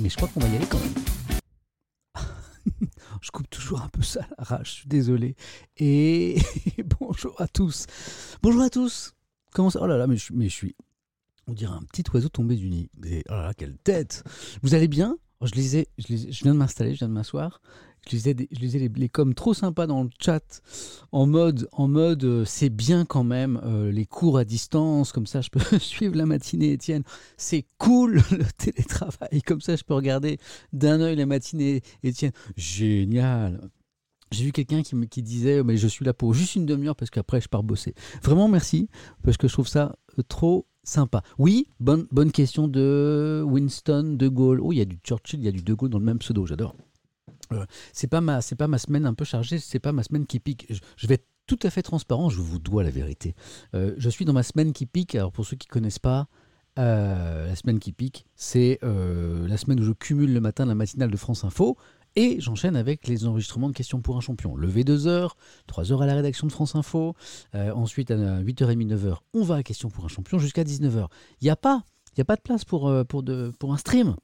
mais je crois qu'on va y aller quand même. je coupe toujours un peu ça à l'arrache, je suis désolé. Et bonjour à tous. Bonjour à tous. Comment ça Oh là là, mais je, suis. On dirait un petit oiseau tombé du nid. Mais, oh là là, quelle tête Vous allez bien? Oh, je, je, lisais- je viens de m'installer, je viens de m'asseoir. Je lisais, les, les coms trop sympas dans le chat, en mode, en mode euh, c'est bien quand même euh, les cours à distance, comme ça je peux suivre la matinée, Étienne. C'est cool le télétravail, comme ça je peux regarder d'un œil la matinée, Étienne. Génial j'ai vu quelqu'un qui, me- qui disait mais je suis là pour juste une demi-heure parce qu'après je pars bosser. Vraiment merci parce que je trouve ça euh, trop sympa. Oui, bonne, bonne question de Winston de Gaulle. Oh, il y a du Churchill, il y a du de Gaulle dans le même pseudo, j'adore. Euh, c'est pas ma c'est pas ma semaine un peu chargée, c'est pas ma semaine qui pique. Je, vais être tout à fait transparent, je vous dois la vérité. Euh, je suis dans ma semaine qui pique. Alors pour ceux qui connaissent pas, euh, la semaine qui pique, c'est la semaine où je cumule le matin la matinale de France Info. Et j'enchaîne avec les enregistrements de questions pour un champion. Levé 2 heures, 3 heures à la rédaction de France Info. Ensuite, à 8h30, 9h, on va à questions pour un champion jusqu'à 19h. Il n'y a pas, y a pas de place pour, pour, de, pour un stream.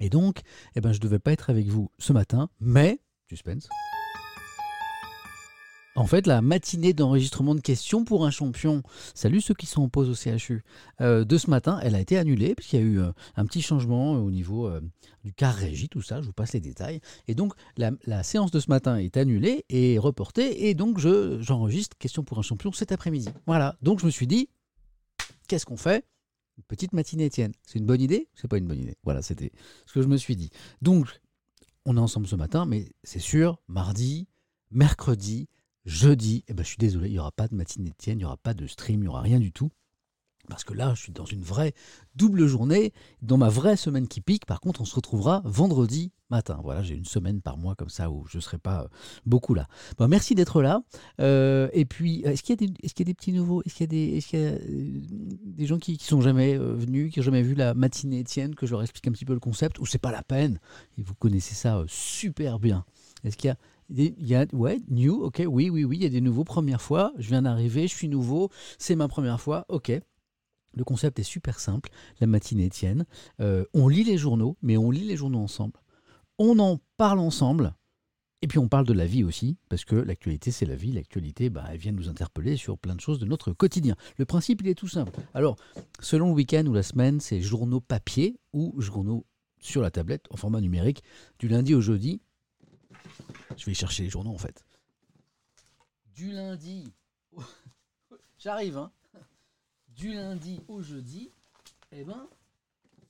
Et donc, eh ben, je ne devais pas être avec vous ce matin, mais, suspense, en fait, la matinée d'enregistrement de questions pour un champion, salut ceux qui sont en pause au CHU, euh, de ce matin, elle a été annulée puisqu'il y a eu euh, un petit changement au niveau euh, du car régie, tout ça, je vous passe les détails. Et donc, la, la séance de ce matin est annulée et reportée, et donc je, j'enregistre questions pour un champion cet après-midi. Voilà, donc je me suis dit, qu'est-ce qu'on fait? Petite matinée, Étienne. C'est une bonne idée C'est pas une bonne idée? Voilà, c'était ce que je me suis dit. Donc, on est ensemble ce matin, mais c'est sûr, mardi, mercredi, jeudi, eh ben, je suis désolé, il n'y aura pas de matinée Étienne, il n'y aura pas de stream, il n'y aura rien du tout. Parce que là, je suis dans une vraie double journée, dans ma vraie semaine qui pique. Par contre, on se retrouvera vendredi matin. Voilà, j'ai une semaine par mois comme ça où je ne serai pas euh, beaucoup là. Bon, merci d'être là. Euh, et puis, est-ce qu'il y, est-ce qu'il y a des petits nouveaux? Est-ce qu'il y a des, est-ce qu'il y a, euh, des gens qui ne sont jamais euh, venus, qui n'ont jamais vu la matinée Étienne, que je leur explique un petit peu le concept, ou c'est pas la peine? Et vous connaissez ça euh, super bien. Est-ce qu'il y a il y a, ouais, new, ok, oui, oui, oui, il y a des nouveaux, première fois, je viens d'arriver, je suis nouveau, c'est ma première fois, ok. Le concept est super simple, la matinée Étienne. Euh, on lit les journaux, mais on lit les journaux ensemble. On en parle ensemble, et puis on parle de la vie aussi, parce que l'actualité c'est la vie, l'actualité bah, elle vient nous interpeller sur plein de choses de notre quotidien. Le principe il est tout simple. Alors, selon le week-end ou la semaine, c'est journaux papier ou journaux sur la tablette en format numérique, du lundi au jeudi. Je vais chercher les journaux en fait. Du lundi. J'arrive, hein. Du lundi au jeudi, eh ben,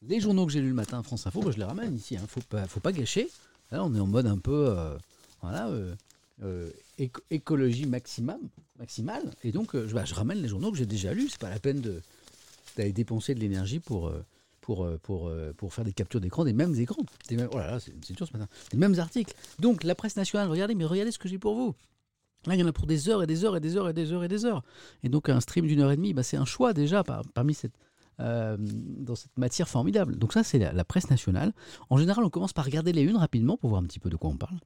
les journaux que j'ai lus le matin France Info, moi, je les ramène ici. Hein. Faut pas, faut pas gâcher. Là, on est en mode un peu, euh, euh, euh, éco- écologie maximum, maximale. Et donc, bah, je ramène les journaux que j'ai déjà lus. C'est pas la peine d'aller dépenser de l'énergie pour, faire des captures d'écran des mêmes écrans. Oh là là, c'est dur ce matin. Des mêmes articles. Donc, la presse nationale, regardez, mais regardez ce que j'ai pour vous. Là, il y en a pour des heures et des heures et des heures et des heures et des heures. Et donc, un stream d'une heure et demie, bah, c'est un choix déjà par- parmi cette, euh, dans cette matière formidable. Donc, ça, c'est la, la presse nationale. En général, on commence par regarder les unes rapidement pour voir un petit peu de quoi on parle.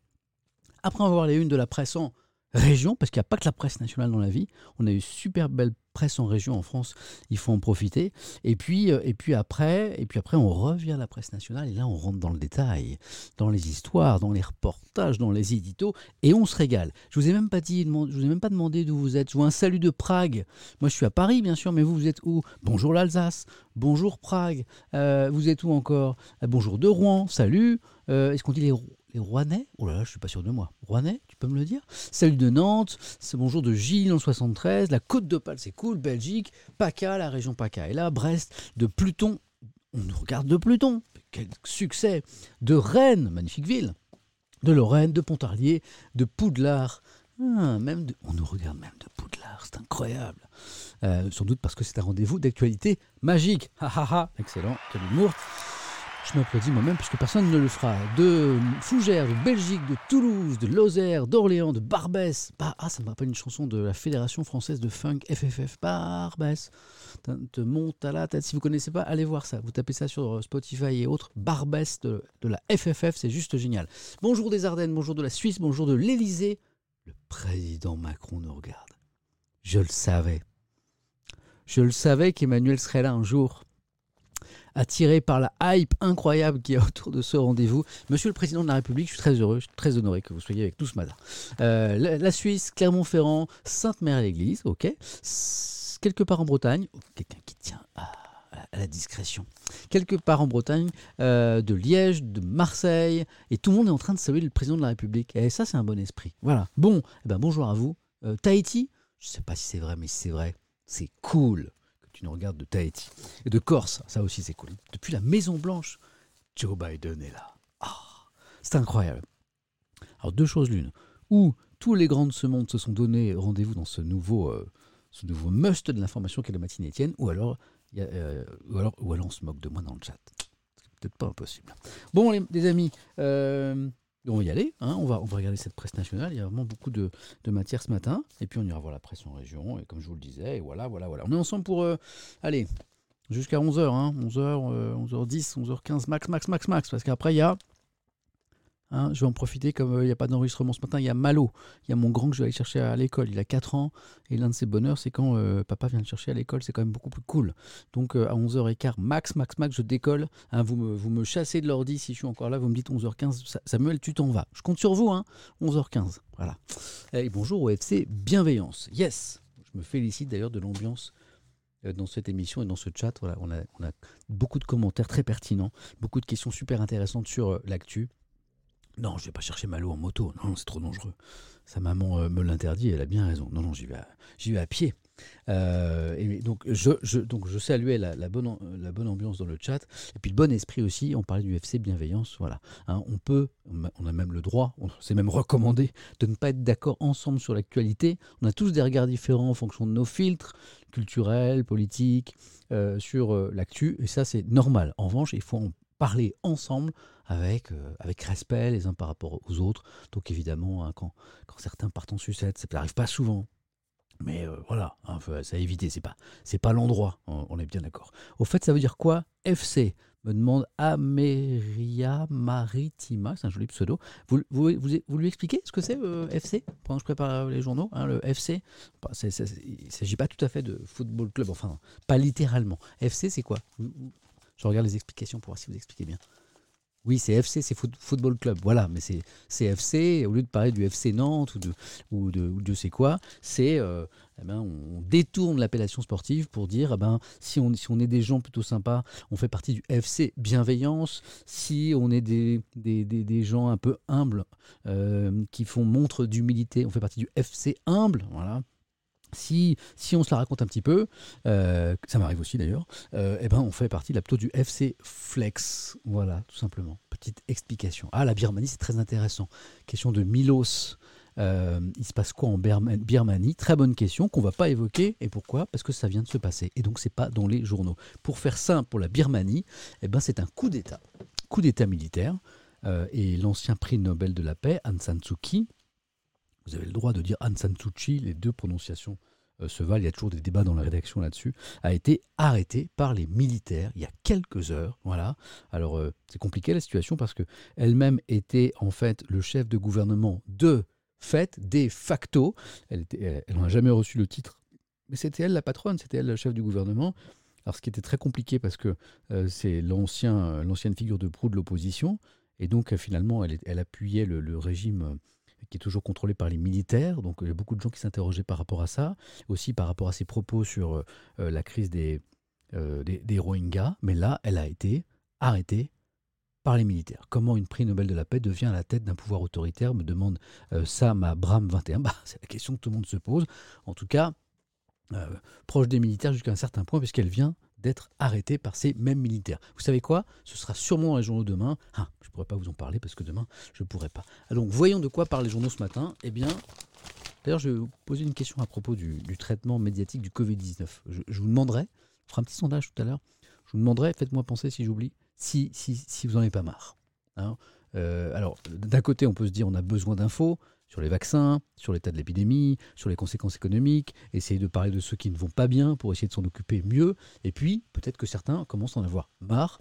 Après, on va voir les unes de la presse en région, parce qu'il n'y a pas que la presse nationale dans la vie. On a une super belle presse en région en France, il faut en profiter. Et puis, euh, et puis, après, et puis après, on revient à la presse nationale, et là, on rentre dans le détail, dans les histoires, dans les reportages, dans les éditos, et on se régale. Je vous ai même pas dit, je vous ai même pas demandé d'où vous êtes. Je vois un salut de Prague. Moi, je suis à Paris, bien sûr, mais vous, vous êtes où? Bonjour l'Alsace. Bonjour Prague. Euh, vous êtes où encore? Euh, Bonjour de Rouen. Salut. Est-ce qu'on dit les, les Rouennais Oh là là, je suis pas sûr de moi. Rouennais, tu peux me le dire? Salut de Nantes. C'est bonjour de Gilles en 73. La Côte d'Opale, c'est cool. Belgique. PACA, la région PACA est là. Brest, de Pluton. On nous regarde de Pluton. Quel succès De Rennes, magnifique ville. De Lorraine, de Pontarlier, de Poudlard. Ah, même On nous regarde même de Poudlard, c'est incroyable. Euh, sans doute parce que c'est un rendez-vous d'actualité magique. Ha ha ha, excellent, quel humour. Je m'applaudis moi-même puisque personne ne le fera. De Fougères, de Belgique, de Toulouse, de Lozère, d'Orléans, de Barbès. Bah, ah, ça me rappelle une chanson de la Fédération française de funk FFF. Barbès. Te- Te monte à la tête. Si vous connaissez pas, allez voir ça. Vous tapez ça sur euh, Spotify et autres. Barbès de, de la FFF, c'est juste génial. Bonjour des Ardennes, bonjour de la Suisse, bonjour de l'Elysée. Le président Macron nous regarde. Je le savais. Je le savais qu'Emmanuel serait là un jour. Attiré par la hype incroyable qui a autour de ce rendez-vous. Monsieur le Président de la République, je suis très heureux, je suis très honoré que vous soyez avec nous ce matin. Euh, la, Suisse, Clermont-Ferrand, Sainte-Mère-l'Église, ok. quelque part en Bretagne, oh, quelqu'un qui tient à, la discrétion. Quelque part en Bretagne, euh, de Liège, de Marseille, et tout le monde est en train de saluer le Président de la République. Et ça, c'est un bon esprit. Voilà. Bon, eh ben, bonjour à vous. Euh, Tahiti, je ne sais pas si c'est vrai, mais si c'est vrai, c'est cool tu nous de Tahiti. Et de Corse, ça aussi c'est cool. Depuis la Maison Blanche, Joe Biden est là. Ah, c'est incroyable. Alors deux choses l'une. Ou tous les grands de ce monde se sont donné rendez-vous dans ce nouveau, euh, ce nouveau must de l'information qu'est la matinée Étienne, ou alors, euh, ou alors, ou alors on se moque de moi dans le chat. C'est peut-être pas impossible. Bon les, amis, euh, on va y aller, hein, on, va, on va regarder cette presse nationale, il y a vraiment beaucoup de, matière ce matin, et puis on ira voir la presse en région, et comme je vous le disais, voilà, voilà, voilà. On est ensemble pour, euh, aller jusqu'à 11h, 11h, 11h10, 11h15 max, max, max, max, parce qu'après il y a Hein, je vais en profiter, comme euh, il n'y a pas d'enregistrement ce matin, il y a Malo. Il y a mon grand que je vais aller chercher à l'école. Il a 4 ans. Et l'un de ses bonheurs, c'est quand euh, papa vient le chercher à l'école. C'est quand même beaucoup plus cool. Donc euh, à 11h15, max, max, max, je décolle. Hein, vous, me, chassez de l'ordi si je suis encore là. Vous me dites 11h15. Samuel, tu t'en vas. Je compte sur vous. Hein, 11h15. Voilà. Et bonjour au FC Bienveillance. Yes. Je me félicite d'ailleurs de l'ambiance dans cette émission et dans ce chat. On a beaucoup de commentaires très pertinents, beaucoup de questions super intéressantes sur l'actu. Non, je vais pas chercher Malo en moto. Non, c'est trop dangereux. Sa maman euh, me l'interdit, elle a bien raison. Non, non, j'y vais, à, vais à pied. Euh, et donc, je, saluais la, bonne, ambiance dans le chat. Et puis le bon esprit aussi. On parlait du FC bienveillance. Voilà. Hein, on peut, on a même le droit, c'est même recommandé de ne pas être d'accord ensemble sur l'actualité. On a tous des regards différents en fonction de nos filtres culturels, politiques, euh, sur l'actu. Et ça, c'est normal. En revanche, il faut en parler ensemble avec, euh, avec respect les uns par rapport aux autres. Donc évidemment, hein, quand, quand certains partent en sucette, ça n'arrive pas souvent. Mais euh, voilà, hein, ça a évité, c'est pas, c'est pas l'endroit, on, est bien d'accord. Au fait, ça veut dire quoi? FC me demande Ameria Maritima, c'est un joli pseudo. Vous, vous, vous, lui expliquez ce que c'est euh, FC pendant que je prépare les journaux hein, Le FC, il ne s'agit pas tout à fait de football club, enfin, pas littéralement. FC, c'est quoi? Je regarde les explications pour voir si vous expliquez bien. Oui, c'est FC, c'est Football Club, voilà, mais c'est FC, au lieu de parler du FC Nantes ou de, ou de, ou de sais quoi, c'est, euh, eh ben, on détourne l'appellation sportive pour dire, eh ben, si, on, si on est des gens plutôt sympas, on fait partie du FC Bienveillance, si on est des, des, des, gens un peu humbles, euh, qui font montre d'humilité, on fait partie du FC Humble, voilà, si, on se la raconte un petit peu, euh, ça m'arrive aussi d'ailleurs, euh, eh ben on fait partie plutôt du FC Flex. Voilà, tout simplement. Petite explication. Ah, la Birmanie, c'est très intéressant. Question de Milos. Euh, il se passe quoi en Birmanie? Très bonne question qu'on va pas évoquer. Et pourquoi? Parce que ça vient de se passer. Et donc, c'est pas dans les journaux. Pour faire simple, pour la Birmanie, eh ben, c'est un coup d'État. Coup d'État militaire. et l'ancien prix Nobel de la paix, Aung San Suu Kyi, vous avez le droit de dire Aung San les deux prononciations euh, se valent, il y a toujours des débats dans la rédaction là-dessus, a été arrêtée par les militaires il y a quelques heures. Voilà. Alors euh, c'est compliqué la situation parce que elle-même était en fait le chef de gouvernement de fait, de facto. Elle n'a jamais reçu le titre, mais c'était elle la patronne, c'était elle le chef du gouvernement. Alors ce qui était très compliqué parce que euh, c'est l'ancien, l'ancienne figure de proue de l'opposition, et donc finalement elle, appuyait le régime qui est toujours contrôlé par les militaires. Donc il y a beaucoup de gens qui s'interrogeaient par rapport à ça, aussi par rapport à ses propos sur euh, euh, la crise des, euh, des, Rohingyas. Mais là, elle a été arrêtée par les militaires. Comment une prix Nobel de la paix devient à la tête d'un pouvoir autoritaire me demande Sam Abram 21. Bah, c'est la question que tout le monde se pose. En tout cas, proche des militaires jusqu'à un certain point, puisqu'elle vient d'être arrêté par ces mêmes militaires. Vous savez quoi? Ce sera sûrement dans les journaux demain. Ah, je ne pourrais pas vous en parler parce que demain, je ne pourrai pas. Ah, donc, voyons de quoi parlent les journaux ce matin. Eh bien, d'ailleurs, je vais vous poser une question à propos du, traitement médiatique du Covid-19. Je, vous demanderai, on fera un petit sondage tout à l'heure, je vous demanderai, faites-moi penser si j'oublie, si, si, si vous n'en avez pas marre. Hein? Euh, alors, d'un côté, on peut se dire on a besoin d'infos sur les vaccins, sur l'état de l'épidémie, sur les conséquences économiques, essayer de parler de ceux qui ne vont pas bien pour essayer de s'en occuper mieux. Et puis, peut-être que certains commencent à en avoir marre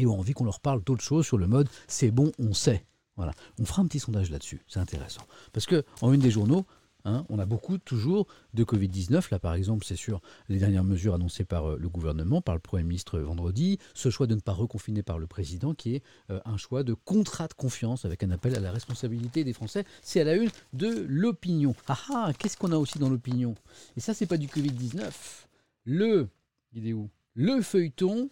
et ont envie qu'on leur parle d'autres choses sur le mode c'est bon, on sait. Voilà. On fera un petit sondage là-dessus, c'est intéressant. Parce que en une des journaux, Hein. on a beaucoup toujours de Covid-19. Là, par exemple, c'est sur les dernières mesures annoncées par euh, le gouvernement, par le Premier ministre vendredi. Ce choix de ne pas reconfiner par le président, qui est euh, un choix de contrat de confiance avec un appel à la responsabilité des Français. C'est à la une de l'opinion. Ah ah, qu'est-ce qu'on a aussi dans l'opinion? Et ça, c'est pas du Covid-19. Le, il où? Le feuilleton.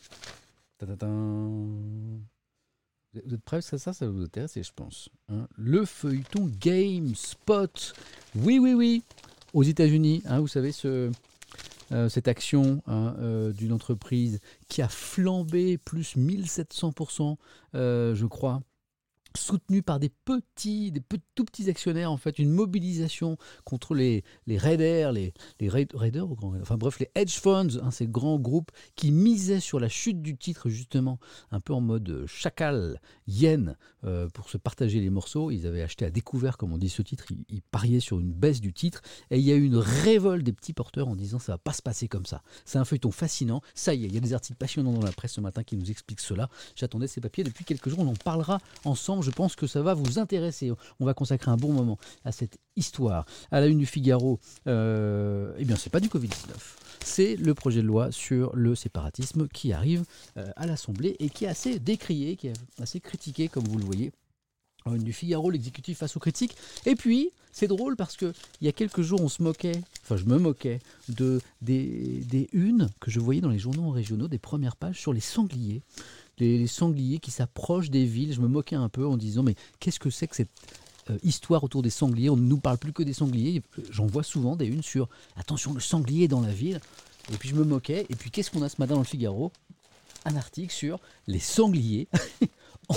Vous êtes prêts? Ça, ça, ça vous intéresse, je pense. Hein. le feuilleton GameSpot. Oui, oui, oui. Aux États-Unis, hein, vous savez, euh, cette action hein, euh, d'une entreprise qui a flambé plus 1700%, euh, je crois, soutenu par des petits, des tout petits actionnaires, en fait, une mobilisation contre les, les raiders, les, les raiders, enfin bref, les hedge funds, hein, ces grands groupes qui misaient sur la chute du titre, justement, un peu en mode chacal, yen, euh, pour se partager les morceaux. Ils avaient acheté à découvert, comme on dit ce titre, ils, pariaient sur une baisse du titre, et il y a eu une révolte des petits porteurs en disant ça va pas se passer comme ça. C'est un feuilleton fascinant, ça y est, il y a des articles passionnants dans la presse ce matin qui nous expliquent cela. J'attendais ces papiers depuis quelques jours, on en parlera ensemble je pense que ça va vous intéresser. On va consacrer un bon moment à cette histoire. À la une du Figaro, euh, eh bien, c'est pas du Covid-19. C'est le projet de loi sur le séparatisme qui arrive euh, à l'Assemblée et qui est assez décrié, qui est assez critiqué, comme vous le voyez. une du Figaro, l'exécutif face aux critiques. Et puis, c'est drôle parce que il y a quelques jours, on se moquait, enfin je me moquais, de, des, des unes que je voyais dans les journaux régionaux, des premières pages sur les sangliers les, sangliers qui s'approchent des villes. Je me moquais un peu en disant mais qu'est-ce que c'est que cette euh, histoire autour des sangliers? On ne nous parle plus que des sangliers. J'en vois souvent des unes sur attention le sanglier dans la ville. Et puis je me moquais. Et puis qu'est-ce qu'on a ce matin dans le Figaro? Un article sur les sangliers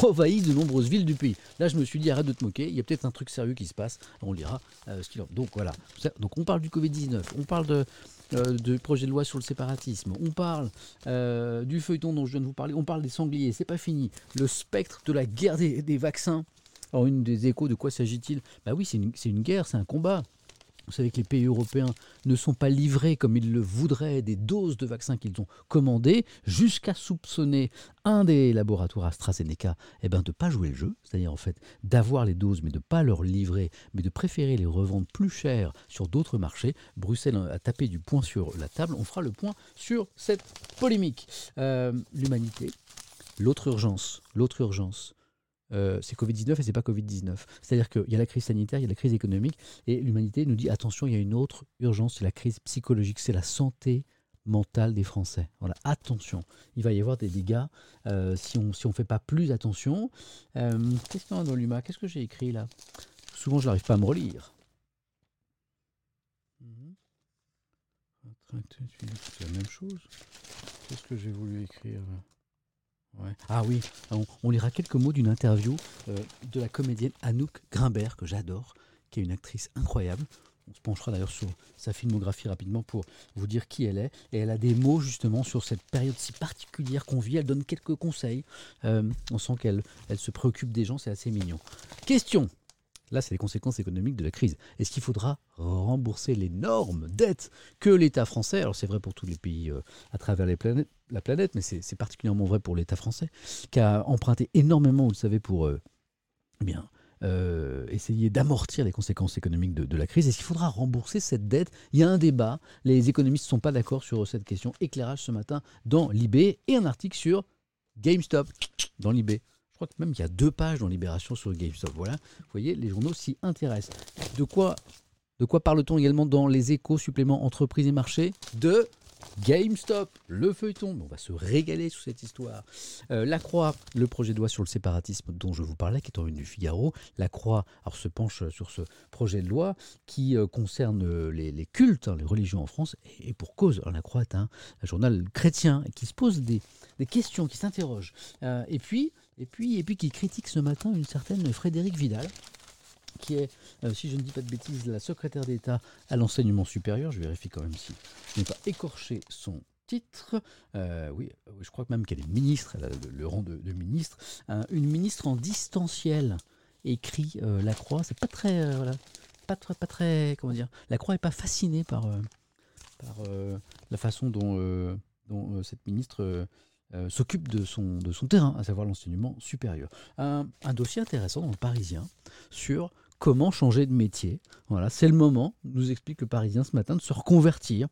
envahissent de nombreuses villes du pays. Là, je me suis dit, arrête de te moquer, il y a peut-être un truc sérieux qui se passe, on lira euh, ce qu'il en Donc voilà, donc on parle du Covid-19, on parle de, euh, du projet de loi sur le séparatisme, on parle euh, du feuilleton dont je viens de vous parler, on parle des sangliers, c'est pas fini. Le spectre de la guerre des, vaccins. Alors, une des échos, de quoi s'agit-il? Bah oui, c'est une, une guerre, c'est un combat. Vous savez que les pays européens ne sont pas livrés comme ils le voudraient des doses de vaccins qu'ils ont commandées, jusqu'à soupçonner un des laboratoires AstraZeneca eh ben, de ne pas jouer le jeu, c'est-à-dire en fait d'avoir les doses mais de ne pas leur livrer, mais de préférer les revendre plus cher sur d'autres marchés. Bruxelles a tapé du poing sur la table. On fera le point sur cette polémique. Euh, l'humanité, l'autre urgence, l'autre urgence euh, c'est Covid-19 et c'est pas Covid-19. C'est-à-dire qu'il y a la crise sanitaire, il y a la crise économique, et l'humanité nous dit attention, il y a une autre urgence, c'est la crise psychologique, c'est la santé mentale des Français. Voilà, attention, il va y avoir des dégâts euh, si on on fait pas plus attention. Euh, qu'est-ce y a dans l'UMA Qu'est-ce que j'ai écrit là? Souvent, je n'arrive pas à me relire. Mhm. C'est la même chose. Qu'est-ce que j'ai voulu écrire ah oui, on, lira quelques mots d'une interview euh, de la comédienne Anouk Grimbert, que j'adore, qui est une actrice incroyable. On se penchera d'ailleurs sur sa filmographie rapidement pour vous dire qui elle est. Et elle a des mots justement sur cette période si particulière qu'on vit. Elle donne quelques conseils. Euh, on sent qu'elle elle se préoccupe des gens, c'est assez mignon. Question Là, c'est les conséquences économiques de la crise. Est-ce qu'il faudra rembourser l'énorme dette que l'État français, alors c'est vrai pour tous les pays euh, à travers planètes, la planète, mais c'est particulièrement vrai pour l'État français, qui a emprunté énormément, vous le savez, pour euh, eh bien, euh, essayer d'amortir les conséquences économiques de, de la crise. Est-ce qu'il faudra rembourser cette dette? Il y a un débat. Les économistes ne sont pas d'accord sur cette question. Éclairage ce matin dans l'IB et un article sur GameStop dans l'IB. Même il y a deux pages dans Libération sur GameStop. Voilà, vous voyez, les journaux s'y intéressent. De quoi, de quoi parle-t-on également dans les échos suppléments entreprises et marchés De GameStop, le feuilleton, on va se régaler sous cette histoire. Euh, la Croix, le projet de loi sur le séparatisme dont je vous parlais, qui est en une du Figaro. La Croix alors, se penche sur ce projet de loi qui euh, concerne les, cultes, hein, les religions en France, et, pour cause. la Croix est un, journal chrétien qui se pose des, questions, qui s'interroge. Euh, et, puis, et, puis, et puis qui critique ce matin une certaine Frédéric Vidal, qui est, euh, si je ne dis pas de bêtises, la secrétaire d'État à l'enseignement supérieur. Je vérifie quand même si je n'ai pas écorché son titre. Euh, oui, je crois même qu'elle est ministre, elle a le, rang de, ministre. une ministre en distanciel, écrit euh, La Croix. C'est pas très, pas très, pas très, comment dire. La Croix est pas fascinée par, la façon dont cette ministre s'occupe de son, de son terrain, à savoir l'enseignement supérieur. Un, dossier intéressant dans le Parisien sur comment changer de métier. Voilà, c'est le moment, nous explique le Parisien ce matin, de se reconvertir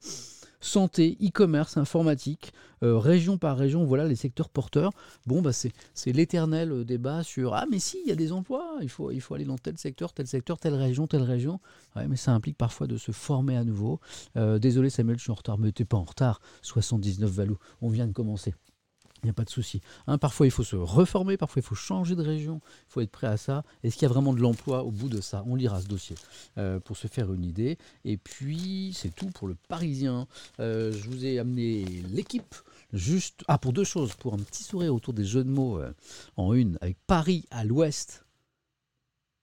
santé, e-commerce, informatique, euh, région par région, voilà les secteurs porteurs. Bon, bah c'est, l'éternel euh, débat sur Ah, mais si, il y a des emplois, il faut, il faut aller dans tel secteur, tel secteur, telle région, telle région. Ouais, mais ça implique parfois de se former à nouveau. Euh, désolé Samuel, je suis en retard, mais t'es pas en retard. 79 Valou, on vient de commencer. Il n'y a pas de souci. Hein, parfois, il faut se reformer, parfois, il faut changer de région. Il faut être prêt à ça. Est-ce qu'il y a vraiment de l'emploi au bout de ça? On lira ce dossier euh, pour se faire une idée. Et puis, c'est tout pour le Parisien. Euh, je vous ai amené l'équipe. Juste, ah, pour deux choses. Pour un petit sourire autour des jeux de mots euh, en une, avec Paris à l'ouest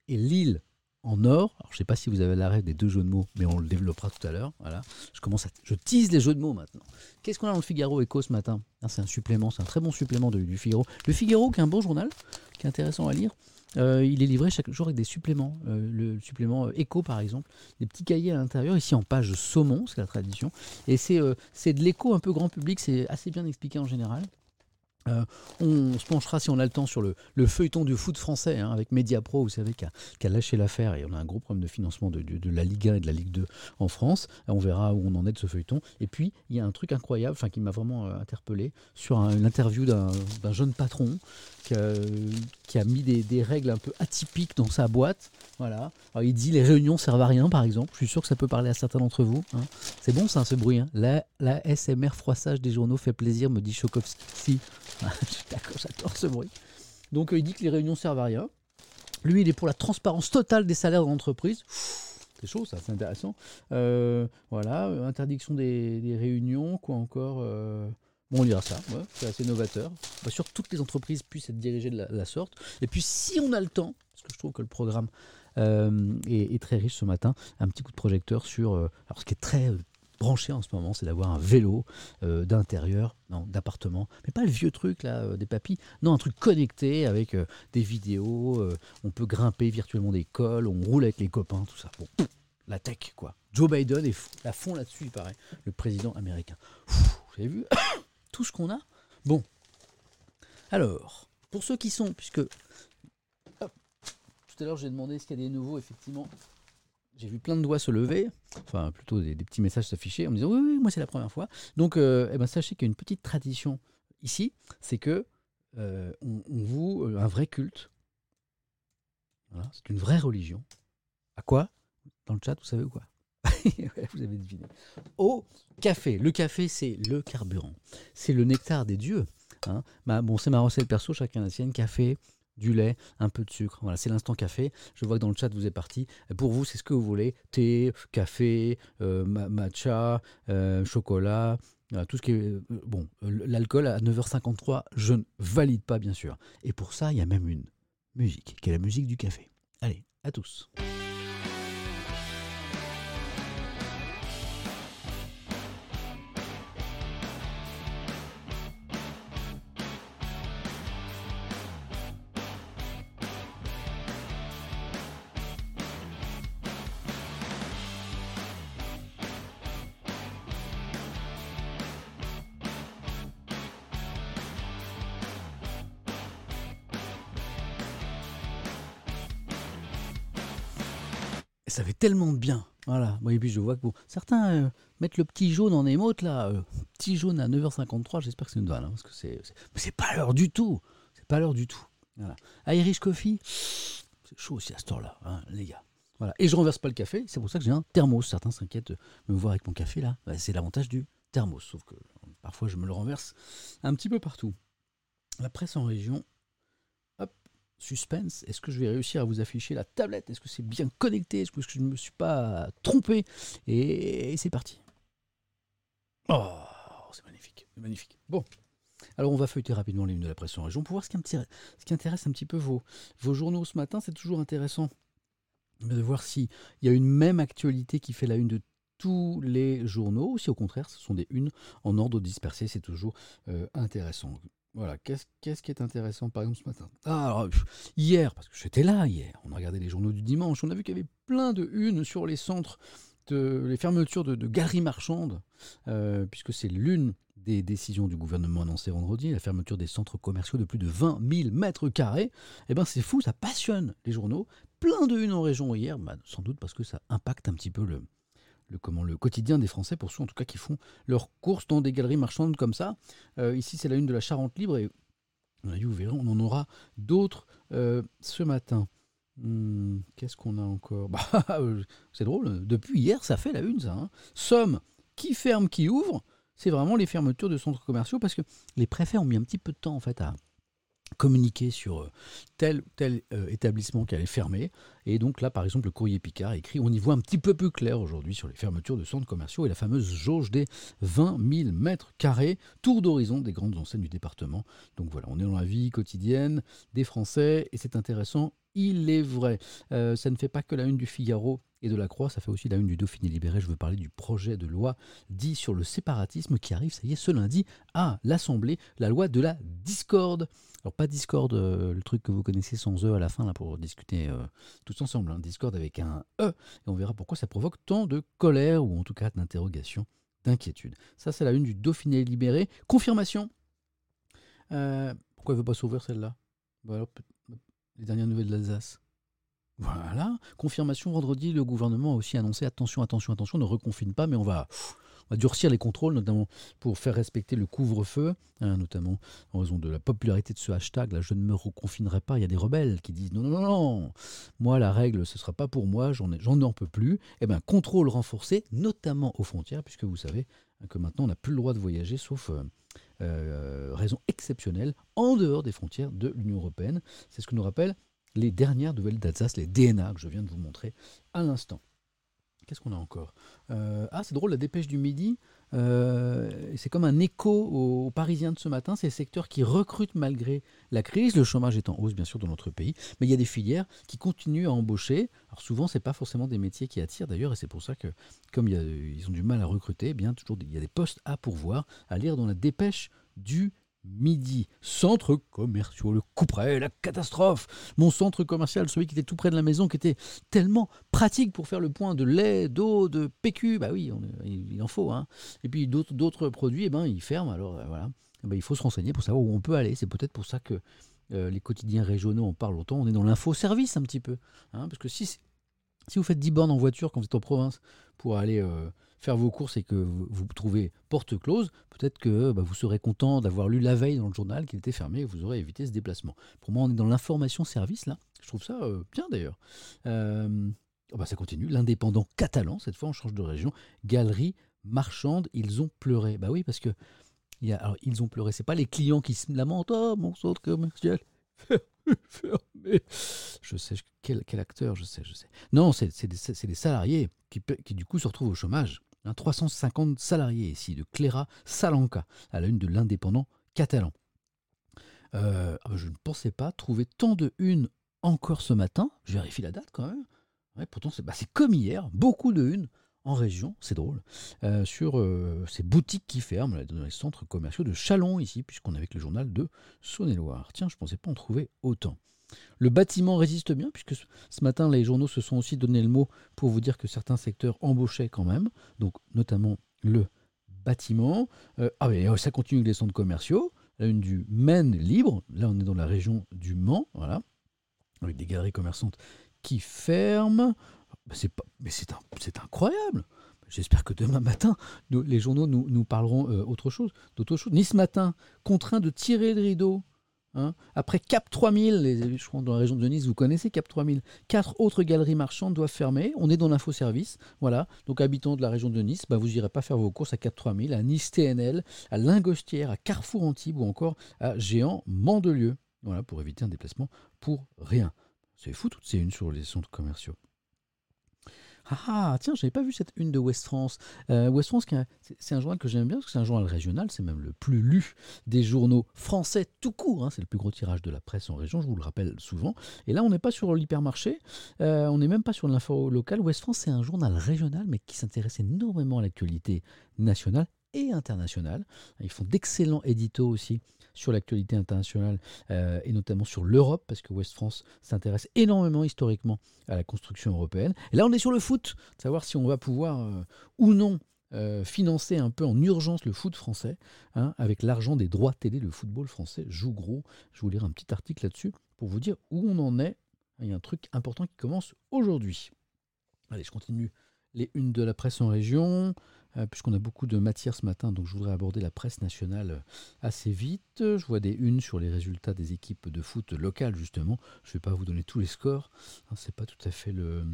et Lille en or. Alors, je ne sais pas si vous avez l'arrêt des deux jeux de mots, mais on le développera tout à l'heure. Voilà. Je commence à, je tease les jeux de mots maintenant. Qu'est-ce qu'on a dans le Figaro Echo ce matin? Ah, C'est un supplément, c'est un très bon supplément du Figaro. Le Figaro, qui est un bon journal, qui est intéressant à lire. Euh, il est livré chaque jour avec des suppléments. Euh, le supplément Echo, par exemple, des petits cahiers à l'intérieur, ici en page saumon, c'est la tradition. Et c'est euh, de l'écho un peu grand public, c'est assez bien expliqué en général. Euh, on se penchera si on a le temps sur le, feuilleton du foot français hein, avec Mediapro, vous savez, qui a, lâché l'affaire et on a un gros problème de financement de, la Ligue 1 et de la Ligue 2 en France. Euh, on verra où on en est de ce feuilleton. Et puis, il y a un truc incroyable, enfin qui m'a vraiment euh, interpellé, sur une interview d'un jeune patron qui a, mis des, règles un peu atypiques dans sa boîte. Voilà. il dit les réunions servent à rien, par exemple. Je suis sûr que ça peut parler à certains d'entre vous. Hein. C'est bon, ça, ce bruit. Hein. La, SMR froissage des journaux fait plaisir, me dit Chokovski. D'accord, j'adore ce bruit. Donc, il dit que les réunions servent à rien. Lui, il est pour la transparence totale des salaires de l'entreprise. C'est chaud, ça, c'est intéressant. Euh, voilà, interdiction des, réunions, quoi encore euh, Bon, on lira ça, c'est assez novateur. Pas sûr que toutes les entreprises puissent être dirigées de la, sorte. Et puis, si on a le temps, parce que je trouve que le programme euh, est, très riche ce matin, un petit coup de projecteur sur. Euh, alors, ce qui est très euh, branché en ce moment, c'est d'avoir un vélo d'intérieur, non, d'appartement, mais pas le vieux truc là, des papis, non, un truc connecté avec des vidéos, on peut grimper virtuellement des cols, on roule avec les copains, tout ça. Bon, la tech, quoi. Joe Biden est à fond là-dessus, il paraît, le président américain. vous avez vu tout ce qu'on a? Bon. Alors, pour ceux qui sont, puisque tout à l'heure j'ai demandé s'il y a des nouveaux, effectivement, j'ai vu plein de doigts se lever, enfin plutôt des, petits messages s'afficher en me disant oui, oui, moi c'est la première fois. Donc, euh, eh ben, sachez qu'il y a une petite tradition ici, c'est que euh, on, vous euh, un vrai culte. c'est une vraie religion. À quoi? Dans le chat, vous savez quoi? Vous avez deviné. Au café. Le café, c'est le carburant. C'est le nectar des dieux. Hein. bon, c'est ma recette perso, chacun la sienne. Café, du lait, un peu de sucre. Voilà, c'est l'instant café. Je vois que dans le chat, vous êtes parti. Pour vous, c'est ce que vous voulez. Thé, café, euh, matcha, euh, chocolat. tout ce qui est... Euh, bon, l'alcool à 9h53, je ne valide pas, bien sûr. Et pour ça, il y a même une musique, qui est la musique du café. Allez, à tous. Tellement bien. Voilà. et puis je vois que bon, certains euh, mettent le petit jaune en émote là, euh, petit jaune à 9h53. J'espère que c'est une douane, hein, parce que c'est, c'est pas l'heure du tout. C'est pas l'heure du tout. Voilà. Irish Coffee, c'est chaud aussi à ce temps-là, hein, les gars. Voilà. Et je renverse pas le café. C'est pour ça que j'ai un thermos. Certains s'inquiètent de me voir avec mon café là. C'est l'avantage du thermos, sauf que parfois je me le renverse un petit peu partout. La presse en région suspense. Est-ce que je vais réussir à vous afficher la tablette? Est-ce que c'est bien connecté? Est-ce que je ne me suis pas trompé? Et, c'est parti. Oh, c'est magnifique, magnifique. Bon, alors on va feuilleter rapidement les lignes de la presse en région pour voir ce qui, intéresse un petit peu vos, vos journaux ce matin. C'est toujours intéressant de voir s'il y a une même actualité qui fait la une de tous les journaux, ou si au contraire ce sont des unes en ordre dispersé, c'est toujours euh, intéressant. Voilà, qu'est-ce, qui est intéressant par exemple ce matin? Ah, alors, hier, parce que j'étais là hier, on a regardé les journaux du dimanche, on a vu qu'il y avait plein de unes sur les centres, de, les fermetures de, galeries marchandes, euh, puisque c'est l'une des décisions du gouvernement annoncées vendredi, la fermeture des centres commerciaux de plus de 20 000 mètres carrés. Eh bien c'est fou, ça passionne les journaux, plein de une en région hier, bah, sans doute parce que ça impacte un petit peu le, le, quotidien des Français, pour ceux en tout cas qui font leurs courses dans des galeries marchandes comme ça. Euh, ici, c'est la une de la Charente Libre et vous verrez, on en aura d'autres euh, ce matin. Hmm, qu'est-ce qu'on a encore? Bah, C'est drôle, depuis hier, ça fait la une, ça. Hein. Somme qui ferme, qui ouvre, c'est vraiment les fermetures de centres commerciaux parce que les préfets ont mis un petit peu de temps en fait à, communiquer sur euh, tel tel euh, établissement qui allait fermer. Et donc là, par exemple, le courrier Picard écrit on y voit un petit peu plus clair aujourd'hui sur les fermetures de centres commerciaux et la fameuse jauge des 20 000 mètres carrés, tour d'horizon des grandes enseignes du département. Donc voilà, on est dans la vie quotidienne des Français et c'est intéressant. Il est vrai, euh, ça ne fait pas que la une du Figaro et de la Croix, ça fait aussi la une du Dauphiné libéré. Je veux parler du projet de loi dit sur le séparatisme qui arrive, ça y est, ce lundi à l'Assemblée, la loi de la discorde. Alors pas Discord, euh, le truc que vous connaissez sans E à la fin pour discuter euh, tous ensemble. Hein. Discord avec un E. Et on verra pourquoi ça provoque tant de colère ou en tout cas d'interrogation, d'inquiétude. Ça c'est la une du Dauphiné libéré. Confirmation. Pourquoi elle ne veut pas s'ouvrir celle-là? Les dernières nouvelles de l'Alsace. Voilà. Confirmation vendredi, le gouvernement a aussi annoncé attention, attention, attention, ne reconfine pas, mais on va durcir les contrôles, notamment pour faire respecter le couvre-feu, hein, notamment en raison de la popularité de ce hashtag. Là, je ne me reconfinerai pas. Il y a des rebelles qui disent non, non, non, non. Moi, la règle, ce ne sera pas pour moi. J'en j'en peux plus. Eh bien, contrôle renforcé, notamment aux frontières, puisque vous savez que maintenant, on n'a plus le droit de voyager, sauf euh, euh, raison exceptionnelle, en dehors des frontières de l'Union européenne. C'est ce que nous rappellent les dernières nouvelles d'Alsace, les DNA que je viens de vous montrer à l'instant. Qu'est-ce qu'on a encore? Euh, Ah, c'est drôle, la dépêche du midi. Euh, c'est comme un écho aux, Parisiens de ce matin. C'est le secteur qui recrute malgré la crise. Le chômage est en hausse, bien sûr, dans notre pays. Mais il y a des filières qui continuent à embaucher. Alors souvent, ce n'est pas forcément des métiers qui attirent d'ailleurs. Et c'est pour ça que, comme ils ont du mal à recruter, eh bien toujours, il y a des postes à pourvoir. À lire dans la dépêche du midi. Centre commerciaux, le coup près, la catastrophe. Mon centre commercial, celui qui était tout près de la maison, qui était tellement pratique pour faire le point de lait, d'eau, de PQ. Bah oui, il en faut. Hein. Et puis d'autres produits, eh ben, ils ferment. Alors euh, voilà, eh ben, il faut se renseigner pour savoir où on peut aller. C'est peut-être pour ça que euh, les quotidiens régionaux en parlent autant. On est dans l'info-service un petit peu. Hein. parce que si, si vous faites 10 bornes en voiture quand vous êtes en province pour aller... Euh, faire vos courses et que vous, trouvez porte close, peut-être que bah, vous serez content d'avoir lu la veille dans le journal qu'il était fermé et vous aurez évité ce déplacement. Pour moi, on est dans l'information service là. Je trouve ça euh, bien d'ailleurs. Euh, oh, bah, ça continue. L'indépendant catalan, cette fois on change de région. Galerie marchande, ils ont pleuré. Bah oui, parce que ils ont pleuré. C'est pas les clients qui se lamentent. Oh, mon centre commercial fermé. Je sais, quel, acteur, je sais, je sais. Non, c'est des, salariés qui, du coup, se retrouvent au chômage. 350 salariés ici, de Cléra Salanca, à la une de l'indépendant catalan. Euh, ah bah, je ne pensais pas trouver tant de une encore ce matin. Je vérifie la date quand même. pourtant, bah, c'est comme hier, beaucoup de une en région, c'est drôle, euh, sur euh, ces boutiques qui ferment dans les centres commerciaux de Chalon ici, puisqu'on est avec le journal de Saône-et-Loire. Tiens, je ne pensais pas en trouver autant. Le bâtiment résiste bien, puisque ce matin, les journaux se sont aussi donné le mot pour vous dire que certains secteurs embauchaient quand même, donc notamment le bâtiment. Euh, ah, mais ça continue avec les centres commerciaux. La une du Maine libre, là on est dans la région du Mans, voilà, avec des galeries commerçantes qui ferment. Bah, c'est mais c'est, incroyable. J'espère que demain matin, les journaux nous, parleront euh, autre chose, d'autre chose. Ni ce matin, contraint de tirer le rideau Hein. Après Cap 3000, les, je crois dans la région de Nice, vous connaissez Cap 3000, quatre autres galeries marchandes doivent fermer. On est dans l'infoservice. Voilà. Donc, habitants de la région de Nice, bah, vous n'irez pas faire vos courses à Cap 3000, à Nice TNL, à Lingostière, à Carrefour Antibes ou encore à Géant Mandelieu. Voilà, pour éviter un déplacement pour rien. C'est fou toutes ces une sur les centres commerciaux. Ah, tiens, j'avais pas vu cette une de West France. Euh, West France, c'est un journal que j'aime bien parce que c'est un journal régional, c'est même le plus lu des journaux français tout court. Hein. c'est le plus gros tirage de la presse en région, je vous le rappelle souvent. Et là, on n'est pas sur l'hypermarché, euh, on n'est même pas sur l'info locale. West France, c'est un journal régional, mais qui s'intéresse énormément à l'actualité nationale et internationale. Ils font d'excellents éditos aussi sur l'actualité internationale euh, et notamment sur l'Europe, parce que West France s'intéresse énormément historiquement à la construction européenne. Et là, on est sur le foot, savoir si on va pouvoir euh, ou non euh, financer un peu en urgence le foot français, hein, avec l'argent des droits télé, le football français joue gros. Je vous lire un petit article là-dessus pour vous dire où on en est Il y a un truc important qui commence aujourd'hui. Allez, je continue les unes de la presse en région, puisqu'on a beaucoup de matière ce matin, donc je voudrais aborder la presse nationale euh, assez vite. Je vois des unes sur les résultats des équipes de foot locales, justement. Je ne vais pas vous donner tous les scores, hein, c'est pas tout à fait le,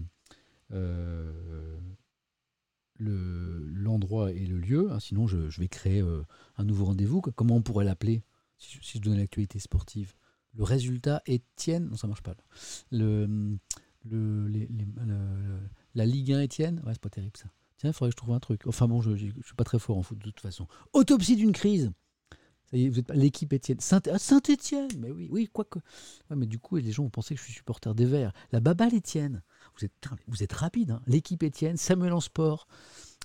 euh, l'endroit et le lieu. Hein, sinon, je, vais créer un nouveau rendez-vous. Comment on pourrait l'appeler si, je donnais l'actualité sportive? Le résultat Étienne? Non, ça marche pas. La Ligue 1 Étienne? Ouais, c'est pas terrible ça. Il faudrait que je trouve un truc. Enfin bon, je ne suis pas très fort en foot de toute façon. Autopsie d'une crise. Ça y est, vous êtes l'équipe Étienne. Saint-Étienne, mais oui, oui, quoique. Mais du coup, les gens ont pensé que je suis supporter des Verts. La Babale Étienne. Vous êtes, vous êtes rapide, hein L'équipe Étienne, Samuel en sport.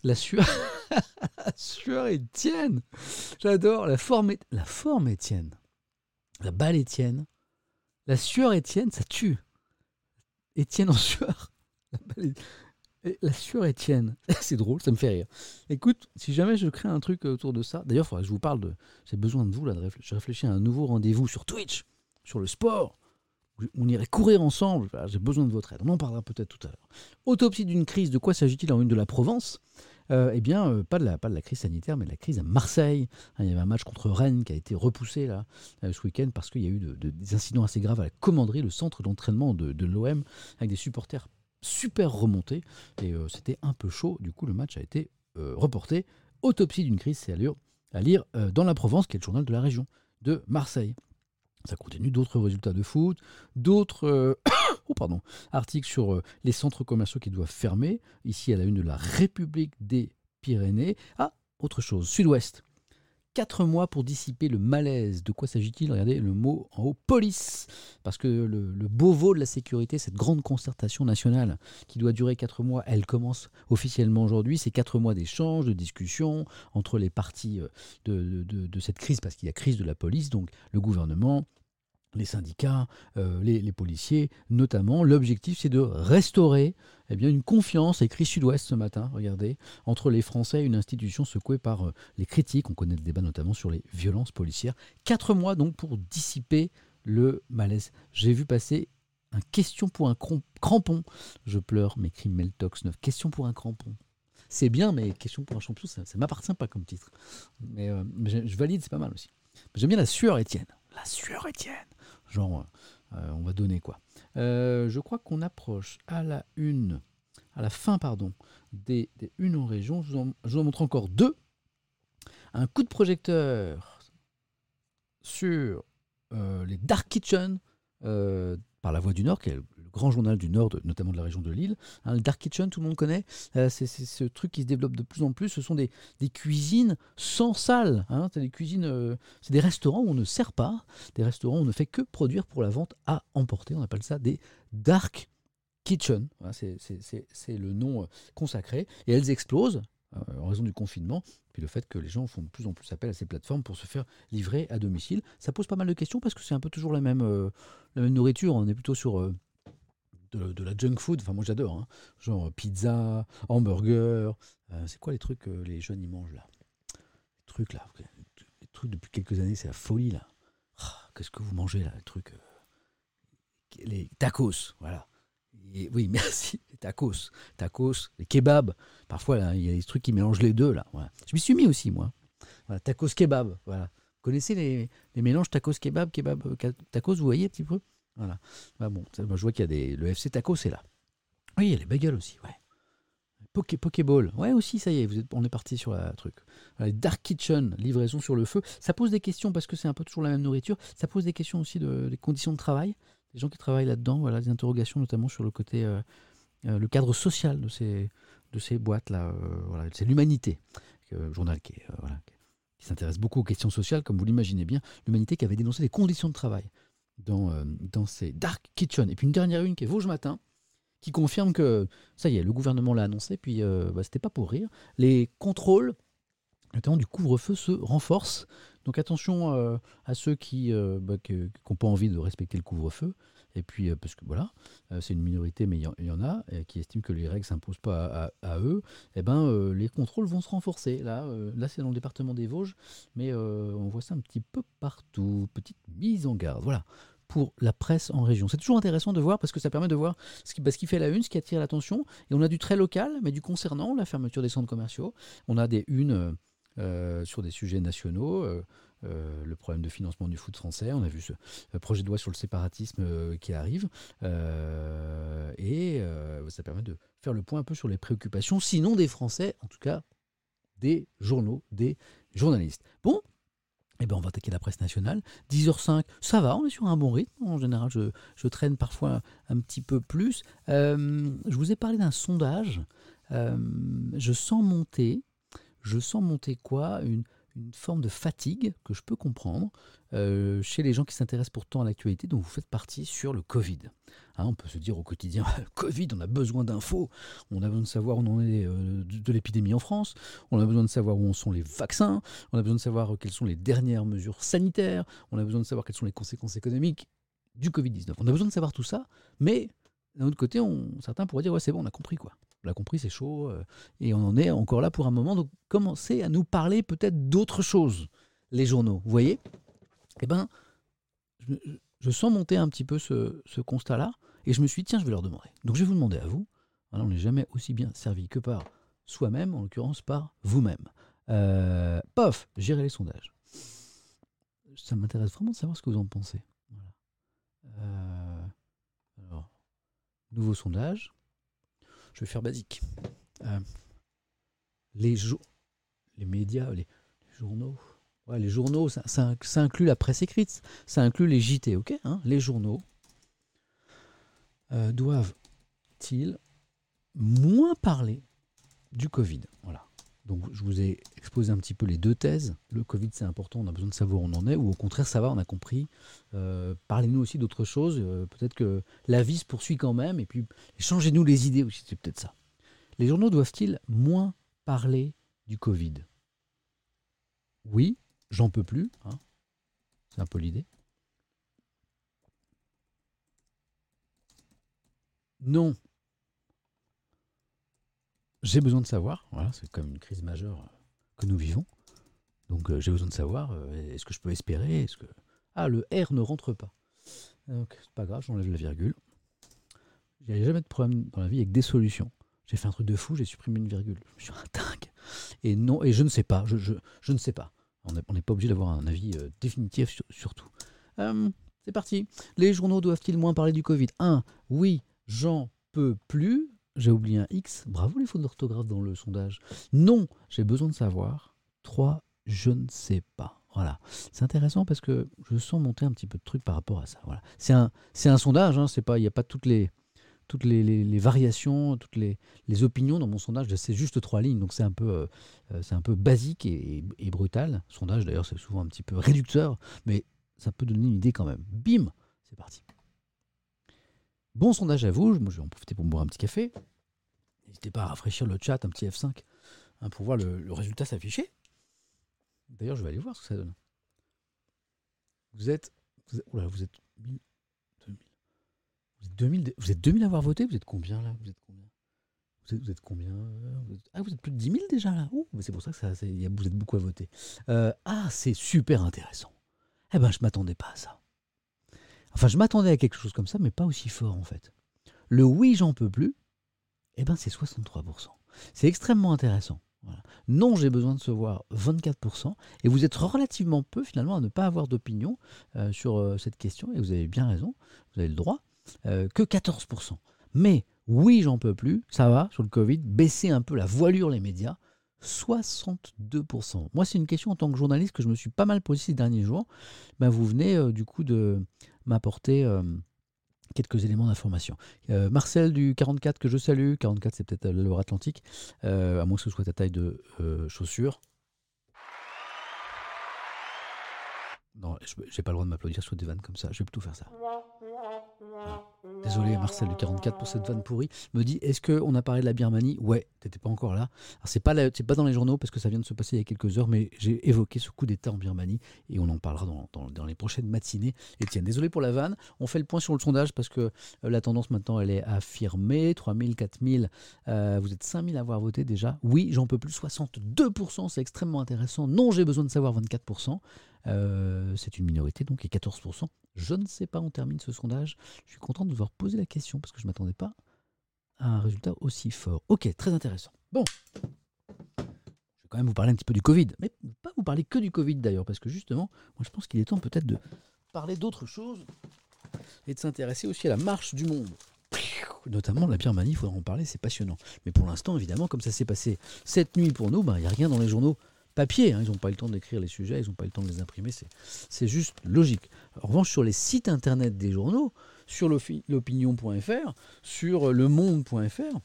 La sueur, la sueur Étienne. J'adore. La forme, la forme Étienne. La balle Étienne. La sueur Étienne, ça tue. Étienne en sueur. La, balle, la sueur Étienne. c'est drôle, ça me fait rire. Écoute, si jamais je crée un truc autour de ça, d'ailleurs, je vous parle de. J'ai besoin de vous là. De Je réfléchis à un nouveau rendez-vous sur Twitch, sur le sport. On irait courir ensemble. J'ai besoin de votre aide. On en parlera peut-être tout à l'heure. Autopsie d'une crise. De quoi s'agit-il en une de la Provence? Euh, eh bien, euh, pas, de la, pas de la crise sanitaire, mais de la crise à Marseille. Hein, il y avait un match contre Rennes qui a été repoussé là, euh, ce week-end parce qu'il y a eu des incidents assez graves à la commanderie, le centre d'entraînement de, de l'OM, avec des supporters super remontés. Et c'était un peu chaud. Du coup, le match a été reporté. Autopsie d'une crise, c'est à lire, lire dans la Provence, qui est le journal de la région de Marseille. Ça continue d'autres résultats de foot, d'autres oh, articles sur euh, les centres commerciaux qui doivent fermer. Ici, à la une de la République des Pyrénées. Ah, autre chose, Sud-Ouest. Quatre mois pour dissiper le malaise. De quoi s'agit-il? Regardez le mot en haut, police. Parce que le, le Beauvau de la sécurité, cette grande concertation nationale qui doit durer quatre mois, elle commence officiellement aujourd'hui. C'est quatre mois d'échanges, de discussions entre les parties euh, de cette crise, parce qu'il y a crise de la police, donc le gouvernement, les syndicats, euh, les, policiers notamment. L'objectif, c'est de restaurer eh bien, une confiance, écrit Sud-Ouest ce matin, regardez, entre les Français et une institution secouée par euh, les critiques. On connaît le débat notamment sur les violences policières. Quatre mois donc pour dissiper le malaise. J'ai vu passer un question pour un crampon. Je pleure, m'écrit Meltox 9. Question pour un crampon. C'est bien, mais question pour un champion, ça ne m'appartient pas comme titre. Mais, euh, je, valide, c'est pas mal aussi. J'aime bien la sueur, Étienne. La sueur, Étienne genre euh, on va donner quoi. Euh, je crois qu'on approche à la une, à la fin pardon, des, une en région. Je vous, en, montre encore deux. Un coup de projecteur sur euh, les Dark Kitchen par La Voix du Nord, qui est le grand journal du Nord, notamment de la région de Lille. Hein, le Dark Kitchen, tout le monde connaît. Euh, c'est ce truc qui se développe de plus en plus. Ce sont des, cuisines sans salle. Hein. c'est des cuisines, euh, c'est des restaurants où on ne sert pas, des restaurants où on ne fait que produire pour la vente à emporter. On appelle ça des Dark Kitchen. c'est le nom euh, consacré. Et elles explosent en raison du confinement, puis le fait que les gens font de plus en plus appel à ces plateformes pour se faire livrer à domicile. Ça pose pas mal de questions parce que c'est un peu toujours la même, la même nourriture. On est plutôt sur de, la junk food. Enfin, moi j'adore. Hein. Genre pizza, hamburger. Euh, c'est quoi les trucs que les jeunes ils mangent là? Les trucs là. Les trucs depuis quelques années, c'est la folie là. Ah, qu'est-ce que vous mangez là Les trucs. Euh, les tacos, voilà. oui, merci. Les tacos. Tacos, les kebabs. Parfois, il y a des trucs qui mélangent les deux là. Je m'y suis mis aussi, moi. tacos kebab. Voilà. Vous connaissez les, les mélanges tacos kebab, kebab, euh, tacos, vous voyez un petit peu? Voilà. Bah bon, je vois qu'il y a des. Le FC Taco, c'est là. Oui, il y a les bagels aussi, ouais. Poké, Pokéball, ouais aussi, ça y est, vous êtes, on est parti sur la truc. Dark Kitchen, livraison sur le feu. Ça pose des questions parce que c'est un peu toujours la même nourriture. Ça pose des questions aussi de, des conditions de travail, des gens qui travaillent là-dedans. Voilà, des interrogations notamment sur le côté, euh, euh, le cadre social de ces, de ces boîtes-là. Euh, voilà, c'est l'humanité, le journal qui, qui s'intéresse beaucoup aux questions sociales, comme vous l'imaginez bien. L'humanité qui avait dénoncé les conditions de travail dans, euh, dans ces dark kitchen. Et puis une dernière une qui est Vosges Matin, qui confirme que ça y est, le gouvernement l'a annoncé, puis euh, bah, c'était pas pour rire. Les contrôles, notamment du couvre-feu, se renforcent. Donc attention euh, à ceux qui n'ont bah, pas envie de respecter le couvre-feu. Et puis, parce que voilà, c'est une minorité, mais il y, en a qui estiment que les règles ne s'imposent pas à, eux. Eh ben, les contrôles vont se renforcer. Là, là c'est dans le département des Vosges, mais on voit ça un petit peu partout. Petite mise en garde. Voilà pour la presse en région. C'est toujours intéressant de voir parce que ça permet de voir ce qui, bah, ce qui fait la une, ce qui attire l'attention. Et on a du très local, mais du concernant, la fermeture des centres commerciaux. On a des unes euh, sur des sujets nationaux. Euh, euh, le problème de financement du foot français, on a vu ce projet de loi sur le séparatisme qui arrive, et ça permet de faire le point un peu sur les préoccupations, sinon des Français, en tout cas des journaux, des journalistes. Bon, eh ben on va attaquer la presse nationale. 10h05, ça va, on est sur un bon rythme. En général, je, traîne parfois un petit peu plus. Euh, je vous ai parlé d'un sondage. Euh, je sens monter, je sens monter quoi? Une, une forme de fatigue que je peux comprendre euh, chez les gens qui s'intéressent pourtant à l'actualité, dont vous faites partie sur le Covid. Hein, on peut se dire au quotidien, Covid, on a besoin d'infos, on a besoin de savoir où on en est euh, de, l'épidémie en France, on a besoin de savoir où en sont les vaccins, on a besoin de savoir quelles sont les dernières mesures sanitaires, on a besoin de savoir quelles sont les conséquences économiques du Covid-19. On a besoin de savoir tout ça, mais d'un autre côté, certains pourraient dire, ouais c'est bon, on a compris quoi. On l'a compris, c'est chaud, euh, et on en est encore là pour un moment. Donc commencez à nous parler peut-être d'autres choses, les journaux. Vous voyez? Eh bien, je, sens monter un petit peu ce, constat-là, et je me suis dit, tiens, je vais leur demander. Donc je vais vous demander à vous, on n'est jamais aussi bien servi que par soi-même, en l'occurrence par vous-même. Euh, pof, gérer les sondages. Ça m'intéresse vraiment de savoir ce que vous en pensez. Euh, alors, nouveau sondage. Je vais faire basique. Euh, les, les médias, les, journaux, ouais, les journaux, ça, inclut la presse écrite, ça inclut les JT, ok hein Les journaux euh, doivent-ils moins parler du Covid? Voilà. Donc je vous ai exposé un petit peu les deux thèses. Le Covid c'est important, on a besoin de savoir où on en est, ou au contraire ça va, on a compris. Euh, parlez-nous aussi d'autres choses. Euh, peut-être que la vie se poursuit quand même, et puis changez-nous les idées aussi, c'est peut-être ça. Les journaux doivent-ils moins parler du Covid? Oui, j'en peux plus. Hein. c'est un peu l'idée. Non, j'ai besoin de savoir, voilà, c'est comme une crise majeure euh, que nous vivons. Donc euh, j'ai besoin de savoir, euh, est-ce que je peux espérer est-ce que... Ah, le R ne rentre pas. Donc c'est pas grave, j'enlève la virgule. Il n'y a jamais de problème dans la vie avec des solutions. J'ai fait un truc de fou, j'ai supprimé une virgule. Je suis un dingue. Et non, et je ne sais pas, je, ne sais pas. On n'est pas obligé d'avoir un avis définitif sur, tout. c'est parti. Les journaux doivent-ils moins parler du Covid? 1. Oui, j'en peux plus. J'ai oublié un X. Bravo les fautes d'orthographe dans le sondage. Non, j'ai besoin de savoir. 3, je ne sais pas. Voilà. C'est intéressant parce que je sens monter un petit peu de trucs par rapport à ça. Voilà. C'est un, un sondage, hein, il n'y a pas toutes les, toutes les, variations, toutes les, opinions dans mon sondage. C'est juste trois lignes, donc c'est un peu, euh, euh, un peu basique et brutal. Sondage d'ailleurs, c'est souvent un petit peu réducteur, mais ça peut donner une idée quand même. Bim, c'est parti. Bon sondage à vous, je vais en profiter pour me boire un petit café. N'hésitez pas à rafraîchir le chat, un petit F5, hein, pour voir le, résultat s'afficher. D'ailleurs, je vais aller voir ce que ça donne. Vous êtes. Vous êtes, vous êtes 2000, vous êtes 2000, à avoir voté Vous êtes combien là? Vous êtes combien? Vous êtes, combien? Ah, vous êtes plus de 10 000 déjà là? C'est pour ça que ça, vous êtes beaucoup à voter. Euh, ah, c'est super intéressant. Eh ben, je m'attendais pas à ça. Enfin, je m'attendais à quelque chose comme ça, mais pas aussi fort en fait. Le oui, j'en peux plus, eh ben c'est 63%. C'est extrêmement intéressant. Non, j'ai besoin de se voir 24%, et vous êtes relativement peu finalement à ne pas avoir d'opinion euh, sur euh, cette question, et vous avez bien raison, vous avez le droit, euh, que 14%. Mais oui, j'en peux plus, ça va sur le Covid, baisser un peu la voilure les médias, 62%. Moi, c'est une question en tant que journaliste que je me suis pas mal posée ces derniers jours. Ben, vous venez du coup de, m'apporter euh, quelques éléments d'information. Euh, Marcel du 44 que je salue, 44 c'est peut-être le Atlantique, euh, à moins que ce soit ta taille de chaussure. Non, j'ai pas le droit de m'applaudir sur des vannes comme ça, je vais plutôt faire ça. Désolé Marcel du 44 pour cette vanne pourrie. Me dit est-ce qu'on a parlé de la Birmanie? Ouais, t'étais pas encore là. c'est pas c'est pas dans les journaux parce que ça vient de se passer il y a quelques heures, mais j'ai évoqué ce coup d'État en Birmanie et on en parlera dans, les prochaines matinées. Etienne, désolé pour la vanne. On fait le point sur le sondage parce que euh, la tendance maintenant elle est affirmée. 3000, 4000, euh, vous êtes 5000 à avoir voté déjà. Oui, j'en peux plus. 62%, c'est extrêmement intéressant. Non, j'ai besoin de savoir 24%. Euh, c'est une minorité donc et 14%. Je ne sais pas, on termine ce sondage. Je suis content de devoir poser la question parce que je ne m'attendais pas à un résultat aussi fort. Ok, très intéressant. Bon, je vais quand même vous parler un petit peu du Covid, mais pas vous parler que du Covid d'ailleurs, parce que justement, moi je pense qu'il est temps peut-être de parler d'autres choses et de s'intéresser aussi à la marche du monde. Notamment la Birmanie, il faudra en parler, c'est passionnant. Mais pour l'instant, évidemment, comme ça s'est passé cette nuit pour nous, ben, il n'y a rien dans les journaux papier. Hein. ils n'ont pas eu le temps d'écrire les sujets, ils n'ont pas le temps de les imprimer, c'est juste logique. En revanche, sur les sites internet des journaux, sur l'opinion.fr, sur lemonde.fr,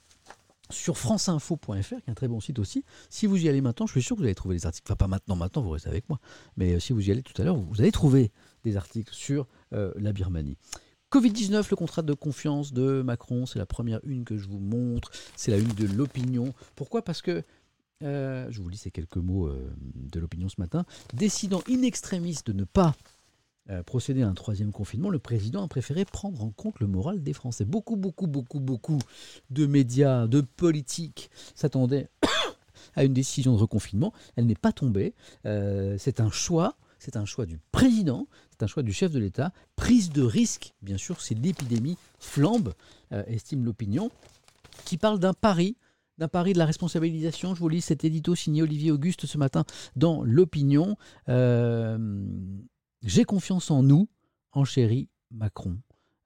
sur franceinfo.fr, qui est un très bon site aussi. Si vous y allez maintenant, je suis sûr que vous allez trouver des articles. Enfin, pas maintenant, maintenant, vous restez avec moi. Mais euh, si vous y allez tout à l'heure, vous allez trouver des articles sur euh, la Birmanie. Covid-19, le contrat de confiance de Macron, c'est la première une que je vous montre. C'est la une de l'opinion. Pourquoi? Parce que euh, je vous lis ces quelques mots euh, de l'opinion ce matin. Décidant in extremis de ne pas euh, procéder à un troisième confinement, le président a préféré prendre en compte le moral des Français. Beaucoup, beaucoup, beaucoup, beaucoup de médias, de politiques s'attendaient à une décision de reconfinement. Elle n'est pas tombée. c'est un choix. C'est un choix du président, c'est un choix du chef de l'État. Prise de risque, bien sûr, si l'épidémie flambe, estime l'opinion, qui parle d'un pari d'un pari de la responsabilisation. Je vous lis cet édito signé Olivier Auguste ce matin dans l'opinion. Euh, j'ai confiance en nous, en chéri Macron.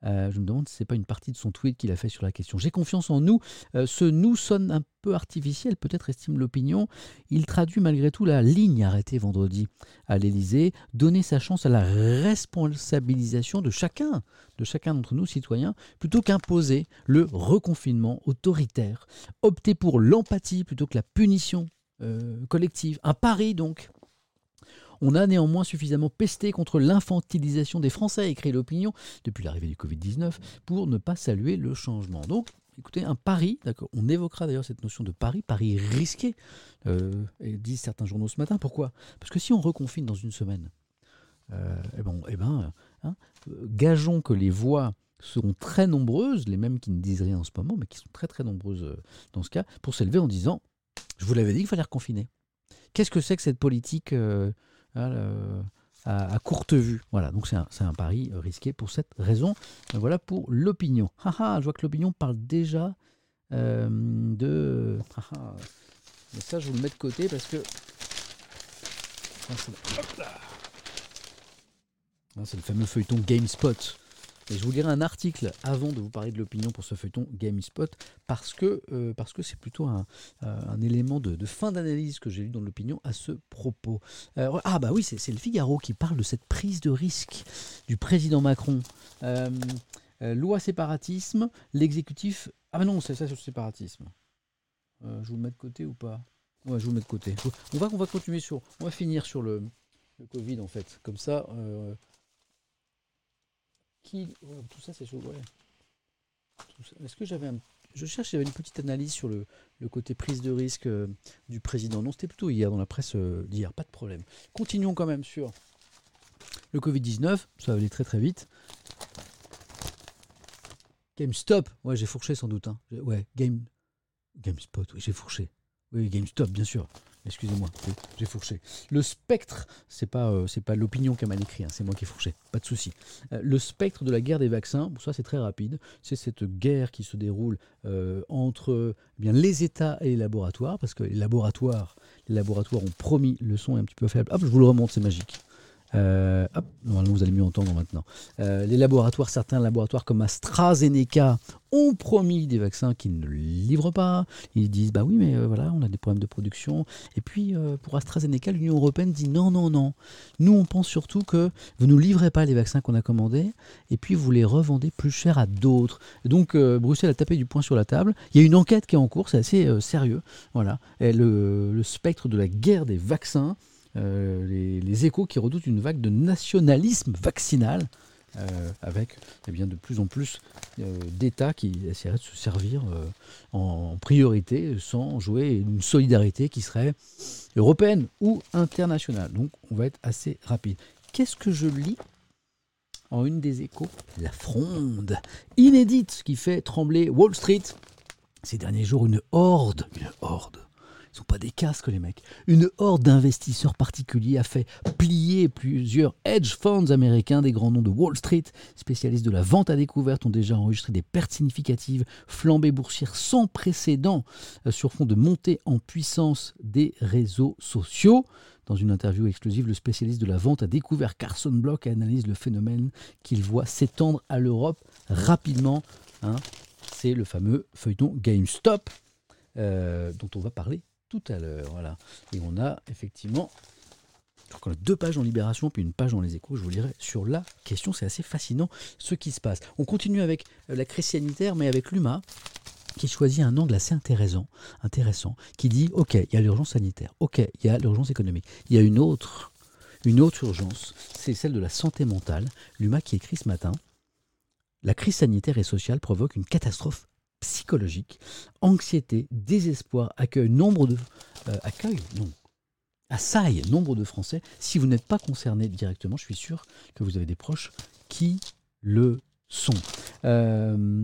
Euh, je me demande si ce n'est pas une partie de son tweet qu'il a fait sur la question. J'ai confiance en nous. Euh, ce nous sonne un peu artificiel, peut-être estime l'opinion. Il traduit malgré tout la ligne arrêtée vendredi à l'Élysée, donner sa chance à la responsabilisation de chacun, de chacun d'entre nous, citoyens, plutôt qu'imposer le reconfinement autoritaire. Opter pour l'empathie plutôt que la punition euh, collective. Un pari donc on a néanmoins suffisamment pesté contre l'infantilisation des Français, écrit l'opinion, depuis l'arrivée du Covid-19, pour ne pas saluer le changement. Donc, écoutez, un pari, on évoquera d'ailleurs cette notion de pari, pari risqué, euh, disent certains journaux ce matin. Pourquoi? Parce que si on reconfine dans une semaine, euh, eh ben, eh ben hein, gageons que les voix seront très nombreuses, les mêmes qui ne disent rien en ce moment, mais qui sont très très nombreuses euh, dans ce cas, pour s'élever en disant, je vous l'avais dit qu'il fallait reconfiner. Qu'est-ce que c'est que cette politique à, courte vue. Voilà, donc c'est un, un, pari euh, risqué pour cette raison. Voilà pour l'opinion. je vois que l'opinion parle déjà euh, de. Mais ça, je vous le mets de côté parce que. C'est le fameux feuilleton GameSpot. Et je vous lirai un article avant de vous parler de l'opinion pour ce feuilleton GameSpot, parce que euh, parce que c'est plutôt un, euh, élément de, fin d'analyse que j'ai lu dans l'opinion à ce propos. Euh, ah bah oui, c'est le Figaro qui parle de cette prise de risque du président Macron. loi séparatisme, l'exécutif... Ah mais non, c'est ça sur le séparatisme. je vous le mets de côté ou pas? Ouais, je vous le mets de côté. On va, va continuer sur... On va finir sur le Covid en fait. Comme ça tout ça, c'est chaud. Est-ce que j'avais un. Je cherche, une petite analyse sur le, côté prise de risque euh, du président. Non, c'était plutôt hier dans la presse euh, d'hier, pas de problème. Continuons quand même sur le Covid-19, ça va aller très très vite. GameStop, ouais, j'ai fourché sans doute. Hein. Ouais, Game. GameSpot, oui, j'ai fourché. Oui, GameStop, bien sûr. Excusez-moi, j'ai fourché. Le spectre, c'est pas euh, pas l'opinion qui a mal écrit, hein, c'est moi qui ai fourché, pas de souci. Euh, le spectre de la guerre des vaccins, ça c'est très rapide, c'est cette guerre qui se déroule euh, entre eh bien les États et les laboratoires, parce que les laboratoires, les laboratoires ont promis le son est un petit peu faible. Hop, je vous le remonte, c'est magique. Euh, normalement, vous allez mieux entendre maintenant. Euh, les laboratoires, certains laboratoires comme AstraZeneca ont promis des vaccins qu'ils ne livrent pas. Ils disent bah oui, mais euh, voilà, on a des problèmes de production. Et puis pour AstraZeneca, l'Union européenne dit non, non, non. Nous, on pense surtout que vous ne nous livrez pas les vaccins qu'on a commandés, et puis vous les revendez plus cher à d'autres. Donc Bruxelles a tapé du poing sur la table. Il y a une enquête qui est en cours, c'est assez sérieux. Voilà. Et le spectre de la guerre des vaccins euh, les, échos qui redoutent une vague de nationalisme vaccinal. Euh, avec eh bien, de plus en plus euh, d'États qui essaieraient de se servir en priorité sans jouer une solidarité qui serait européenne ou internationale. Donc on va être assez rapide. Qu'est-ce que je lis en une des échos? La fronde inédite qui fait trembler Wall Street. Ces derniers jours, une horde, une horde, pas des casques, les mecs. Une horde d'investisseurs particuliers a fait plier plusieurs hedge funds américains. Des grands noms de Wall Street, spécialistes de la vente à découverte, ont déjà enregistré des pertes significatives, flambées boursières sans précédent euh, sur fond de montée en puissance des réseaux sociaux. Dans une interview exclusive, le spécialiste de la vente a découvert Carson Block analyse le phénomène qu'il voit s'étendre à l'Europe rapidement. Hein. C'est le fameux feuilleton GameStop euh, dont on va parler tout à l'heure. Voilà. Et on a effectivement deux pages en Libération, puis une page dans les échos, je vous dirai, sur la question. C'est assez fascinant ce qui se passe. On continue avec euh, la crise sanitaire, mais avec l'UMA, qui choisit un angle assez intéressant, intéressant qui dit, OK, il y a l'urgence sanitaire, OK, il y a l'urgence économique, il y a une autre, une autre urgence, c'est celle de la santé mentale. L'UMA qui écrit ce matin, la crise sanitaire et sociale provoque une catastrophe psychologique, anxiété, désespoir, accueil, nombre de euh, accueil, non, assaille nombre de Français. Si vous n'êtes pas concerné directement, je suis sûr que vous avez des proches qui le sont. Euh,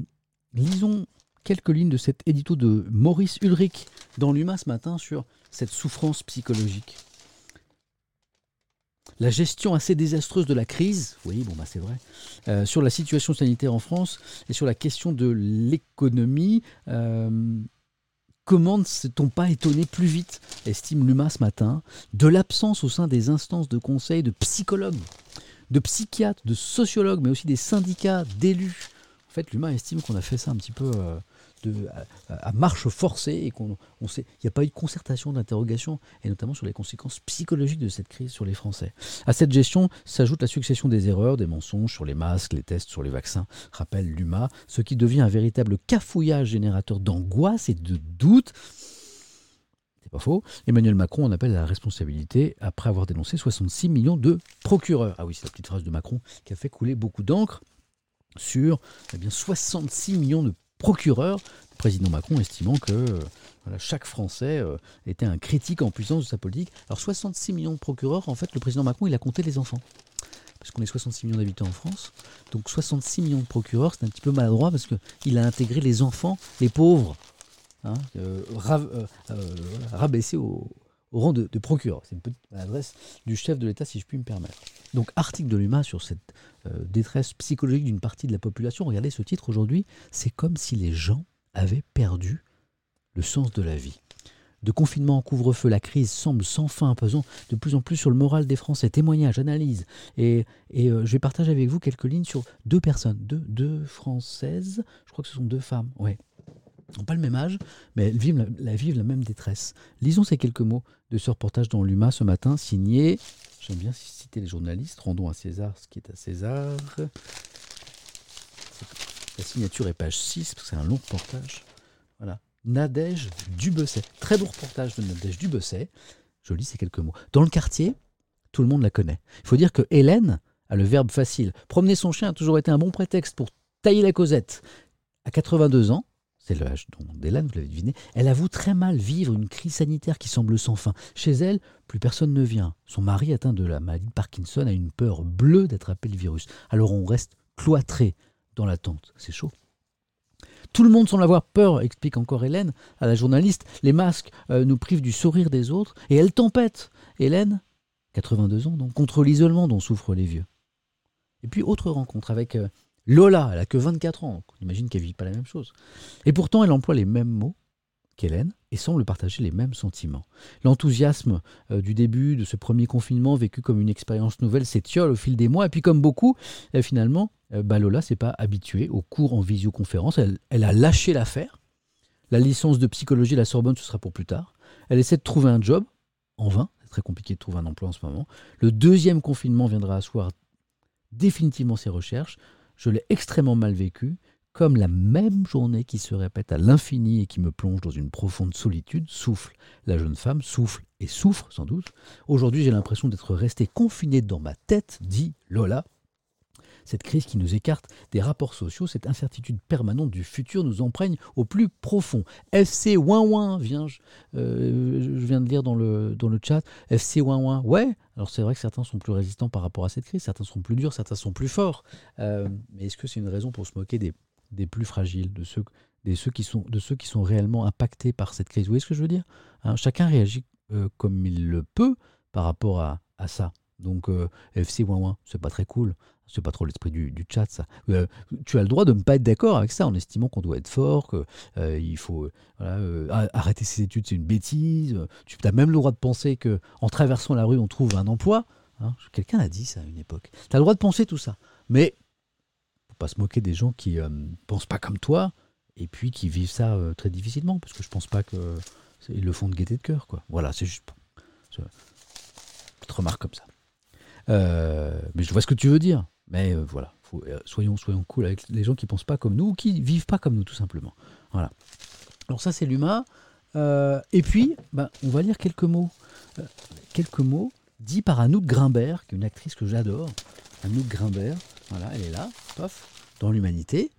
lisons quelques lignes de cet édito de Maurice Ulrich dans l'UMA ce matin sur cette souffrance psychologique. La gestion assez désastreuse de la crise, oui, bon, bah c'est vrai, euh, sur la situation sanitaire en France et sur la question de l'économie. Euh, comment ne s'est-on pas étonné plus vite, estime l'UMA ce matin, de l'absence au sein des instances de conseil de psychologues, de psychiatres, de sociologues, mais aussi des syndicats, d'élus? En fait, l'UMA estime qu'on a fait ça un petit peu euh, à, marche forcée et qu'on on sait il n'y a pas eu de concertation, d'interrogation, et notamment sur les conséquences psychologiques de cette crise sur les Français. À cette gestion s'ajoute la succession des erreurs, des mensonges sur les masques, les tests sur les vaccins, rappelle l'UMA, ce qui devient un véritable cafouillage générateur d'angoisse et de doute. C'est pas faux. Emmanuel Macron en appelle à la responsabilité après avoir dénoncé 66 millions de procureurs. Ah oui, c'est la petite phrase de Macron qui a fait couler beaucoup d'encre sur eh bien, 66 millions de procureur, le président Macron estimant que euh, chaque Français euh, était un critique en puissance de sa politique. Alors 66 millions de procureurs, en fait, le président Macron, il a compté les enfants. Parce qu'on est 66 millions d'habitants en France. Donc 66 millions de procureurs, c'est un petit peu maladroit parce qu'il a intégré les enfants, les pauvres, hein, euh, rabaissés au, au rang de, procureur. C'est une petite adresse du chef de l'État, si je puis me permettre. Donc, article de l'UMA sur cette euh, détresse psychologique d'une partie de la population. Regardez ce titre aujourd'hui. C'est comme si les gens avaient perdu le sens de la vie. De confinement en couvre-feu, la crise semble sans fin, pesant de plus en plus sur le moral des Français. Témoignages, analyses. Et, euh, je vais partager avec vous quelques lignes sur deux personnes, deux, deux Françaises. Je crois que ce sont deux femmes. Ouais, n'ont pas le même âge, mais elles vivent la, vivent la même détresse. Lisons ces quelques mots de ce reportage dans l'UMA ce matin, signé, j'aime bien citer les journalistes, rendons à César ce qui est à César. La signature est page 6, parce que c'est un long reportage. Voilà. Nadège Dubesset. Très beau reportage de Nadège Dubesset. Je lis ces quelques mots. Dans le quartier, tout le monde la connaît. Il faut dire que Hélène a le verbe facile. Promener son chien a toujours été un bon prétexte pour tailler la causette. À 82 ans, c'est l'âge d'Hélène, vous l'avez deviné, elle avoue très mal vivre une crise sanitaire qui semble sans fin. Chez elle, plus personne ne vient. Son mari, atteint de la maladie de Parkinson, a une peur bleue d'attraper le virus. Alors on reste cloîtré dans l'attente. C'est chaud. Tout le monde semble avoir peur, explique encore Hélène à la journaliste. Les masques euh, nous privent du sourire des autres et elle tempête. Hélène, 82 ans, donc, contre l'isolement dont souffrent les vieux. Et puis, autre rencontre avec euh, Lola, elle a que 24 ans, on imagine qu'elle vit pas la même chose. Et pourtant, elle emploie les mêmes mots qu'Hélène et semble partager les mêmes sentiments. L'enthousiasme euh, du début de ce premier confinement vécu comme une expérience nouvelle s'étiole au fil des mois. Et puis comme beaucoup, euh, finalement, euh, bah, Lola s'est pas habituée aux cours en visioconférence. Elle, elle a lâché l'affaire. La licence de psychologie à la Sorbonne, ce sera pour plus tard. Elle essaie de trouver un job, en vain. C'est très compliqué de trouver un emploi en ce moment. Le deuxième confinement viendra asseoir définitivement ses recherches je l'ai extrêmement mal vécu, comme la même journée qui se répète à l'infini et qui me plonge dans une profonde solitude, souffle. La jeune femme souffle et souffre sans doute. Aujourd'hui j'ai l'impression d'être resté confiné dans ma tête, dit Lola, cette crise qui nous écarte des rapports sociaux, cette incertitude permanente du futur nous emprungne au plus profond. FC ouin viens, je, euh, je viens de lire dans le, dans le chat. FC ouin ouais. Alors c'est vrai que certains sont plus résistants par rapport à cette crise, certains sont plus durs, certains sont plus forts. Euh, mais est-ce que c'est une raison pour se moquer des, des plus fragiles, de ceux, des, ceux qui sont, de ceux qui sont réellement impactés par cette crise? Vous voyez ce que je veux dire? Hein Chacun réagit euh, comme il le peut par rapport à, à ça. Donc euh, FC moins c'est pas très cool. C'est pas trop l'esprit du, du, chat, ça. Euh, tu as le droit de ne pas être d'accord avec ça en estimant qu'on doit être fort, qu'il euh, faut arrêter ses études, c'est une bêtise. Tu as même le droit de penser que en traversant la rue, on trouve un emploi. Hein. Quelqu'un a dit ça à une époque. Tu as le droit de penser tout ça. Mais faut pas se moquer des gens qui ne pensent pas comme toi et puis qui vivent ça très difficilement, parce que je pense pas qu'ils le font de gaieté de cœur. Quoi. Voilà, c'est juste. Petite remarque comme ça. Euh, mais je vois ce que tu veux dire. Mais euh, voilà, euh, soyons, cool avec les gens qui pensent pas comme nous ou qui vivent pas comme nous, tout simplement. Voilà. Alors ça, c'est l'humain. et puis, ben, on va lire quelques mots. quelques mots dits par Anouk Grimbert, qui est une actrice que j'adore. Anouk Grimbert, voilà, elle est là, paf, dans l'humanité.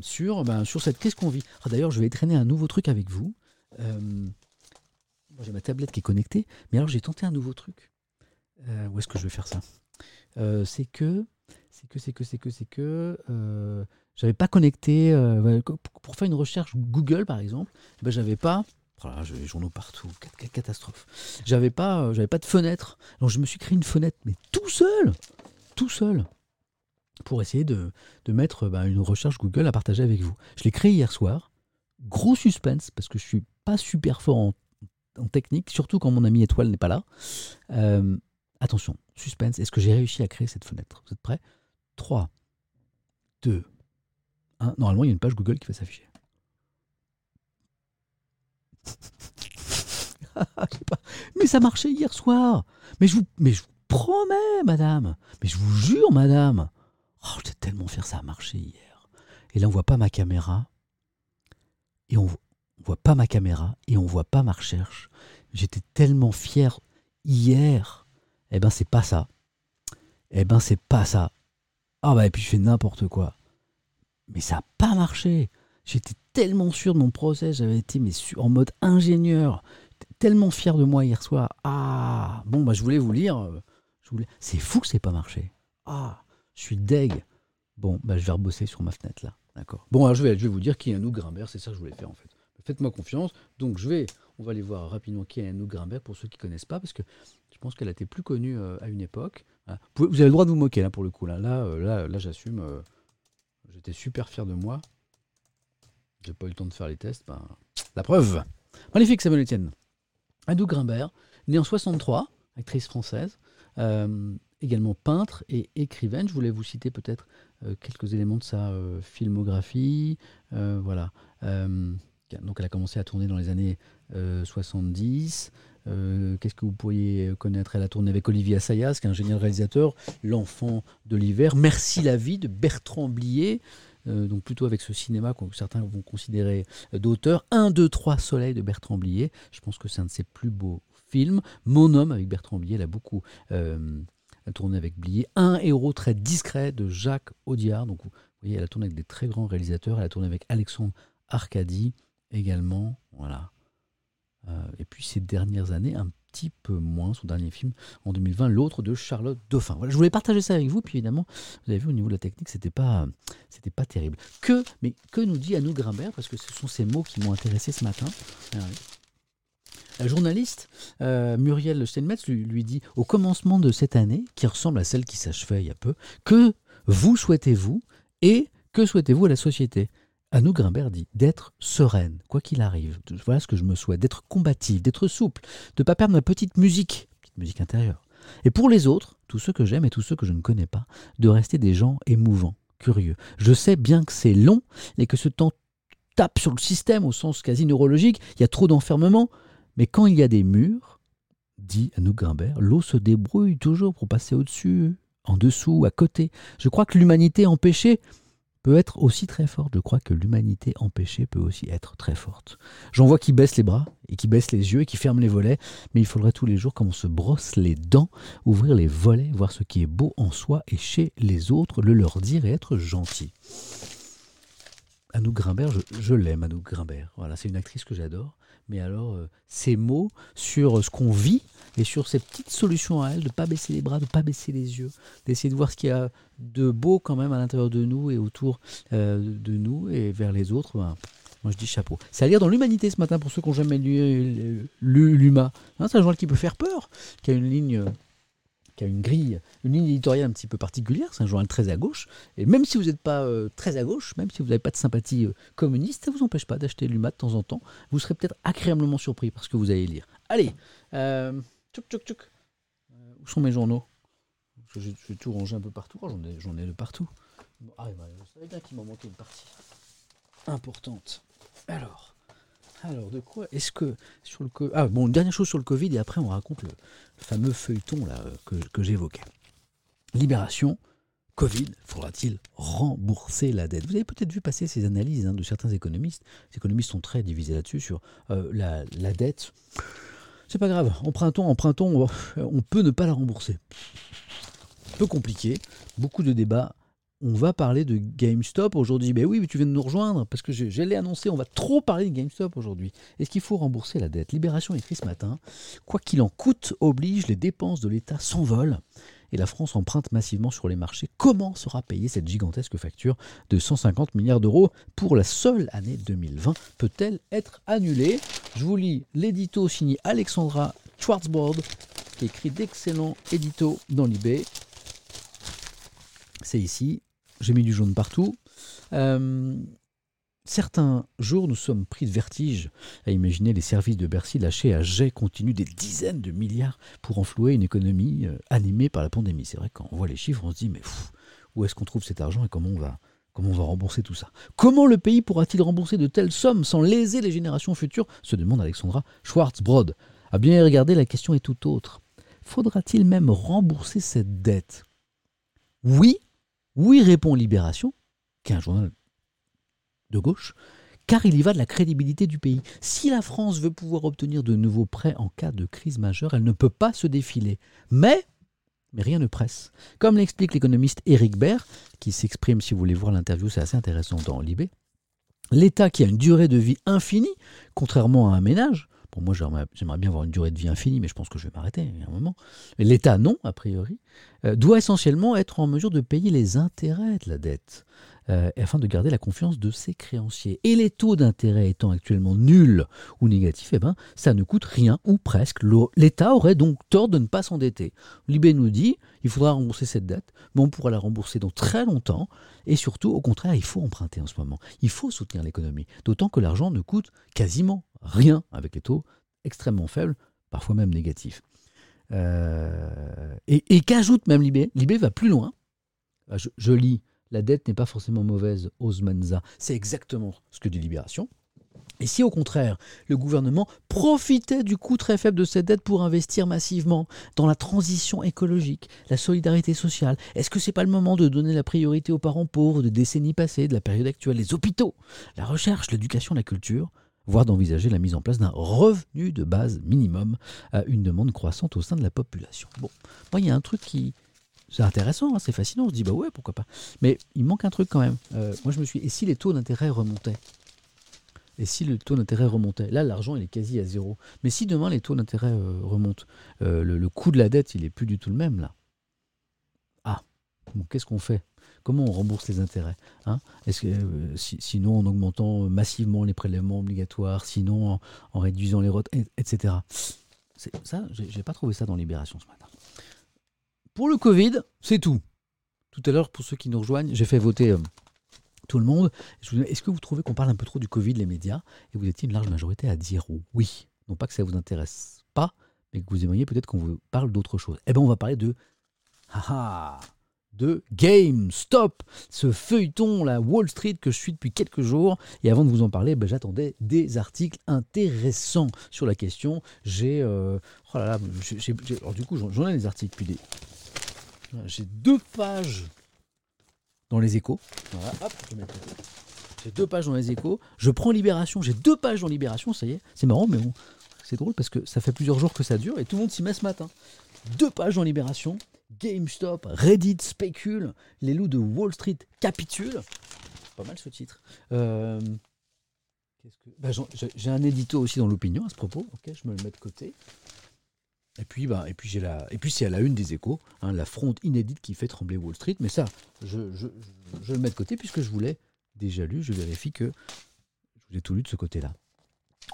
sur, ben, sur cette qu'est-ce qu'on vit? Ah, d'ailleurs, je vais traîner un nouveau truc avec vous. j'ai ma tablette qui est connectée, mais alors j'ai tenté un nouveau truc. Euh, où est-ce que je vais faire ça? Euh, C'est que, c'est que, c'est que, c'est que, c'est que, euh, j'avais pas connecté pour faire une recherche Google par exemple. Ben j'avais pas. Voilà, j'ai les journaux partout, catastrophe. J'avais pas, j'avais pas de fenêtre. Donc je me suis créé une fenêtre, mais tout seul, tout seul, pour essayer de, de mettre ben, une recherche Google à partager avec vous. Je l'ai créé hier soir. Gros suspense parce que je suis pas super fort en, technique, surtout quand mon ami Étoile n'est pas là. Euh, Attention, suspense, est-ce que j'ai réussi à créer cette fenêtre? Vous êtes prêts? 3, 2, 1. Normalement, il y a une page Google qui va s'afficher. mais ça marchait hier soir. Mais je vous, promets, madame. Mais je vous jure, madame. Oh, j'étais tellement fier, ça a marché hier. Et là, on voit pas ma caméra. Et on, on voit pas ma caméra. Et on voit pas ma recherche. J'étais tellement fier hier eh ben, c'est pas ça. Eh ben, c'est pas ça. Ah bah, et puis je fais n'importe quoi. Mais ça n'a pas marché. J'étais tellement sûr de mon process, j'avais été en mode ingénieur, tellement fier de moi hier soir. Ah, bon, bah je voulais vous lire. Euh. C'est fou que c'est pas marché. Ah, je suis deg. Bon, bah je vais rebosser sur ma fenêtre là. D'accord. Bon, alors je vais, je vais vous dire qui est un nous Grimbert, c'est ça que je voulais faire en fait. Faites-moi confiance. Donc je vais, on va aller voir rapidement qui est Anouk Grimbert pour ceux qui ne connaissent pas, parce que je pense qu'elle a été plus connue euh, à une époque. Hein. Vous, avez le droit de vous moquer là pour le coup. Là, là, euh, là, j'assume. Euh, j'étais super fier de moi. J'ai pas eu le temps de faire les tests. Ben, la preuve. Magnifique, Samuel Etienne. Anouk Grimbert, née en 63, actrice française, également peintre et écrivaine. Je voulais vous citer peut-être quelques éléments de sa filmographie. voilà. Donc elle a commencé à tourner dans les années 70. Euh, euh, qu'est-ce que vous pourriez connaître Elle a tourné avec Olivier Assayas, qui est un génial réalisateur, L'enfant de l'hiver, Merci la vie de Bertrand Blier, euh, donc plutôt avec ce cinéma que certains vont considérer d'auteur. 1, 2, 3 Soleil de Bertrand Blier, je pense que c'est un de ses plus beaux films. Mon homme avec Bertrand Blier, elle a beaucoup tourné avec Blier. Un héros très discret de Jacques Audiard, donc vous voyez, elle a tourné avec des très grands réalisateurs, elle a tourné avec Alexandre Arcadie, également. Voilà. Euh, et puis ces dernières années, un petit peu moins, son dernier film en 2020, l'autre de Charlotte Dauphin. Je voulais partager ça avec vous, puis évidemment, vous avez vu au niveau de la technique, c'était pas, pas terrible. Que, mais que nous dit Anouk Grimbert, parce que ce sont ces mots qui m'ont intéressé ce matin. La journaliste euh, Muriel Steinmetz lui, lui, dit au commencement de cette année, qui ressemble à celle qui s'achevait il y a peu, que vous souhaitez-vous et que souhaitez-vous à la société? Anou Grimbert dit d'être sereine, quoi qu'il arrive. Voilà ce que je me souhaite, d'être combative, d'être souple, de ne pas perdre ma petite musique, petite musique intérieure. Et pour les autres, tous ceux que j'aime et tous ceux que je ne connais pas, de rester des gens émouvants, curieux. Je sais bien que c'est long et que ce temps tape sur le système au sens quasi neurologique, il y a trop d'enfermement, mais quand il y a des murs, dit Anouk Grimbert, l'eau se débrouille toujours pour passer au-dessus, en dessous, à côté. Je crois que l'humanité empêchée peut être aussi très forte. Je crois que l'humanité empêchée peut aussi être très forte. J'en vois qui baissent les bras et qui baissent les yeux et qui ferment les volets, mais il faudrait tous les jours, comme on se brosse les dents, ouvrir les volets, voir ce qui est beau en soi et chez les autres, le leur dire et être gentil. Anouk Grimbert, je, je l'aime, Anouk Grimbert. Voilà, c'est une actrice que j'adore. Mais alors, euh, ces mots sur ce qu'on vit et sur ces petites solutions à elle, de ne pas baisser les bras, de ne pas baisser les yeux, d'essayer de voir ce qu'il y a de beau quand même à l'intérieur de nous et autour euh, de nous et vers les autres, ben, moi je dis chapeau. C'est à lire dans l'Humanité ce matin pour ceux qui n'ont jamais lu, lu l'Huma. Hein, c'est un journal qui peut faire peur, qui a une ligne qui a une grille, une ligne éditoriale un petit peu particulière. C'est un journal très à gauche. Et même si vous n'êtes pas euh, très à gauche, même si vous n'avez pas de sympathie euh, communiste, ça ne vous empêche pas d'acheter l'UMA de temps en temps. Vous serez peut-être agréablement surpris par ce que vous allez lire. Allez, euh, tchouk, tchouk, tchouk. où sont mes journaux? Je vais tout ranger un peu partout. Oh, j'en ai, de partout. Ah, vous savez bien qu'il m'en manquait une partie importante. Alors, alors, de quoi est-ce que sur le ah bon dernière chose sur le Covid et après on raconte le, fameux feuilleton là que, j'évoquais. Libération. Covid, faudra-t-il rembourser la dette? Vous avez peut-être vu passer ces analyses hein, de certains économistes. Les économistes sont très divisés là-dessus sur euh, la, la, dette. C'est pas grave, empruntons, empruntons, on peut ne pas la rembourser. Peu compliqué, beaucoup de débats on va parler de GameStop aujourd'hui. Ben oui, mais tu viens de nous rejoindre parce que je, l'ai annoncé, on va trop parler de GameStop aujourd'hui. Est-ce qu'il faut rembourser la dette? Libération écrit ce matin, quoi qu'il en coûte, oblige, les dépenses de l'État s'envolent et la France emprunte massivement sur les marchés. Comment sera payée cette gigantesque facture de 150 milliards d'euros pour la seule année 2020 Peut-elle être annulée? Je vous lis l'édito signé Alexandra Schwarzbord qui écrit d'excellents éditos dans l'IB. C'est ici, j'ai mis du jaune partout. Euh, certains jours, nous sommes pris de vertige à imaginer les services de Bercy lâcher à jet continu des dizaines de milliards pour enflouer une économie euh, animée par la pandémie. C'est vrai, quand on voit les chiffres, on se dit, mais où est-ce qu'on trouve cet argent et comment on va Comment on va rembourser tout ça? Comment le pays pourra-t-il rembourser de telles sommes sans léser les générations futures? Se demande Alexandra Schwarzbrod. À bien regarder, la question est tout autre. Faudra-t-il même rembourser cette dette? Oui, oui, répond Libération, qui est un journal de gauche, car il y va de la crédibilité du pays. Si la France veut pouvoir obtenir de nouveaux prêts en cas de crise majeure, elle ne peut pas se défiler. Mais, mais rien ne presse. Comme l'explique l'économiste Éric Baird, qui s'exprime, si vous voulez voir l'interview, c'est assez intéressant dans Libé, l'État qui a une durée de vie infinie, contrairement à un ménage, Bon, moi, j'aimerais bien avoir une durée de vie infinie, mais je pense que je vais m'arrêter à un moment. L'État, non, a priori, euh, doit essentiellement être en mesure de payer les intérêts de la dette, euh, afin de garder la confiance de ses créanciers. Et les taux d'intérêt étant actuellement nuls ou négatifs, eh ben, ça ne coûte rien, ou presque. L'État aurait donc tort de ne pas s'endetter. Libé nous dit, il faudra rembourser cette dette, mais on pourra la rembourser dans très longtemps, et surtout, au contraire, il faut emprunter en ce moment. Il faut soutenir l'économie, d'autant que l'argent ne coûte quasiment rien avec les taux extrêmement faibles, parfois même négatifs. Euh, et, qu'ajoute même Libé? Libé va plus loin. Ah, je, lis La dette n'est pas forcément mauvaise, Osmanza. C'est exactement ce que dit Libération. Et si au contraire, le gouvernement profitait du coût très faible de cette dette pour investir massivement dans la transition écologique, la solidarité sociale, est-ce que c'est pas le moment de donner la priorité aux parents pauvres de décennies passées, de la période actuelle, les hôpitaux, la recherche, l'éducation, la culture voire d'envisager la mise en place d'un revenu de base minimum à une demande croissante au sein de la population? Bon, moi, il y a un truc qui. C'est intéressant, hein, c'est fascinant, on se dit, bah ouais, pourquoi pas. Mais il manque un truc quand même. Euh, moi, je me suis. Et si les taux d'intérêt remontaient? Et si le taux d'intérêt remontait Là, l'argent, il est quasi à zéro. Mais si demain, les taux d'intérêt euh, remontent, euh, le, coût de la dette, il est plus du tout le même, là. Ah, qu'est-ce qu'on fait? Comment on rembourse les intérêts hein? Sinon en augmentant massivement les prélèvements obligatoires, sinon en, réduisant les retraites, etc. Ça, j'ai pas trouvé ça dans Libération ce matin. Pour le Covid, c'est tout. Tout à l'heure, pour ceux qui nous rejoignent, j'ai fait voter euh, tout le monde. Est-ce que vous trouvez qu'on parle un peu trop du Covid, les médias Et vous étiez une large majorité à dire oui? Non pas que ça ne vous intéresse pas, mais que vous aimeriez peut-être qu'on vous parle d'autre chose. Eh bien, on va parler de... Ah de GameStop, ce feuilleton, la Wall Street que je suis depuis quelques jours. Et avant de vous en parler, ben, j'attendais des articles intéressants sur la question. J'ai, euh, oh là là, alors du coup, j'en ai des articles puis des, j'ai deux pages dans les échos. Voilà, hop, je J'ai deux pages dans les échos. Je prends Libération, j'ai deux pages dans Libération, ça y est. C'est marrant, mais bon, c'est drôle parce que ça fait plusieurs jours que ça dure et tout le monde s'y met ce matin. Deux pages dans Libération, GameStop, Reddit spécule, les loups de Wall Street capitulent. pas mal ce titre. Euh, bah, j'ai un édito aussi dans l'opinion à ce propos. Ok, je me le mets de côté. Et puis, bah, et puis j'ai la, et puis c'est à la une des échos, hein, la fronde inédite qui fait trembler Wall Street. Mais ça, je, le mets de côté puisque je voulais déjà lu. Je vérifie que je vous ai tout lu de ce côté-là.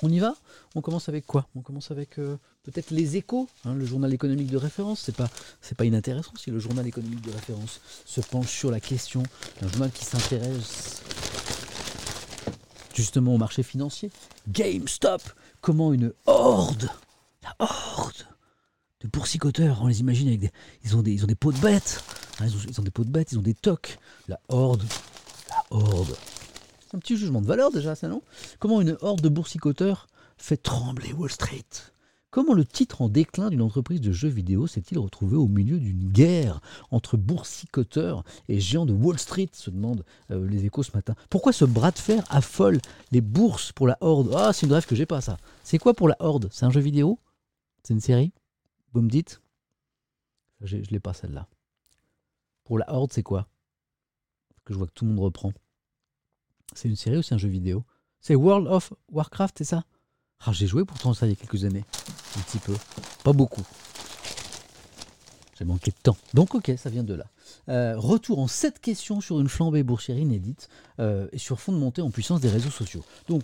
On y va? On commence avec quoi? On commence avec euh, peut-être les échos, hein, le journal économique de référence. C'est pas, c'est pas inintéressant si le journal économique de référence se penche sur la question d'un journal qui s'intéresse justement au marché financier. GameStop, comment une horde, la horde de boursicoteurs, on les imagine avec des, ils ont des, ils des pots de bêtes, hein, ils, ont, des pots de bêtes, ils ont des tocs. La horde, la horde. Un petit jugement de valeur déjà, ça non? Comment une horde de boursicoteurs fait trembler Wall Street? Comment le titre en déclin d'une entreprise de jeux vidéo s'est-il retrouvé au milieu d'une guerre entre boursicoteurs et géants de Wall Street? se demandent euh, les échos ce matin. Pourquoi ce bras de fer affole les bourses pour la Horde? Ah, c'est une rêve que j'ai pas ça. C'est quoi pour la Horde? C'est un jeu vidéo? C'est une série? Vous me dites Je l'ai pas celle-là. Pour la Horde, c'est quoi? Que je vois que tout le monde reprend. C'est une série ou c'est un jeu vidéo? C'est World of Warcraft, c'est ça? Ah, J'ai joué pourtant ça il y a quelques années. Un petit peu. Pas beaucoup. J'ai manqué de temps. Donc ok, ça vient de là. Euh, retour en 7 questions sur une flambée boursière inédite euh, et sur fond de montée en puissance des réseaux sociaux. Donc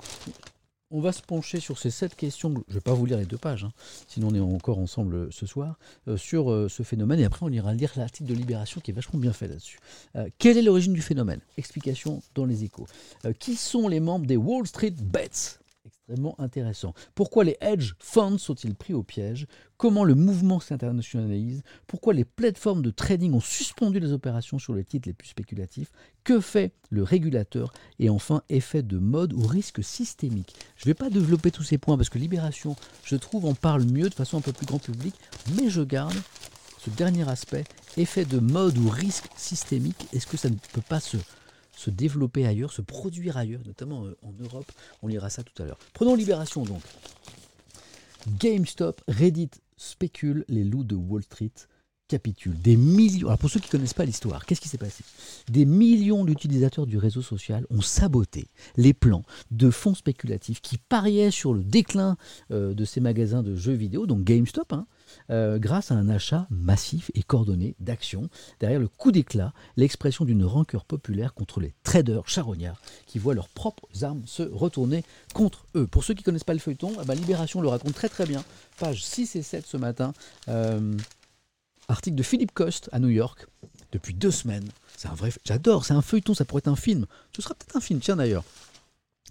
on va se pencher sur ces sept questions. Je ne vais pas vous lire les deux pages, hein, sinon on est encore ensemble euh, ce soir, euh, sur euh, ce phénomène. Et après, on ira lire l'article de Libération qui est vachement bien fait là-dessus. quelle est l'origine du phénomène? Explication dans les échos. qui sont les membres des Wall Street Bets? Intéressant. Pourquoi les hedge funds sont-ils pris au piège? Comment le mouvement s'internationalise? Pourquoi les plateformes de trading ont suspendu les opérations sur les titres les plus spéculatifs? Que fait le régulateur? Et enfin, effet de mode ou risque systémique? Je ne vais pas développer tous ces points parce que Libération, je trouve, en parle mieux de façon un peu plus grand public, mais je garde ce dernier aspect, effet de mode ou risque systémique. Est-ce que ça ne peut pas se se développer ailleurs, se produire ailleurs, notamment euh, en Europe. On lira ça tout à l'heure. Prenons Libération donc. GameStop, Reddit spécule, les loups de Wall Street capitulent. Des millions. Alors pour ceux qui ne connaissent pas l'histoire, qu'est-ce qui s'est passé? Des millions d'utilisateurs du réseau social ont saboté les plans de fonds spéculatifs qui pariaient sur le déclin euh, de ces magasins de jeux vidéo, donc GameStop, hein, euh, grâce à un achat massif et coordonné d'actions. Derrière le coup d'éclat, l'expression d'une rancœur populaire contre les traders charognards qui voient leurs propres armes se retourner contre eux. Pour ceux qui ne connaissent pas le feuilleton, eh ben, Libération le raconte très très bien. Page 6 et 7 ce matin. Euh, article de Philippe Coste à New York. Depuis deux semaines. C'est un vrai. J'adore, c'est un feuilleton, ça pourrait être un film. Ce sera peut-être un film, tiens d'ailleurs.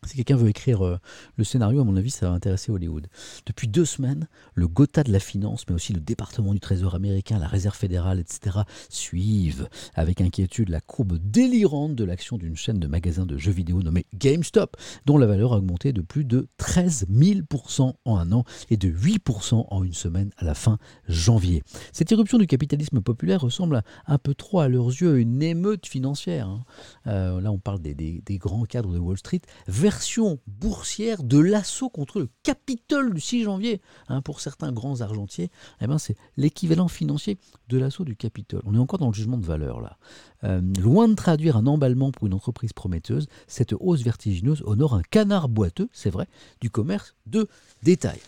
Si quelqu'un veut écrire euh, le scénario, à mon avis, ça va intéresser Hollywood. Depuis deux semaines, le Gotha de la finance, mais aussi le département du Trésor américain, la Réserve fédérale, etc., suivent avec inquiétude la courbe délirante de l'action d'une chaîne de magasins de jeux vidéo nommée GameStop, dont la valeur a augmenté de plus de 13 000% en un an et de 8% en une semaine à la fin janvier. Cette éruption du capitalisme populaire ressemble un peu trop à leurs yeux à une émeute financière. Hein. Euh, là, on parle des grands cadres de Wall Street version boursière de l'assaut contre le Capitole du 6 janvier. Hein, pour certains grands argentiers, eh ben, c'est l'équivalent financier de l'assaut du Capitole. On est encore dans le jugement de valeur là. Euh, loin de traduire un emballement pour une entreprise prometteuse, cette hausse vertigineuse honore un canard boiteux, c'est vrai, du commerce de détail.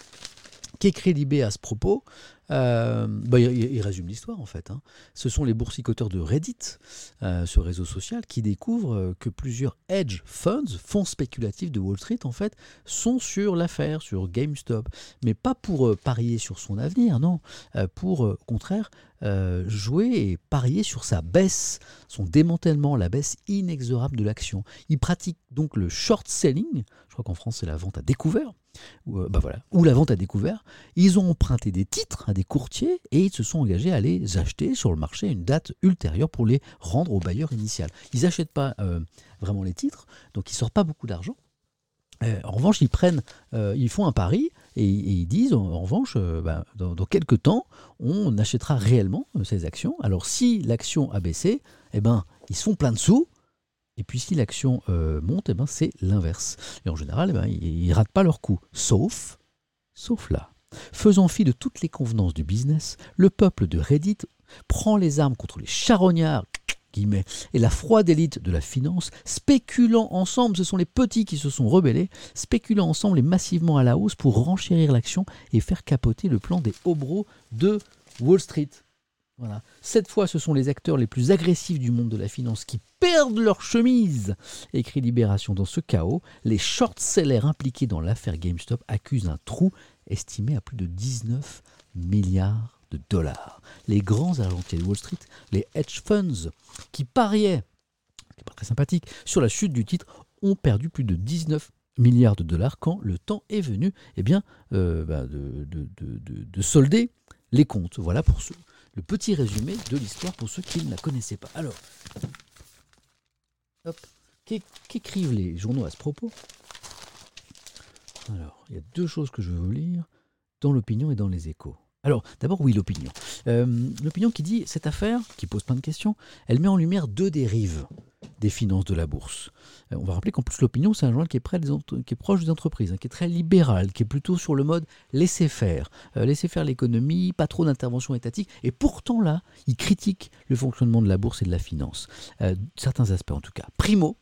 Qu'écrit Libé à ce propos? Euh, bah, il, résume l'histoire en fait. Hein. Ce sont les boursicoteurs de Reddit, euh, ce réseau social, qui découvrent euh, que plusieurs hedge funds, fonds spéculatifs de Wall Street en fait, sont sur l'affaire, sur GameStop, mais pas pour parier sur son avenir, non, pour au contraire jouer et parier sur sa baisse, son démantèlement, la baisse inexorable de l'action. Ils pratiquent donc le short selling, je crois qu'en France c'est la vente à découvert, ou, bah voilà, ou la vente à découvert. Ils ont emprunté des titres des courtiers et ils se sont engagés à les acheter sur le marché à une date ultérieure pour les rendre au bailleur initial. Ils n'achètent pas euh, vraiment les titres, donc ils ne sortent pas beaucoup d'argent. Euh, en revanche, ils prennent, euh, ils font un pari et, ils disent, en, revanche, bah, dans, quelques temps, on achètera réellement ces actions. Alors si l'action a baissé, eh ben, ils se font plein de sous. Et puis si l'action monte, eh ben, c'est l'inverse. Et en général, eh ben, ils ne ratent pas leur coup. Sauf, sauf là. Faisant fi de toutes les convenances du business, le peuple de Reddit prend les armes contre les charognards et la froide élite de la finance, spéculant ensemble, ce sont les petits qui se sont rebellés, spéculant ensemble et massivement à la hausse pour renchérir l'action et faire capoter le plan des hobros de Wall Street. Voilà. Cette fois, ce sont les acteurs les plus agressifs du monde de la finance qui perdent leur chemise, écrit Libération. Dans ce chaos, les short-sellers impliqués dans l'affaire GameStop accusent un trou estimé à plus de 19 milliards de dollars. Les grands argentiers de Wall Street, les hedge funds, qui pariaient, c'est pas très sympathique, sur la chute du titre, ont perdu plus de 19 milliards de dollars quand le temps est venu eh bien, euh, bah, de, de solder les comptes. Voilà pour ceux le petit résumé de l'histoire pour ceux qui ne la connaissaient pas. Alors, qu'écrivent les journaux à ce propos? Alors, il y a deux choses que je veux vous lire, dans l'opinion et dans les échos. Alors, d'abord, oui, l'opinion. Euh, l'opinion qui dit, cette affaire, qui pose plein de questions, elle met en lumière deux dérives des finances de la bourse. Euh, on va rappeler qu'en plus l'opinion, c'est un journal qui est, proche des entreprises, hein, qui est très libéral, qui est plutôt sur le mode laisser faire, euh, laisser faire l'économie, pas trop d'intervention étatique. Et pourtant là, il critique le fonctionnement de la bourse et de la finance, certains aspects en tout cas. Primo,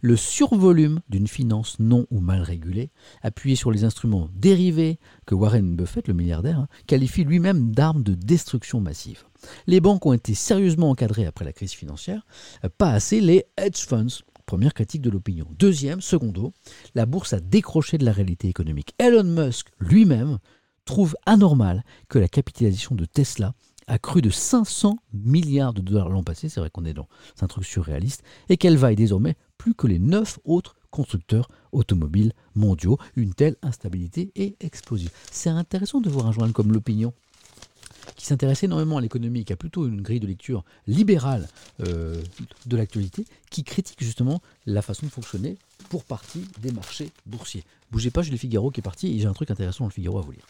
le survolume d'une finance non ou mal régulée, appuyée sur les instruments dérivés que Warren Buffett, le milliardaire, hein, qualifie lui-même d'armes de destruction massive. Les banques ont été sérieusement encadrées après la crise financière, pas assez les hedge funds. Première critique de l'opinion. Deuxième, secondo, la bourse a décroché de la réalité économique. Elon Musk lui-même trouve anormal que la capitalisation de Tesla a cru de 500 milliards de dollars l'an passé, c'est vrai qu'on est dans un truc surréaliste, et qu'elle vaille désormais plus que les neuf autres constructeurs automobiles mondiaux. Une telle instabilité est explosive. C'est intéressant de voir un journal comme l'opinion qui s'intéresse énormément à l'économie, qui a plutôt une grille de lecture libérale euh, de l'actualité, qui critique justement la façon de fonctionner pour partie des marchés boursiers. Bougez pas, j'ai le Figaro qui est parti et j'ai un truc intéressant dans le Figaro à vous lire.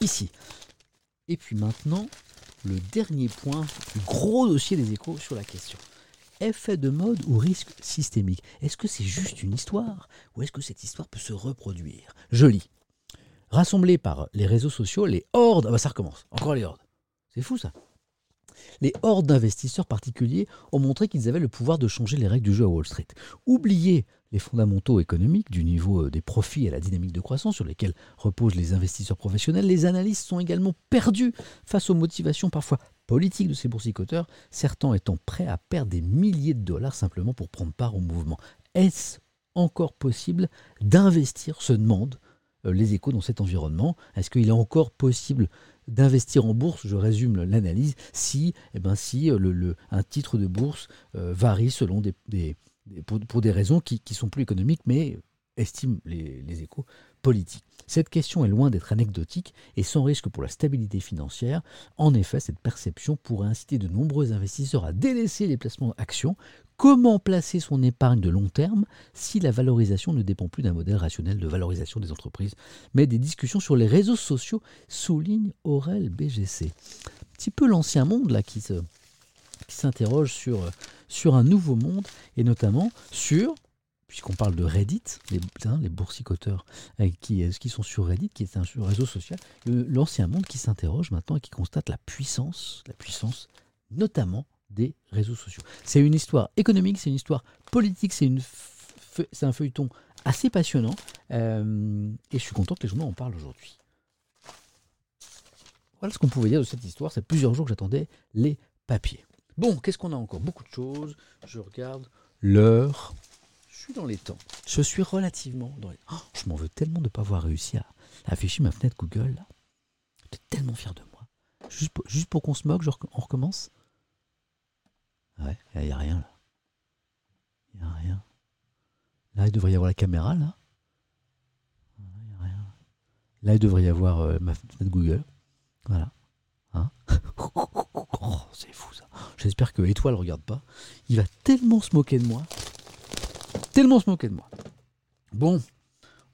Ici. Et puis maintenant, le dernier point du gros dossier des échos sur la question. Effet de mode ou risque systémique? Est-ce que c'est juste une histoire ou est-ce que cette histoire peut se reproduire? Je lis. Rassemblés par les réseaux sociaux, les hordes. Ah bah ça recommence, encore les hordes. C'est fou ça. Les hordes d'investisseurs particuliers ont montré qu'ils avaient le pouvoir de changer les règles du jeu à Wall Street. Oubliez les fondamentaux économiques du niveau euh, des profits et la dynamique de croissance sur lesquels reposent les investisseurs professionnels, les analystes sont également perdus face aux motivations parfois politiques de ces boursicoteurs, certains étant prêts à perdre des milliers de dollars simplement pour prendre part au mouvement. Est-ce encore possible d'investir se demande euh, les échos dans cet environnement? Est-ce qu'il est encore possible d'investir en bourse, je résume l'analyse, si, eh ben, si euh, un titre de bourse euh, varie selon des, pour, des raisons qui, sont plus économiques, mais estiment les, les échos politiques. Cette question est loin d'être anecdotique et sans risque pour la stabilité financière. En effet, cette perception pourrait inciter de nombreux investisseurs à délaisser les placements actions, Comment placer son épargne de long terme si la valorisation ne dépend plus d'un modèle rationnel de valorisation des entreprises, mais des discussions sur les réseaux sociaux, souligne Aurel BGC. Un petit peu l'ancien monde là qui se qui s'interroge sur, sur un nouveau monde et notamment sur puisqu'on parle de Reddit, les, hein, les boursicoteurs euh, qui, qui sont sur Reddit, qui est un réseau social, l'ancien monde qui s'interroge maintenant et qui constate la puissance, la puissance notamment des réseaux sociaux. C'est une histoire économique, c'est une histoire politique, c'est un feuilleton assez passionnant euh, et je suis content que les journaux en aujourd'hui. Voilà ce qu'on pouvait dire de cette histoire. C'est plusieurs jours que j'attendais les papiers. Bon, qu'est-ce qu'on a encore? Beaucoup de choses. Je regarde l'heure. Je suis dans les temps. Je suis relativement dans les oh, Je m'en veux tellement de ne pas avoir réussi à afficher ma fenêtre Google. J'étais tellement fier de moi. Juste pour, qu'on se moque, on recommence? Ouais, il n'y a rien là. Il n'y a rien. Là, il devrait y avoir la caméra là. Il rien. Là, il devrait y avoir euh, ma fenêtre Google. Voilà. Hein? Oh, c'est fou ça. J'espère que Étoile ne regarde pas. Il va tellement se moquer de moi. Tellement se moquer de moi. Bon,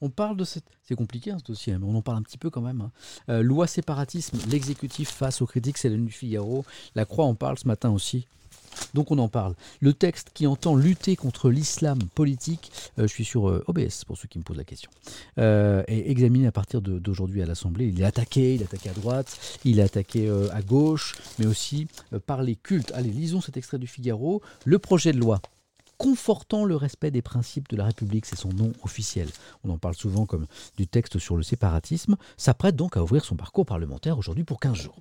on parle de cette. C'est compliqué hein, ce dossier, mais on en parle un petit peu quand même. Hein. Euh, loi séparatisme, l'exécutif face aux critiques, c'est la nuit Figaro. La Croix en parle ce matin aussi. Donc on en parle. Le texte qui entend lutter contre l'islam politique, euh, je suis sur euh, OBS pour ceux qui me posent la question, est examiné à partir d'aujourd'hui à l'Assemblée. Il est attaqué, il est attaqué à droite, il est attaqué à gauche, mais aussi par les cultes. Allez, lisons cet extrait du Figaro. Le projet de loi confortant le respect des principes de la République, c'est son nom officiel. On en parle souvent comme du texte sur le séparatisme, s'apprête donc à ouvrir son parcours parlementaire aujourd'hui pour 15 jours.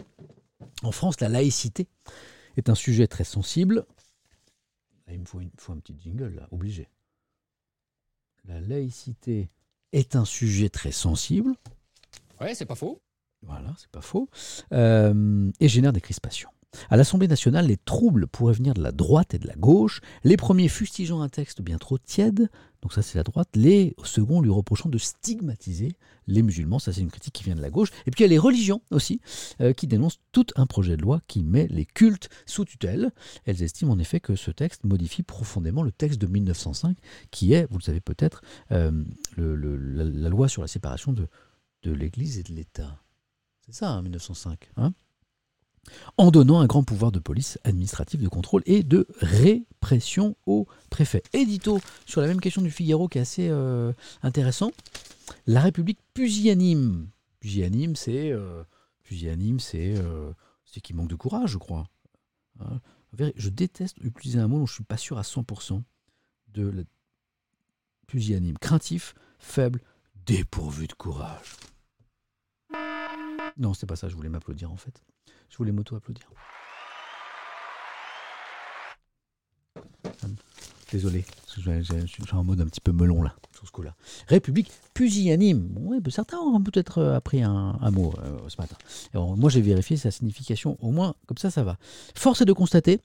En France, la laïcité est un sujet très sensible. il me faut, un petit jingle, là, obligé. La laïcité est un sujet très sensible. Ouais, c'est pas faux. Voilà, c'est pas faux. Euh, et génère des crispations. À l'Assemblée nationale, les troubles pourraient venir de la droite et de la gauche, les premiers fustigeant un texte bien trop tiède, donc ça c'est la droite, les seconds lui reprochant de stigmatiser les musulmans, ça c'est une critique qui vient de la gauche, et puis il y a les religions aussi, euh, qui dénoncent tout un projet de loi qui met les cultes sous tutelle. Elles estiment en effet que ce texte modifie profondément le texte de 1905, qui est, vous le savez peut-être, euh, la, loi sur la séparation de, l'Église et de l'État. C'est ça, 1905. Hein? En donnant un grand pouvoir de police administrative de contrôle et de répression au préfet. Édito sur la même question du Figaro qui est assez euh, intéressant. La République pusillanime. Pusillanime, c'est euh, pusillanime, c'est euh, c'est qui manque de courage, je crois. Hein. je déteste utiliser un mot dont je suis pas sûr à 100% de la pusillanime. Craintif, faible, dépourvu de courage. Non, c'est pas ça, je voulais m'applaudir en fait. Je voulais m'auto-applaudir. Désolé, je suis en mode un petit peu melon là, sur ce coup-là. République pusillanime. Ouais, ben, certains ont peut-être euh, appris un, mot euh, ce matin. moi, j'ai vérifié sa signification, au moins, comme ça, ça va. Force est de constater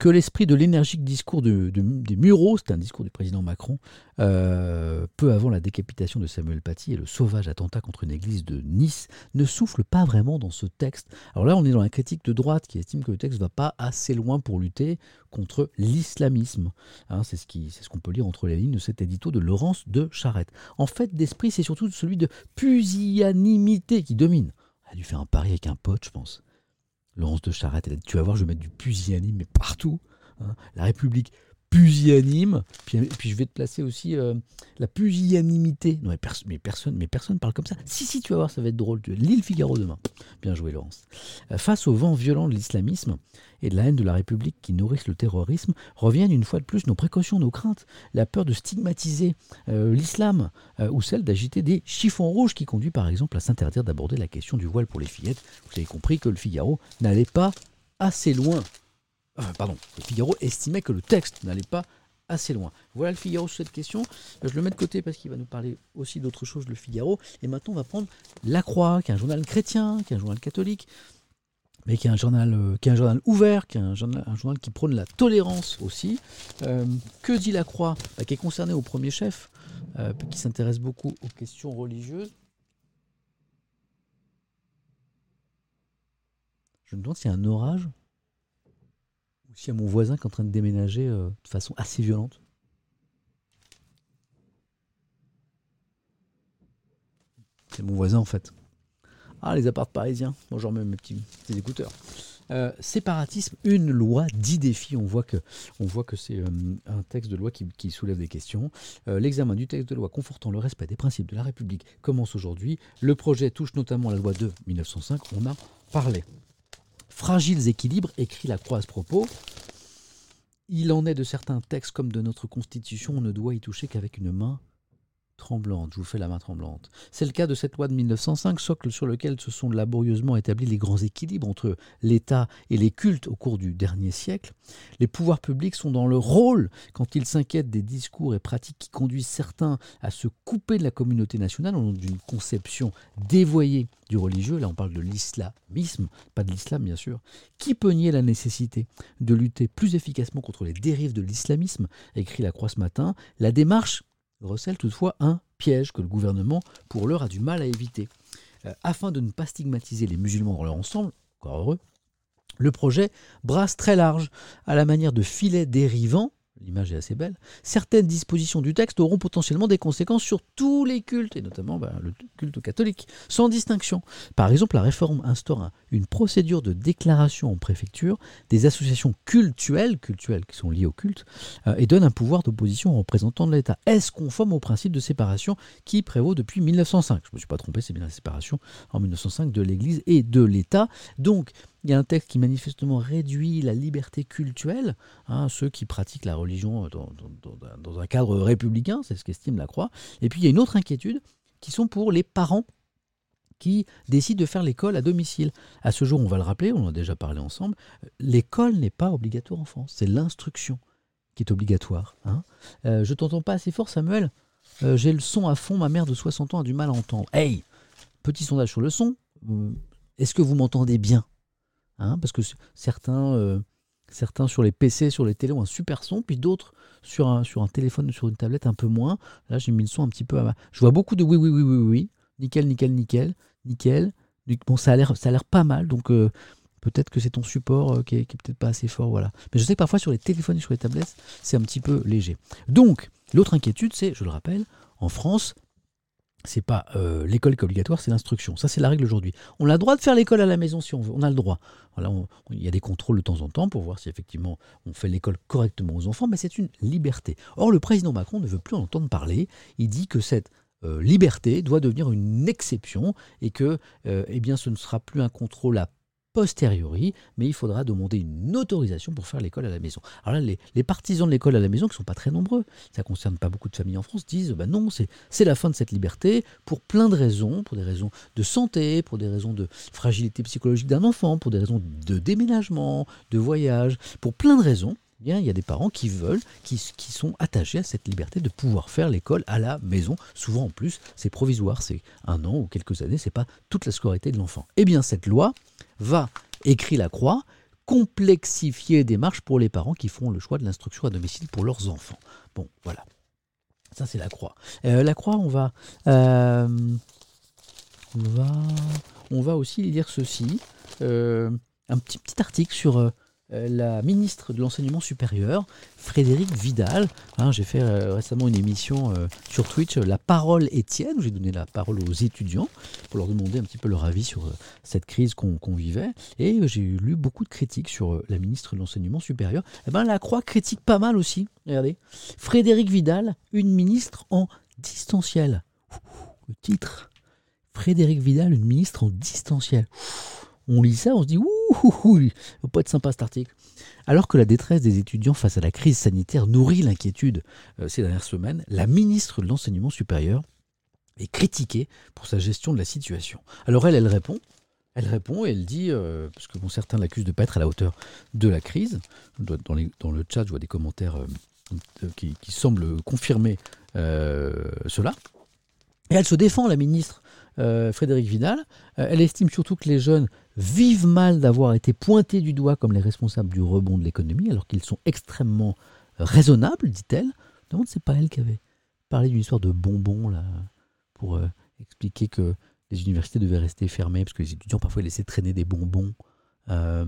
que l'esprit de l'énergique discours de, des Mureaux, c'est un discours du président Macron, euh, peu avant la décapitation de Samuel Paty et le sauvage attentat contre une église de Nice, ne souffle pas vraiment dans ce texte. Alors là, on est dans la critique de droite qui estime que le texte ne va pas assez loin pour lutter contre l'islamisme. Hein, c'est ce qu'on peut lire entre les lignes de cet édito de Laurence de Charette. En fait, d'esprit, c'est surtout celui de pusillanimité qui domine. Elle a dû faire un pari avec un pote, je pense. Laurence de Charette, tu vas voir, je vais mettre du pusillanime, partout. Hein. La République pusillanime, puis, puis je vais te placer aussi euh, la pusillanimité. Non, mais, mais, personne mais personne parle comme ça. Si, si, tu vas voir, ça va être drôle. L'île Figaro demain. Bien joué, Laurence. Euh, face au vent violent de l'islamisme et de la haine de la République qui nourrissent le terrorisme, reviennent une fois de plus nos précautions, nos craintes, la peur de stigmatiser euh, l'islam ou celle d'agiter des chiffons rouges qui conduit par exemple à s'interdire d'aborder la question du voile pour les fillettes. Vous avez compris que le Figaro n'allait pas assez loin pardon, le Figaro estimait que le texte n'allait pas assez loin. Voilà le Figaro sur cette question. Je le mets de côté parce qu'il va nous parler aussi d'autre chose, le Figaro. Et maintenant, on va prendre La Croix, qui est un journal chrétien, qui est un journal catholique, mais qui est un journal, euh, qui est un journal ouvert, qui est un journal, qui prône la tolérance aussi. Euh, que dit La Croix bah, Qui est concerné au premier chef, euh, qui s'intéresse beaucoup aux questions religieuses. Je me demande s'il y a un orage aussi à mon voisin qui est en train de déménager euh, de façon assez violente. C'est mon voisin en fait. Ah, les apparts parisiens. Bonjour, mes petits, écouteurs. Euh, séparatisme, une loi, dix défis. On voit que, c'est euh, un texte de loi qui, qui soulève des questions. L'examen du texte de loi confortant le respect des principes de la République commence aujourd'hui. Le projet touche notamment la loi de 1905. On a parlé fragiles équilibres, écrit la Croix à ce propos. Il en est de certains textes comme de notre Constitution, on ne doit y toucher qu'avec une main tremblante, je vous fais la main tremblante. C'est le cas de cette loi de 1905, socle sur lequel se sont laborieusement établis les grands équilibres entre l'État et les cultes au cours du dernier siècle. Les pouvoirs publics sont dans le rôle quand ils s'inquiètent des discours et pratiques qui conduisent certains à se couper de la communauté nationale au nom d'une conception dévoyée du religieux, là on parle de l'islamisme, pas de l'islam bien sûr, qui peut nier la nécessité de lutter plus efficacement contre les dérives de l'islamisme, écrit la Croix ce matin, la démarche recèle toutefois un piège que le gouvernement, pour l'heure, a du mal à éviter. Euh, afin de ne pas stigmatiser les musulmans dans leur ensemble, encore heureux, le projet brasse très large, à la manière de filets dérivants, l'image est assez belle, certaines dispositions du texte auront potentiellement des conséquences sur tous les cultes, et notamment bah, le culte catholique, sans distinction. Par exemple, la réforme instaure une procédure de déclaration en préfecture des associations cultuelles, cultuelles qui sont liées au culte, euh, et donne un pouvoir d'opposition aux représentants de l'État. Est-ce conforme au principe de séparation qui prévaut depuis 1905 Je ne me suis pas trompé, c'est bien la séparation en 1905 de l'Église et de l'État. Donc, il y a un texte qui manifestement réduit la liberté cultuelle, hein, ceux qui pratiquent la religion dans, un cadre républicain, c'est ce qu'estime la Croix. Et puis il y a une autre inquiétude qui sont pour les parents qui décident de faire l'école à domicile. À ce jour, on va le rappeler, on en a déjà parlé ensemble, l'école n'est pas obligatoire en France, c'est l'instruction qui est obligatoire. Hein. Euh, je t'entends pas assez fort, Samuel. Euh, j'ai le son à fond, ma mère de 60 ans a du mal à entendre. Hey, petit sondage sur le son. Euh, est-ce que vous m'entendez bien? Hein, parce que certains, euh, certains sur les PC, sur les télés ont un super son, puis d'autres sur un, sur un téléphone ou sur une tablette un peu moins. Là, j'ai mis le son un petit peu à Je vois beaucoup de oui, oui, oui, oui, oui, nickel, nickel, nickel, nickel. Bon, ça a l'air, ça a l'air pas mal, donc euh, peut-être que c'est ton support euh, qui est peut-être pas assez fort, voilà. Mais je sais que parfois sur les téléphones et sur les tablettes, c'est un petit peu léger. Donc, l'autre inquiétude, c'est, je le rappelle, en France, c'est pas euh, l'école qui est obligatoire, c'est l'instruction. Ça, c'est la règle aujourd'hui. On a le droit de faire l'école à la maison si on veut. On a le droit. Voilà, il y a des contrôles de temps en temps pour voir si effectivement on fait l'école correctement aux enfants, mais c'est une liberté. Or, le président Macron ne veut plus en entendre parler. Il dit que cette euh, liberté doit devenir une exception et que euh, eh bien, ce ne sera plus un contrôle à posteriori, mais il faudra demander une autorisation pour faire l'école à la maison. Alors là, les, partisans de l'école à la maison, qui ne sont pas très nombreux, ça ne concerne pas beaucoup de familles en France, disent bah non, c'est la fin de cette liberté pour plein de raisons, pour des raisons de santé, pour des raisons de fragilité psychologique d'un enfant, pour des raisons de déménagement, de voyage, pour plein de raisons. Eh bien, il y a des parents qui veulent, qui, qui sont attachés à cette liberté de pouvoir faire l'école à la maison. Souvent en plus, c'est provisoire, c'est un an ou quelques années, c'est pas toute la scolarité de l'enfant. Eh bien, cette loi, va, écrit la Croix, complexifier les démarches pour les parents qui font le choix de l'instruction à domicile pour leurs enfants. Bon, voilà. Ça, c'est la Croix. Euh, la Croix, on va, euh, on va, on va aussi lire ceci. Euh, un petit, petit article sur la ministre de l'Enseignement supérieur, Frédéric Vidal. Hein, j'ai fait euh, récemment une émission euh, sur Twitch, La parole Étienne, où j'ai donné la parole aux étudiants pour leur demander un petit peu leur avis sur cette crise qu'on vivait. Et j'ai lu beaucoup de critiques sur la ministre de l'Enseignement supérieur. Eh ben, la Croix critique pas mal aussi. Regardez. Frédéric Vidal, une ministre en distanciel. Le titre. Frédéric Vidal, une ministre en distanciel on lit ça, on se dit ouh, il va pas être sympa cet article. Alors que la détresse des étudiants face à la crise sanitaire nourrit l'inquiétude euh, ces dernières semaines, la ministre de l'enseignement supérieur est critiquée pour sa gestion de la situation. Alors elle, elle répond. Elle répond et elle dit, euh, parce que bon, certains l'accusent de ne pas être à la hauteur de la crise. Dans, le chat, je vois des commentaires euh, qui, semblent confirmer cela. Et elle se défend, la ministre Frédéric Vidal. elle estime surtout que les jeunes vivent mal d'avoir été pointés du doigt comme les responsables du rebond de l'économie, alors qu'ils sont extrêmement raisonnables, dit-elle. Non, c'est pas elle qui avait parlé d'une histoire de bonbons, là, pour euh, expliquer que les universités devaient rester fermées, parce que les étudiants parfois laissaient traîner des bonbons. Euh,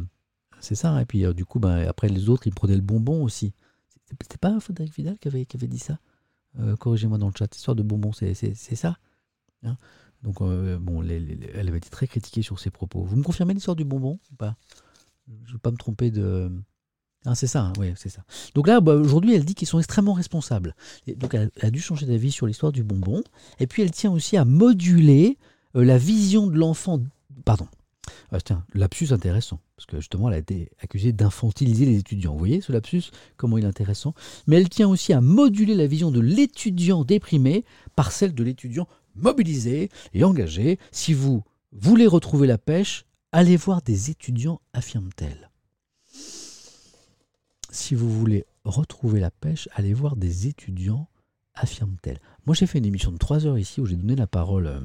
c'est ça, et puis euh, du coup, ben, après les autres, ils prenaient le bonbon aussi. C'était pas Frédéric Vidal qui avait, qui avait dit ça? Corrigez-moi dans le chat, histoire de bonbons, c'est ça hein? Donc, euh, bon, elle avait été très critiquée sur ses propos. Vous me confirmez l'histoire du bonbon ou pas? Je ne veux pas me tromper de. Ah, c'est ça, hein, oui, c'est ça. Donc là, bah, aujourd'hui, elle dit qu'ils sont extrêmement responsables. Donc, elle, a dû changer d'avis sur l'histoire du bonbon. Et puis, elle tient aussi à moduler euh, la vision de l'enfant. Pardon. Ah, tiens, lapsus intéressant. Parce que justement, elle a été accusée d'infantiliser les étudiants. Vous voyez ce lapsus? Comment il est intéressant? Mais elle tient aussi à moduler la vision de l'étudiant déprimé par celle de l'étudiant mobilisé et engagé. Si vous voulez retrouver la pêche, allez voir des étudiants, affirme-t-elle. Si vous voulez retrouver la pêche, allez voir des étudiants, affirme-t-elle. Moi, j'ai fait une émission de 3 heures ici où j'ai donné la parole euh,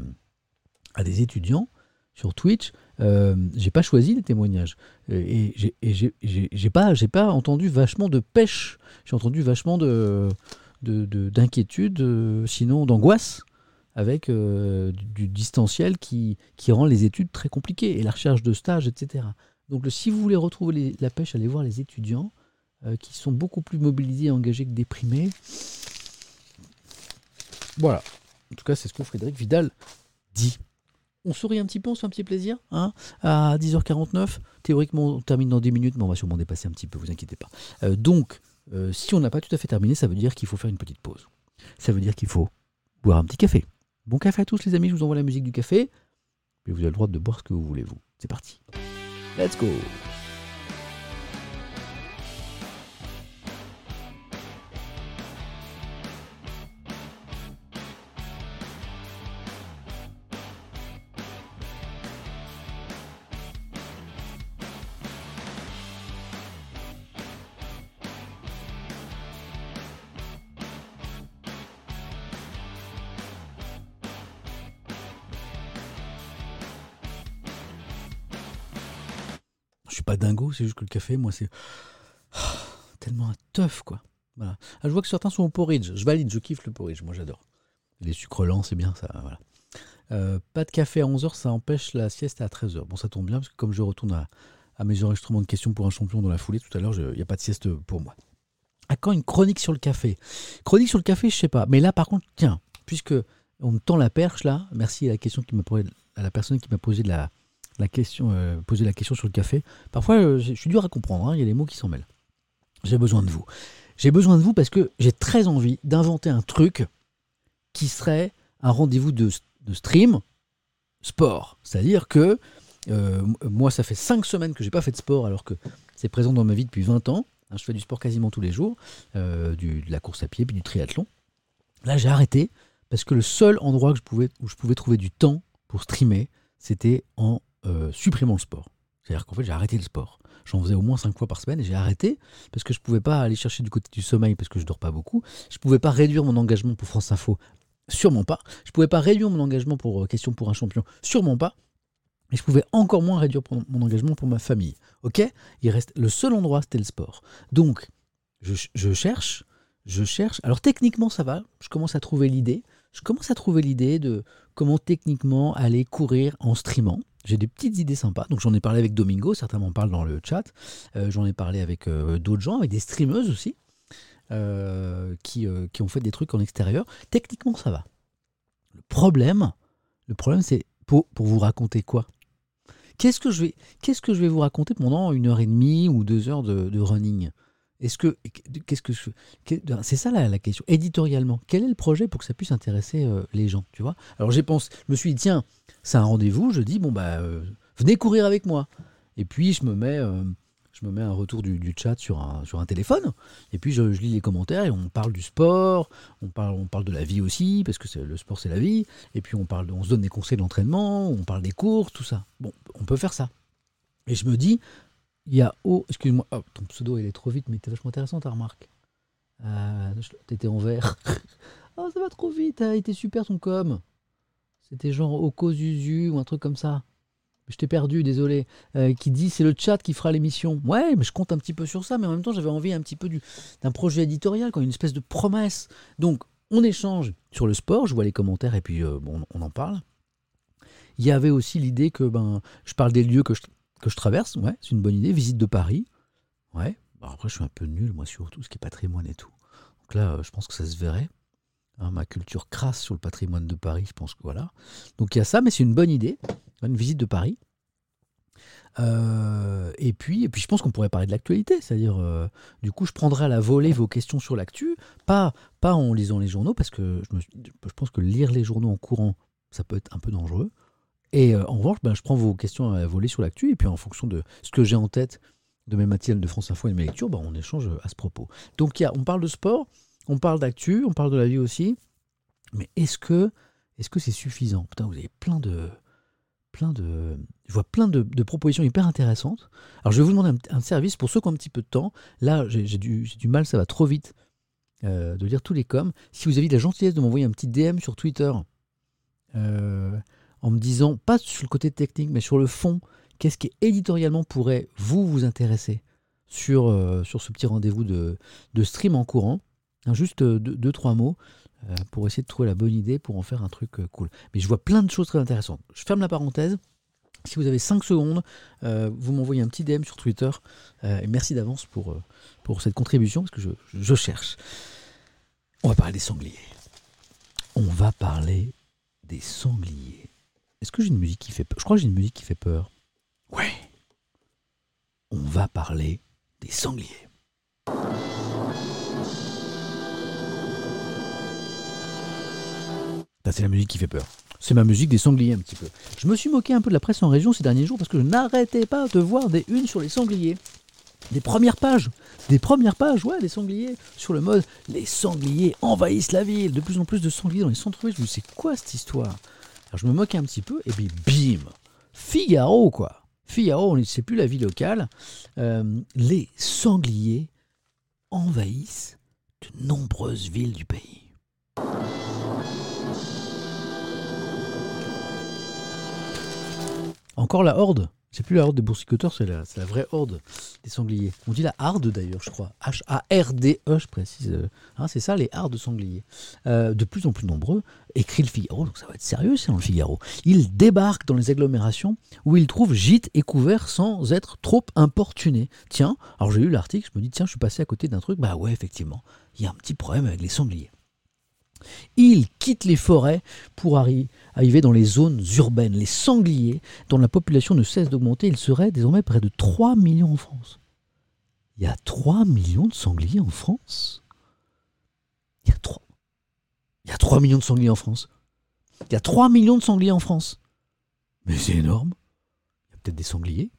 à des étudiants sur Twitch. Euh, j'ai pas choisi les témoignages euh, et j'ai pas pas entendu vachement de pêche. J'ai entendu vachement de d'inquiétude, de, sinon d'angoisse avec euh, du, distanciel qui, rend les études très compliquées et la recherche de stage, etc. Donc si vous voulez retrouver la pêche, allez voir les étudiants, euh, qui sont beaucoup plus mobilisés, engagés que déprimés. Voilà. En tout cas, c'est ce que Frédéric Vidal dit. On sourit un petit peu, on se fait un petit plaisir. Hein à 10h49, théoriquement, on termine dans 10 minutes, mais on va sûrement dépasser un petit peu, vous inquiétez pas. Euh, donc, si on n'a pas tout à fait terminé, ça veut dire qu'il faut faire une petite pause. Ça veut dire qu'il faut boire un petit café. Bon café à tous les amis, je vous envoie la musique du café. Et vous avez le droit de boire ce que vous voulez, vous. C'est parti. Let's go suis pas dingo, c'est juste que le café, moi, c'est tellement un teuf, quoi. Ah, je vois que certains sont au porridge. Je valide, je kiffe le porridge, moi j'adore. Les sucres lents, c'est bien ça. Voilà. Euh, pas de café à 11h, ça empêche la sieste à 13h. Bon, ça tombe bien, parce que comme je retourne à, mes enregistrements de questions pour un champion dans la foulée tout à l'heure, il n'y a pas de sieste pour moi. À quand une chronique sur le café? Chronique sur le café, je sais pas. Mais là, par contre, tiens, puisque on me tend la perche là, merci à la question qui m'a à la personne qui m'a posé de la, euh, posé la question sur le café. Parfois, euh, je suis dur à comprendre. hein, Il y a des mots qui s'en mêlent. J'ai besoin de vous. J'ai besoin de vous parce que j'ai très envie d'inventer un truc qui serait un rendez-vous de, stream sport. C'est-à-dire que euh, moi, ça fait cinq semaines que j'ai pas fait de sport alors que c'est présent dans ma vie depuis 20 ans. Hein, Je fais du sport quasiment tous les jours, de la course à pied puis du triathlon. Là, j'ai arrêté parce que le seul endroit que je pouvais, où je pouvais trouver du temps pour streamer, c'était en euh, supprimant le sport. C'est-à-dire qu'en fait, j'ai arrêté le sport. J'en faisais au moins cinq fois par semaine et j'ai arrêté parce que je pouvais pas aller chercher du côté du sommeil parce que je dors pas beaucoup. Je pouvais pas réduire mon engagement pour France Info, sûrement pas. Je pouvais pas réduire mon engagement pour euh, Question pour un champion, sûrement pas. Et je pouvais encore moins réduire mon engagement pour ma famille. Ok? Il reste le seul endroit, c'était le sport. Donc, je, je cherche, je cherche. Alors techniquement, ça va. Je commence à trouver l'idée. Je commence à trouver l'idée de comment techniquement aller courir en streamant. J'ai des petites idées sympas. Donc j'en ai parlé avec Domingo, certains m'en parlent dans le chat. Euh, j'en ai parlé avec euh, d'autres gens, avec des streameuses aussi, euh, qui, ont fait des trucs en extérieur. Techniquement, ça va. Le problème, le problème, c'est pour, pour vous raconter quoi? Qu'est-ce que je vais, que je vais vous raconter pendant une heure et demie ou deux heures de running? Est-ce que, qu'est-ce que c'est ça la, la question. Éditorialement, quel est le projet pour que ça puisse intéresser euh, les gens, tu vois? Alors je me suis dit tiens, c'est un rendez-vous. Je dis bon bah euh, venez courir avec moi. Et puis je me mets, euh, je me mets un retour du, chat sur un, sur un téléphone. Et puis je, je lis les commentaires et on parle du sport, on parle, on parle de la vie aussi parce que le sport c'est la vie. Et puis on parle, on se donne des conseils d'entraînement, on parle des courses, tout ça. Bon, on peut faire ça. Et je me dis, il y a oh, excuse-moi, oh, ton pseudo il est trop vite, mais t'es vachement intéressant ta remarque. Euh, T'étais en vert. oh, ça va trop vite, il était super ton com. C'était genre Oko Zuzu ou un truc comme ça. Je t'ai perdu, désolé. Euh, qui dit c'est le chat qui fera l'émission. Ouais, mais je compte un petit peu sur ça, mais en même temps j'avais envie un petit peu du- d'un projet éditorial, quoi, une espèce de promesse. Donc on échange sur le sport, je vois les commentaires et puis euh, on en parle. Il y avait aussi l'idée que ben, je parle des lieux que je, que je traverse, ouais, c'est une bonne idée. Visite de Paris, ouais. Bon, après, je suis un peu nul, moi, sur tout ce qui est patrimoine et tout. Donc là, euh, je pense que ça se verrait. Hein, ma culture crasse sur le patrimoine de Paris, je pense que voilà. Donc il y a ça, mais c'est une bonne idée, une visite de Paris. Euh, et, puis, et puis, je pense qu'on pourrait parler de l'actualité, c'est-à-dire, euh, du coup, je prendrai à la volée vos questions sur l'actu, pas, pas en lisant les journaux, parce que je pense que lire les journaux en courant, ça peut être un peu dangereux. Et euh, en revanche, ben, je prends vos questions à volée sur l'actu, et puis en fonction de ce que j'ai en tête de mes matinales de France Info et de mes lectures, ben, on échange à ce propos. Donc, y a, on parle de sport, on parle d'actu, on parle de la vie aussi, mais est-ce que est-ce c'est suffisant? Putain, vous avez plein de plein de je vois plein de, propositions hyper intéressantes. Alors, je vais vous demander un, service pour ceux qui ont un petit peu de temps. Là, j'ai du, du mal, ça va trop vite euh, de lire tous les coms. Si vous avez la gentillesse de m'envoyer un petit DM sur Twitter euh, en me disant, pas sur le côté technique, mais sur le fond, qu'est-ce qui éditorialement pourrait vous intéresser sur, euh, sur ce petit rendez-vous de, de stream en courant. Hein, juste euh, deux, trois mots euh, pour essayer de trouver la bonne idée pour en faire un truc cool. Mais je vois plein de choses très intéressantes. Je ferme la parenthèse. Si vous avez 5 secondes, vous m'envoyez un petit DM sur Twitter. Et merci d'avance pour, cette contribution, parce que je cherche. On va parler des sangliers. On va parler des sangliers. Est-ce que j'ai une musique qui fait peur Je crois que j'ai une musique qui fait peur. Ouais. On va parler des sangliers. C'est la musique qui fait peur. C'est ma musique des sangliers un petit peu. Je me suis moqué un peu de la presse en région ces derniers jours parce que je n'arrêtais pas de voir des unes sur les sangliers. Des premières pages. Des premières pages, ouais, des sangliers. Sur le mode les sangliers envahissent la ville. De plus en plus de sangliers dans les centres-villes. Je me dis, c'est quoi cette histoire? Je me moquais un petit peu et puis bim Figaro, quoi. Figaro, on ne sait plus la vie locale. Euh, les sangliers envahissent de nombreuses villes du pays. Encore la horde? C'est plus la horde des boursicoteurs, c'est la, vraie horde des sangliers. On dit la harde d'ailleurs, je crois. H-A-R-D-E, je précise. Euh, hein, c'est ça, les hardes de sangliers. Euh, de plus en plus nombreux, écrit le Figaro, donc ça va être sérieux, c'est dans le Figaro. Ils débarquent dans les agglomérations où ils trouvent gîtes et couverts sans être trop importunés. Tiens, alors j'ai lu l'article, je me dis, tiens, je suis passé à côté d'un truc. Bah ouais, effectivement, il y a un petit problème avec les sangliers. Ils quittent les forêts pour arri- arriver dans les zones urbaines. Les sangliers, dont la population ne cesse d'augmenter, il serait désormais près de 3 millions en France. Il y a 3 millions de sangliers en France? Il y a 3. Il y a 3 millions de sangliers en France. Il y a 3 millions de sangliers en France. Mais c'est énorme. Il y a peut-être des sangliers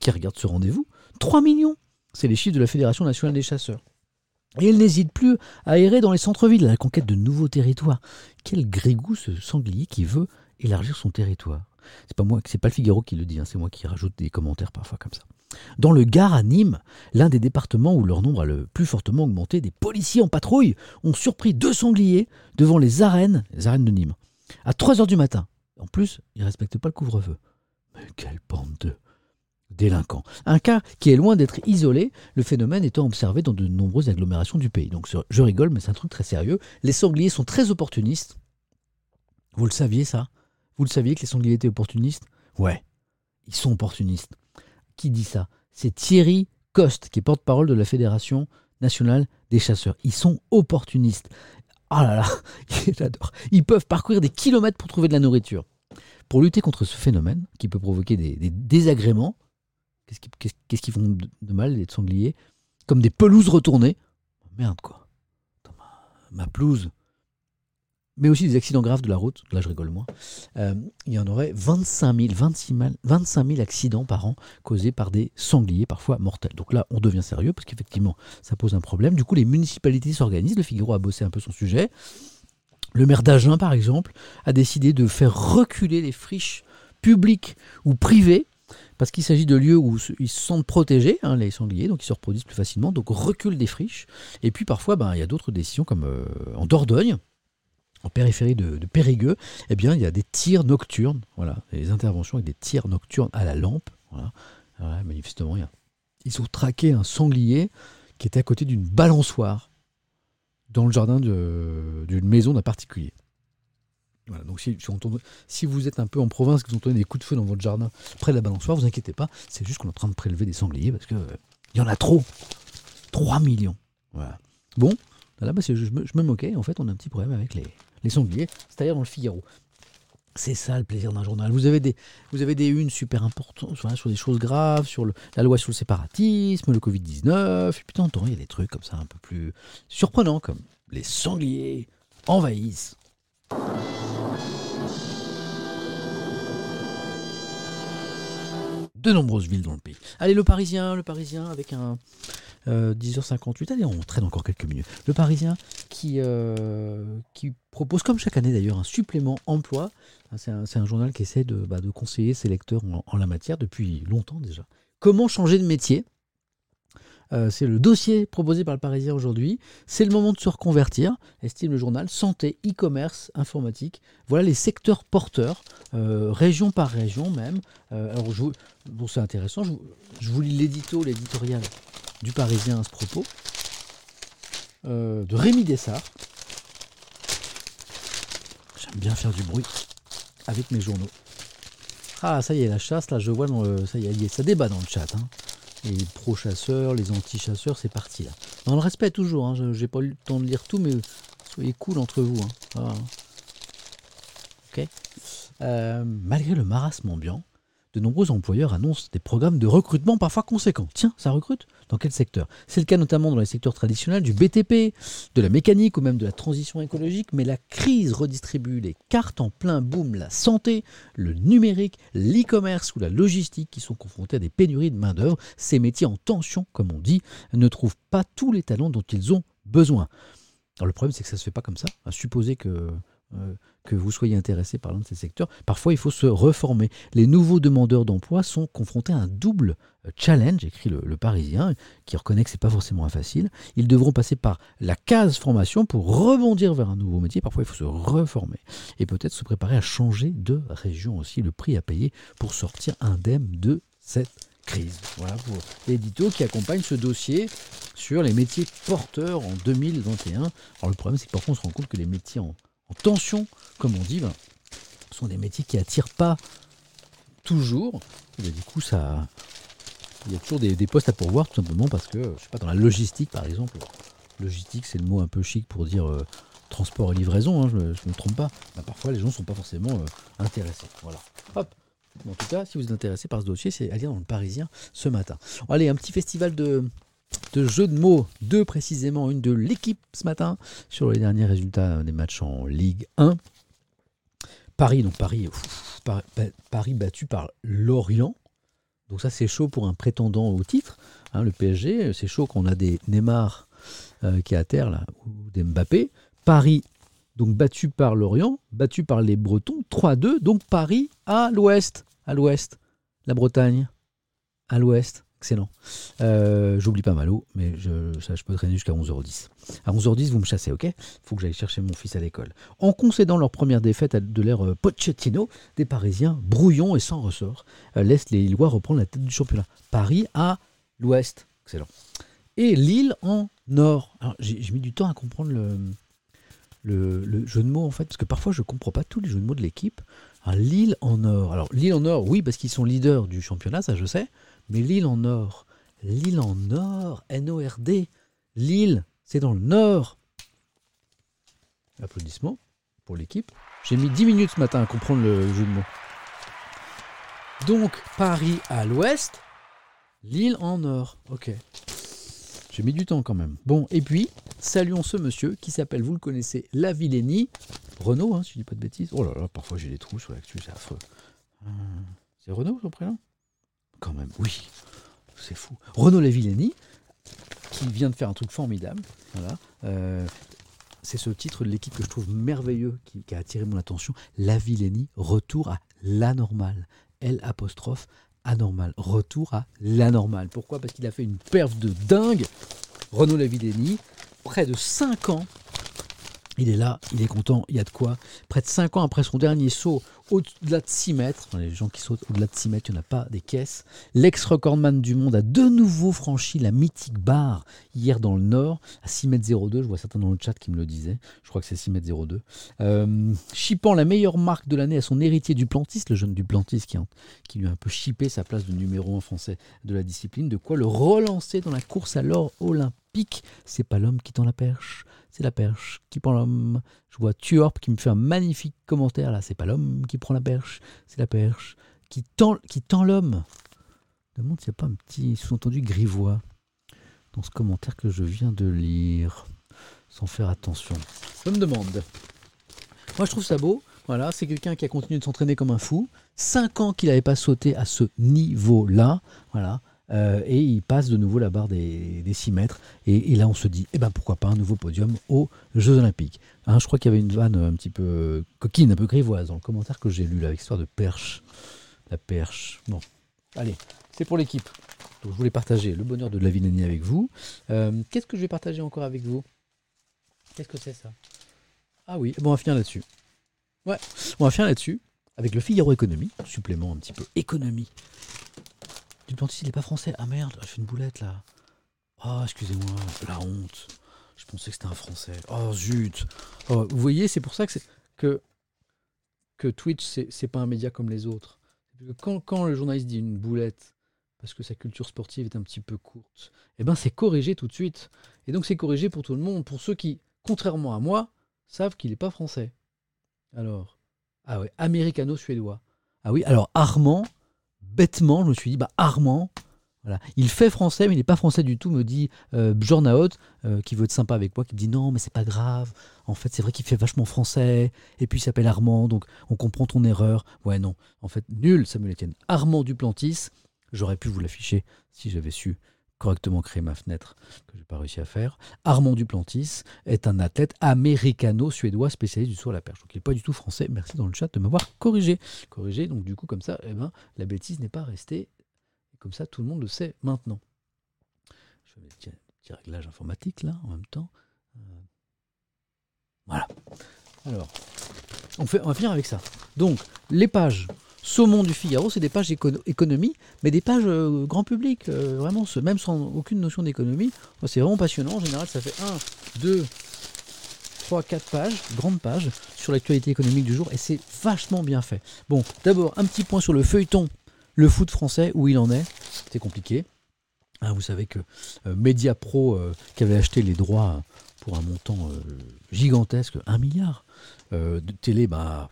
qui regardent ce rendez-vous. 3 millions C'est les chiffres de la Fédération nationale des chasseurs. Et elle n'hésite plus à errer dans les centres-villes à la conquête de nouveaux territoires. Quel grégou ce sanglier qui veut élargir son territoire. C'est pas c'est pas le Figaro qui le dit, hein, c'est moi qui rajoute des commentaires parfois comme ça. Dans le Gard à Nîmes, l'un des départements où leur nombre a le plus fortement augmenté, des policiers en patrouille ont surpris deux sangliers devant les arènes, les arènes de Nîmes, à 3 heures du matin. En plus, ils respectent pas le couvre-feu. Mais quelle bande de délinquants. Un cas qui est loin d'être isolé, le phénomène étant observé dans de nombreuses agglomérations du pays. Donc je rigole, mais c'est un truc très sérieux. Les sangliers sont très opportunistes. Vous le saviez ça? Vous le saviez que les sangliers étaient opportunistes? Ouais, ils sont opportunistes. Qui dit ça? C'est Thierry Coste, qui est porte-parole de la Fédération nationale des chasseurs. Ils sont opportunistes. Ah là là, j'adore. Ils peuvent parcourir des kilomètres pour trouver de la nourriture. Pour lutter contre ce phénomène, qui peut provoquer des, des désagréments, qu'est-ce qu'ils font de mal, les sangliers? Comme des pelouses retournées. Merde, quoi. Ma, pelouse. Mais aussi des accidents graves de la route. Là, je rigole moins. Euh, il y en aurait 25 000, 26 000, 25 000 accidents par an causés par des sangliers, parfois mortels. Donc là, on devient sérieux parce qu'effectivement, ça pose un problème. Du coup, les municipalités s'organisent. Le Figaro a bossé un peu son sujet. Le maire d'Agen, par exemple, a décidé de faire reculer les friches publiques ou privées parce qu'il s'agit de lieux où ils se sentent protégés, hein, les sangliers, donc ils se reproduisent plus facilement, donc recul des friches. Et puis parfois, ben, il y a d'autres décisions comme euh, en Dordogne, en périphérie de, Périgueux, eh bien, il y a des tirs nocturnes, voilà, des interventions avec des tirs nocturnes à la lampe. Manifestement, il y a- ils ont traqué un sanglier qui était à côté d'une balançoire dans le jardin d'une maison d'un particulier. Donc si, vous êtes un peu en province, que vous entendez des coups de feu dans votre jardin près de la balançoire, vous inquiétez pas, c'est juste qu'on est en train de prélever des sangliers parce que euh, il y en a trop. 3 millions. Voilà. Bon, là, c'est- je, je me moquais, en fait, on a un petit problème avec les, les sangliers, c'est-à-dire dans le Figaro. C'est ça le plaisir d'un journal. Vous avez des, vous avez des unes super importantes sur des choses graves, sur la loi sur le séparatisme, le Covid-19, et puis temps, il y a des trucs comme ça un peu plus surprenants, comme les sangliers envahissent de nombreuses villes dans le pays. Allez, le Parisien, le Parisien avec un euh, 10h58. Allez, on traîne encore quelques minutes. Le Parisien qui, euh, propose, comme chaque année d'ailleurs, un supplément emploi. Ah, C'est un, journal qui essaie de, bah, de conseiller ses lecteurs en la matière depuis longtemps déjà. Comment changer de métier? Euh, c'est le dossier proposé par le Parisien aujourd'hui. C'est le moment de se reconvertir, estime le journal. Santé, e-commerce, informatique. Voilà les secteurs porteurs, euh, région par région même. Euh, alors, je bon, c'est intéressant. Je vous, lis l'édito, l'éditorial du Parisien à ce propos, de Rémi Dessart. J'aime bien faire du bruit avec mes journaux. Ah, ça y est, la chasse, là, je vois, ça y est, ça débat dans le chat. hein. Les pro-chasseurs, les anti-chasseurs, c'est parti là. Dans le respect toujours, hein, j'ai pas eu le temps de lire tout, mais soyez cool entre vous. hein. Hein. Ok. Euh, malgré le marasme ambiant, de nombreux employeurs annoncent des programmes de recrutement parfois conséquents. Tiens, ça recrute Dans quel secteur? C'est le cas notamment dans les secteurs traditionnels du BTP, de la mécanique ou même de la transition écologique, mais la crise redistribue les cartes en plein boom, la santé, le numérique, l'e-commerce ou la logistique qui sont confrontés à des pénuries de main-d'œuvre. Ces métiers en tension, comme on dit, ne trouvent pas tous les talents dont ils ont besoin. Alors le problème, c'est que ça ne se fait pas comme ça. À supposer que, euh, que vous soyez intéressé par l'un de ces secteurs, parfois il faut se reformer. Les nouveaux demandeurs d'emploi sont confrontés à un double euh, challenge, écrit le, Parisien, qui reconnaît que c'est pas forcément facile. Ils devront passer par la case formation pour rebondir vers un nouveau métier. Parfois, il faut se reformer et peut-être se préparer à changer de région aussi. Le prix à payer pour sortir indemne de cette crise. Voilà pour l'édito qui accompagne ce dossier sur les métiers porteurs en 2021. Alors le problème, c'est que parfois on se rend compte que les métiers en, en tension, comme on dit, ben, sont des métiers qui attirent pas toujours. Et du coup, ça, il y a toujours des, postes à pourvoir, tout simplement parce que, je sais pas, dans la logistique, par exemple, logistique, c'est le mot un peu chic pour dire euh, transport et livraison, hein, je ne me trompe pas. Ben, parfois, les gens ne sont pas forcément euh, intéressés. Voilà. Hop. En tout cas, si vous êtes intéressé par ce dossier, c'est à lire dans le Parisien ce matin. Allez, un petit festival de, de jeux de mots, deux précisément, une de l'équipe ce matin sur les derniers résultats des matchs en Ligue 1. Paris, donc Paris, Paris battu par Lorient. Donc ça c'est chaud pour un prétendant au titre. hein, le PSG, c'est chaud quand on a des Neymar euh, qui est à terre là, ou des Mbappé. Paris, donc battu par Lorient, battu par les Bretons, 3-2. Donc Paris à l'ouest, à l'ouest. La Bretagne, à l'ouest. Excellent. Euh, J'oublie pas Malo, mais je, ça, je peux traîner jusqu'à 11h10. À 11h10, vous me chassez, ok? Faut que j'aille chercher mon fils à l'école. En concédant leur première défaite de l'ère euh, Pochettino, des Parisiens, brouillons et sans ressort, euh, laissent les Lillois reprendre la tête du championnat. Paris à l'ouest. Excellent. Et Lille en nord. J'ai mis du temps à comprendre le, le, jeu de mots, en fait, parce que parfois je ne comprends pas tous les jeux de mots de l'équipe. Alors, Lille en nord. Alors, Lille en nord, oui, parce qu'ils sont leaders du championnat, ça je sais. Mais Lille en nord. Lille en nord, N-O-R-D. Lille, c'est dans le nord. Applaudissements pour l'équipe. J'ai mis 10 minutes ce matin à comprendre le jeu de mots. Donc, Paris à l'ouest, Lille en nord. Ok. J'ai mis du temps quand même. Bon, et puis, saluons ce monsieur qui s'appelle, vous le connaissez, Lavillény. Renaud, hein, si je dis pas de bêtises. Oh là là, parfois j'ai des trous sur l'actu, c'est affreux. Euh, c'est Renaud son prénom? Quand même, oui. C'est fou. Renaud Lavillény, qui vient de faire un truc formidable. Voilà. Euh, c'est ce titre de l'équipe que je trouve merveilleux, qui, a attiré mon attention. Lavillény, retour à l'anormal. Apostrophe anormal. Retour à l'anormal. Pourquoi? Parce qu'il a fait une perf de dingue. Renaud Lavillény, près de 5 ans. Il est là, il est content, il y a de quoi. Près de 5 ans après son dernier saut, au-delà de 6 mètres, les gens qui sautent au-delà de 6 mètres, il n'y en a pas des caisses. L'ex-recordman du monde a de nouveau franchi la mythique barre hier dans le Nord, à 6 mètres 02. Je vois certains dans le chat qui me le disaient. Je crois que c'est 6 mètres 02. Euh, chippant la meilleure marque de l'année à son héritier Duplantis, le jeune Duplantis qui, a- qui lui a un peu chippé sa place de numéro 1 français de la discipline. De quoi le relancer dans la course à l'or olympique. C'est pas l'homme qui tend la perche, c'est la perche qui prend l'homme. Je vois Tuorp qui me fait un magnifique commentaire là. C'est pas l'homme qui prend la perche, c'est la perche qui tend, qui tend l'homme. Je demande s'il n'y a pas un petit sous-entendu grivois dans ce commentaire que je viens de lire, sans faire attention. Je me demande. Moi, je trouve ça beau. Voilà, c'est quelqu'un qui a continué de s'entraîner comme un fou. Cinq ans qu'il n'avait pas sauté à ce niveau-là. Voilà. Euh, et il passe de nouveau la barre des, des 6 mètres. Et, là, on se dit, eh ben, pourquoi pas un nouveau podium aux Jeux Olympiques. Hein, je crois qu'il y avait une vanne un petit peu coquine, un peu grivoise dans le commentaire que j'ai lu, là, avec l'histoire de perche. La perche. Bon, allez, c'est pour l'équipe. Je voulais partager le bonheur de la Villeneuve avec vous. Euh, Qu'est-ce que je vais partager encore avec vous? Qu'est-ce que c'est ça? Ah oui, bon, on va finir là-dessus. Ouais, on va finir là-dessus avec le Figaro Économie, supplément un petit peu économie. Duplantis, il n'est pas français. Ah merde, j'ai fait une boulette là. Ah, excusez-moi, la honte. Je pensais que c'était un français. Oh zut. Oh, vous voyez, c'est pour ça que, que, que Twitch, c'est pas un média comme les autres. Quand, quand le journaliste dit une boulette, parce que sa culture sportive est un petit peu courte, eh ben c'est corrigé tout de suite. Et donc c'est corrigé pour tout le monde, pour ceux qui, contrairement à moi, savent qu'il n'est pas français. Alors, ah ouais, américano-suédois. Ah oui, alors Armand, bêtement, je me suis dit, bah Armand, voilà. Il fait français, mais il n'est pas français du tout, me dit euh, euh, qui veut être sympa avec moi, qui me dit non, mais c'est pas grave. En fait, c'est vrai qu'il fait vachement français. Et puis il s'appelle Armand, donc on comprend ton erreur. Ouais, non. En fait, nul, Samuel Etienne. Armand Duplantis, j'aurais pu vous l'afficher si j'avais su correctement créer ma fenêtre, que je n'ai pas réussi à faire. Armand Duplantis est un athlète américano-suédois spécialiste du saut à la perche. Donc il n'est pas du tout français. Merci dans le chat de m'avoir corrigé. Corrigé, donc du coup, comme ça, eh ben, la bêtise n'est pas restée comme ça, tout le monde le sait maintenant. Je fais un petit réglage informatique là, en même temps. Euh, voilà. Alors, on, fait, on va finir avec ça. Donc, les pages saumon du Figaro, c'est des pages économie, mais des pages euh, grand public, euh, vraiment, même sans aucune notion d'économie. C'est vraiment passionnant. En général, ça fait 1, 2, 3, 4 pages, grandes pages, sur l'actualité économique du jour, et c'est vachement bien fait. Bon, d'abord, un petit point sur le feuilleton le foot français, où il en est, c'est compliqué. Hein, vous savez que euh, Mediapro, euh, qui avait acheté les droits pour un montant gigantesque, 1 milliard de télé, bah,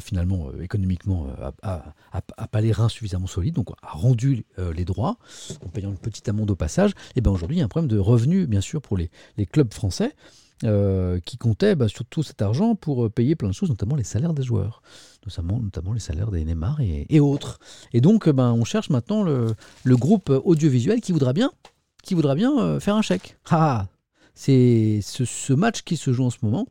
finalement économiquement a, pas les reins suffisamment solides, donc a rendu les droits en payant une petite amende au passage. Et ben aujourd'hui, il y a un problème de revenus, bien sûr, pour les, clubs français. Euh, qui comptait bah, sur tout cet argent pour euh, payer plein de choses, notamment les salaires des joueurs, notamment, les salaires des Neymar et, autres. Et donc, euh, ben, on cherche maintenant le, groupe audiovisuel qui voudra bien, qui voudra bien faire un chèque. Ah, c'est ce, match qui se joue en ce moment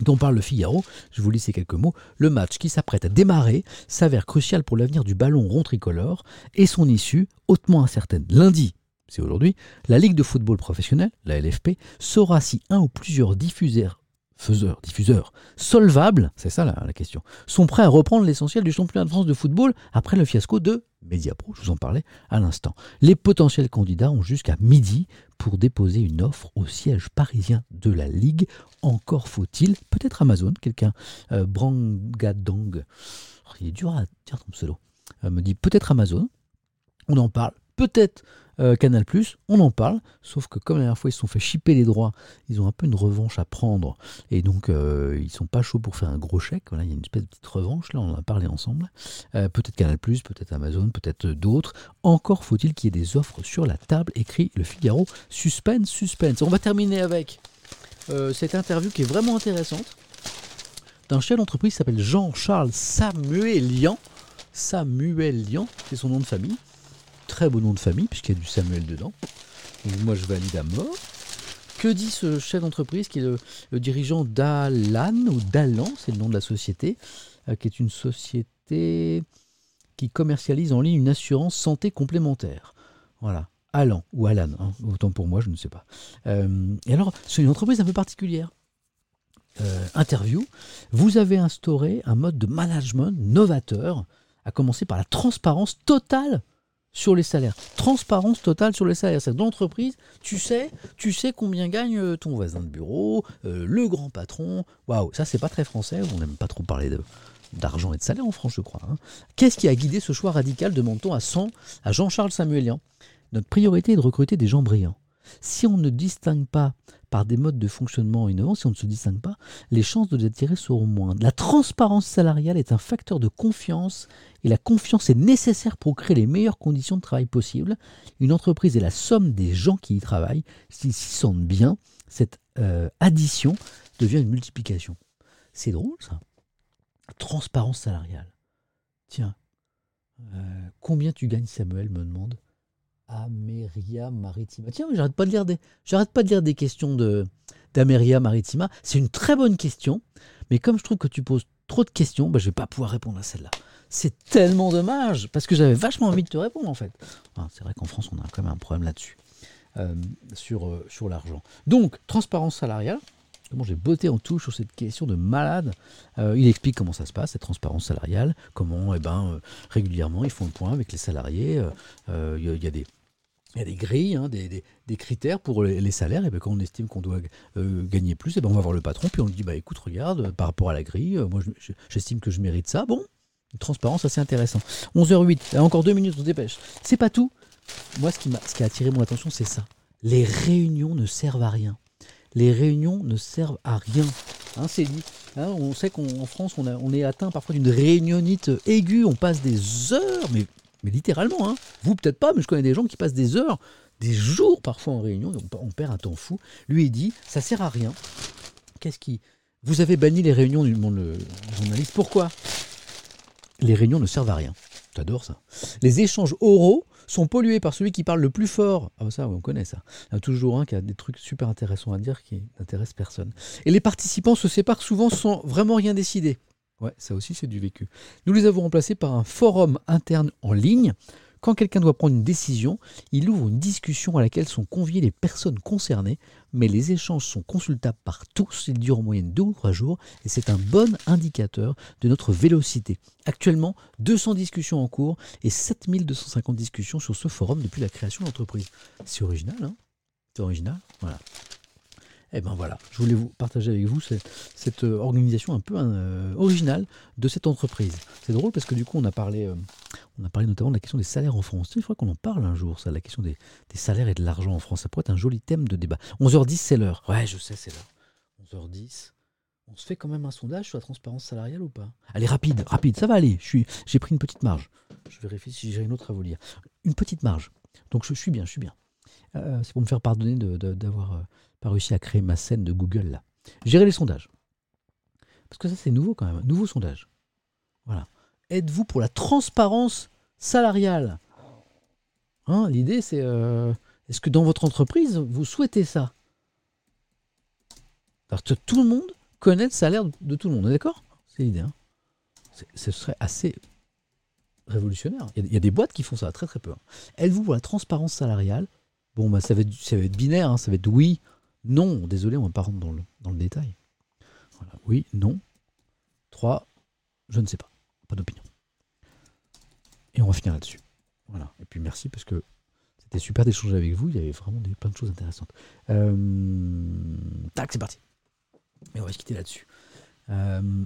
dont parle le Figaro, je vous lis ces quelques mots, le match qui s'apprête à démarrer s'avère crucial pour l'avenir du ballon rond tricolore et son issue hautement incertaine. Lundi, c'est aujourd'hui, la Ligue de football professionnel, la LFP, saura si un ou plusieurs diffuseurs, faiseurs, diffuseurs, solvables, c'est ça la, question, sont prêts à reprendre l'essentiel du championnat de France de football après le fiasco de Mediapro, je vous en parlais à l'instant. Les potentiels candidats ont jusqu'à midi pour déposer une offre au siège parisien de la Ligue. Encore faut-il, peut-être Amazon, quelqu'un, euh, Brangadong, il est dur à dire ton pseudo, me dit peut-être Amazon, on en parle, peut-être euh, Canal on en parle, sauf que comme la dernière fois ils se sont fait chipper les droits, ils ont un peu une revanche à prendre, et donc euh, ils sont pas chauds pour faire un gros chèque, voilà, il y a une espèce de petite revanche, là on en a parlé ensemble, euh, peut-être Canal peut-être Amazon, peut-être d'autres, encore faut-il qu'il y ait des offres sur la table, écrit le Figaro, suspense, suspense. On va terminer avec cette interview qui est vraiment intéressante, d'un chef d'entreprise qui s'appelle Jean-Charles Samuelian, Samuelian, c'est son nom de famille, très beau nom de famille, puisqu'il y a du Samuel dedans. moi, je valide à mort. Que dit ce chef d'entreprise qui est le, dirigeant d'Alan, ou d'Alan, c'est le nom de la société, euh, qui est une société qui commercialise en ligne une assurance santé complémentaire. Voilà. Alan ou Alan, hein. autant pour moi, je ne sais pas. Euh, et alors, c'est une entreprise un peu particulière. Euh, interview, vous avez instauré un mode de management novateur, à commencer par la transparence totale sur les salaires. Transparence totale sur les salaires. C'est d'entreprise, tu sais, tu sais combien gagne euh, ton voisin de bureau, euh, le grand patron. Waouh, ça c'est pas très français. On n'aime pas trop parler d'argent et de salaire en France, je crois. Hein. Qu'est-ce qui a guidé ce choix radical, demande-t-on à, à Jean-Charles Samuelian? Notre priorité est de recruter des gens brillants. Si on ne distingue pas par des modes de fonctionnement innovants, si on ne se distingue pas, les chances de les attirer seront moindres. La transparence salariale est un facteur de confiance et la confiance est nécessaire pour créer les meilleures conditions de travail possibles. Une entreprise est la somme des gens qui y travaillent. S'ils s'y sentent bien, cette euh, addition devient une multiplication. C'est drôle ça. Transparence salariale. Tiens, euh, combien tu gagnes Samuel me demande? Ameria Maritima. Tiens, j'arrête pas de lire des, j'arrête pas de lire des questions de d'Ameria Maritima. C'est une très bonne question, mais comme je trouve que tu poses trop de questions, bah, je vais pas pouvoir répondre à celle-là. C'est tellement dommage parce que j'avais vachement envie de te répondre en fait. c'est vrai qu'en France, on a quand même un problème là-dessus euh, sur euh, sur l'argent. Donc, transparence salariale. Comment j'ai botté en touche sur cette question de malade. Euh, il explique comment ça se passe, cette transparence salariale, comment eh ben, régulièrement ils font le point avec les salariés. Il y, a des y a des grilles, hein, des, critères pour les, salaires. Et bien, quand on estime qu'on doit euh, gagner plus, et ben, on va voir le patron, puis on lui dit bah, écoute, regarde, par rapport à la grille, euh, moi j'estime que je mérite ça. Bon, Une transparence assez intéressante. 11h08, encore deux minutes, on se dépêche. C'est pas tout. Moi, ce qui, ce qui a attiré mon attention, c'est ça. Les réunions ne servent à rien. Les réunions ne servent à rien. Hein, c'est dit. Hein, on sait qu'en France, on, est atteint parfois d'une réunionnite aiguë. On passe des heures, mais, littéralement. hein. Vous, peut-être pas, mais je connais des gens qui passent des heures, des jours parfois en réunion. On, on perd un temps fou. Lui, il dit ça sert à rien. Qu'est-ce qui. Vous avez banni les réunions du monde le journaliste. Pourquoi? Les réunions ne servent à rien. J'adore ça. Les échanges oraux sont pollués par celui qui parle le plus fort. Ah ça, oui, on connaît ça. Il y en a toujours un qui a des trucs super intéressants à dire qui n'intéressent personne. Et les participants se séparent souvent sans vraiment rien décider. Ouais, ça aussi c'est du vécu. Nous les avons remplacés par un forum interne en ligne. Quand quelqu'un doit prendre une décision, il ouvre une discussion à laquelle sont conviées les personnes concernées, mais les échanges sont consultables par tous, ils durent en moyenne deux ou trois jours, et c'est un bon indicateur de notre vélocité. Actuellement, 200 discussions en cours et 7250 discussions sur ce forum depuis la création de l'entreprise. C'est original, hein? C'est original, voilà. Eh ben voilà, je voulais vous partager avec vous cette, euh, organisation un peu euh, originale de cette entreprise. C'est drôle parce que du coup on a parlé, euh, on a parlé notamment de la question des salaires en France. Il faudrait qu'on en parle un jour, ça, la question des, salaires et de l'argent en France. Ça pourrait être un joli thème de débat. 11h10, c'est l'heure. Ouais, je sais, c'est l'heure. 11h10. On se fait quand même un sondage sur la transparence salariale ou pas? Allez, rapide, rapide, ça va aller. J'ai pris une petite marge. Je vérifie si j'ai une autre à vous lire. Une petite marge. Donc je, suis bien, je suis bien. C'est pour me faire pardonner d'avoir pas réussi à créer ma scène de Google là. Gérer les sondages. Parce que ça c'est nouveau quand même, nouveau sondage. Voilà. Êtes-vous pour la transparence salariale? Hein, L'idée c'est euh, est-ce que dans votre entreprise vous souhaitez ça? Alors que tout le monde connaît le salaire de tout le monde, d'accord? C'est l'idée. hein ce serait assez révolutionnaire. Il y, a, des boîtes qui font ça, très très peu. hein. Êtes-vous pour la transparence salariale? Bon, bah, ça, va être, ça va être binaire, ça va être oui, non. Désolé, on ne va pas rentrer dans le, détail. Oui, non. 3, je ne sais pas. Pas d'opinion. Et on va finir là-dessus. Voilà. Et puis merci parce que c'était super d'échanger avec vous. Il y avait vraiment des, plein de choses intéressantes. Euh, tac, c'est parti. Et on va se quitter là-dessus. Euh,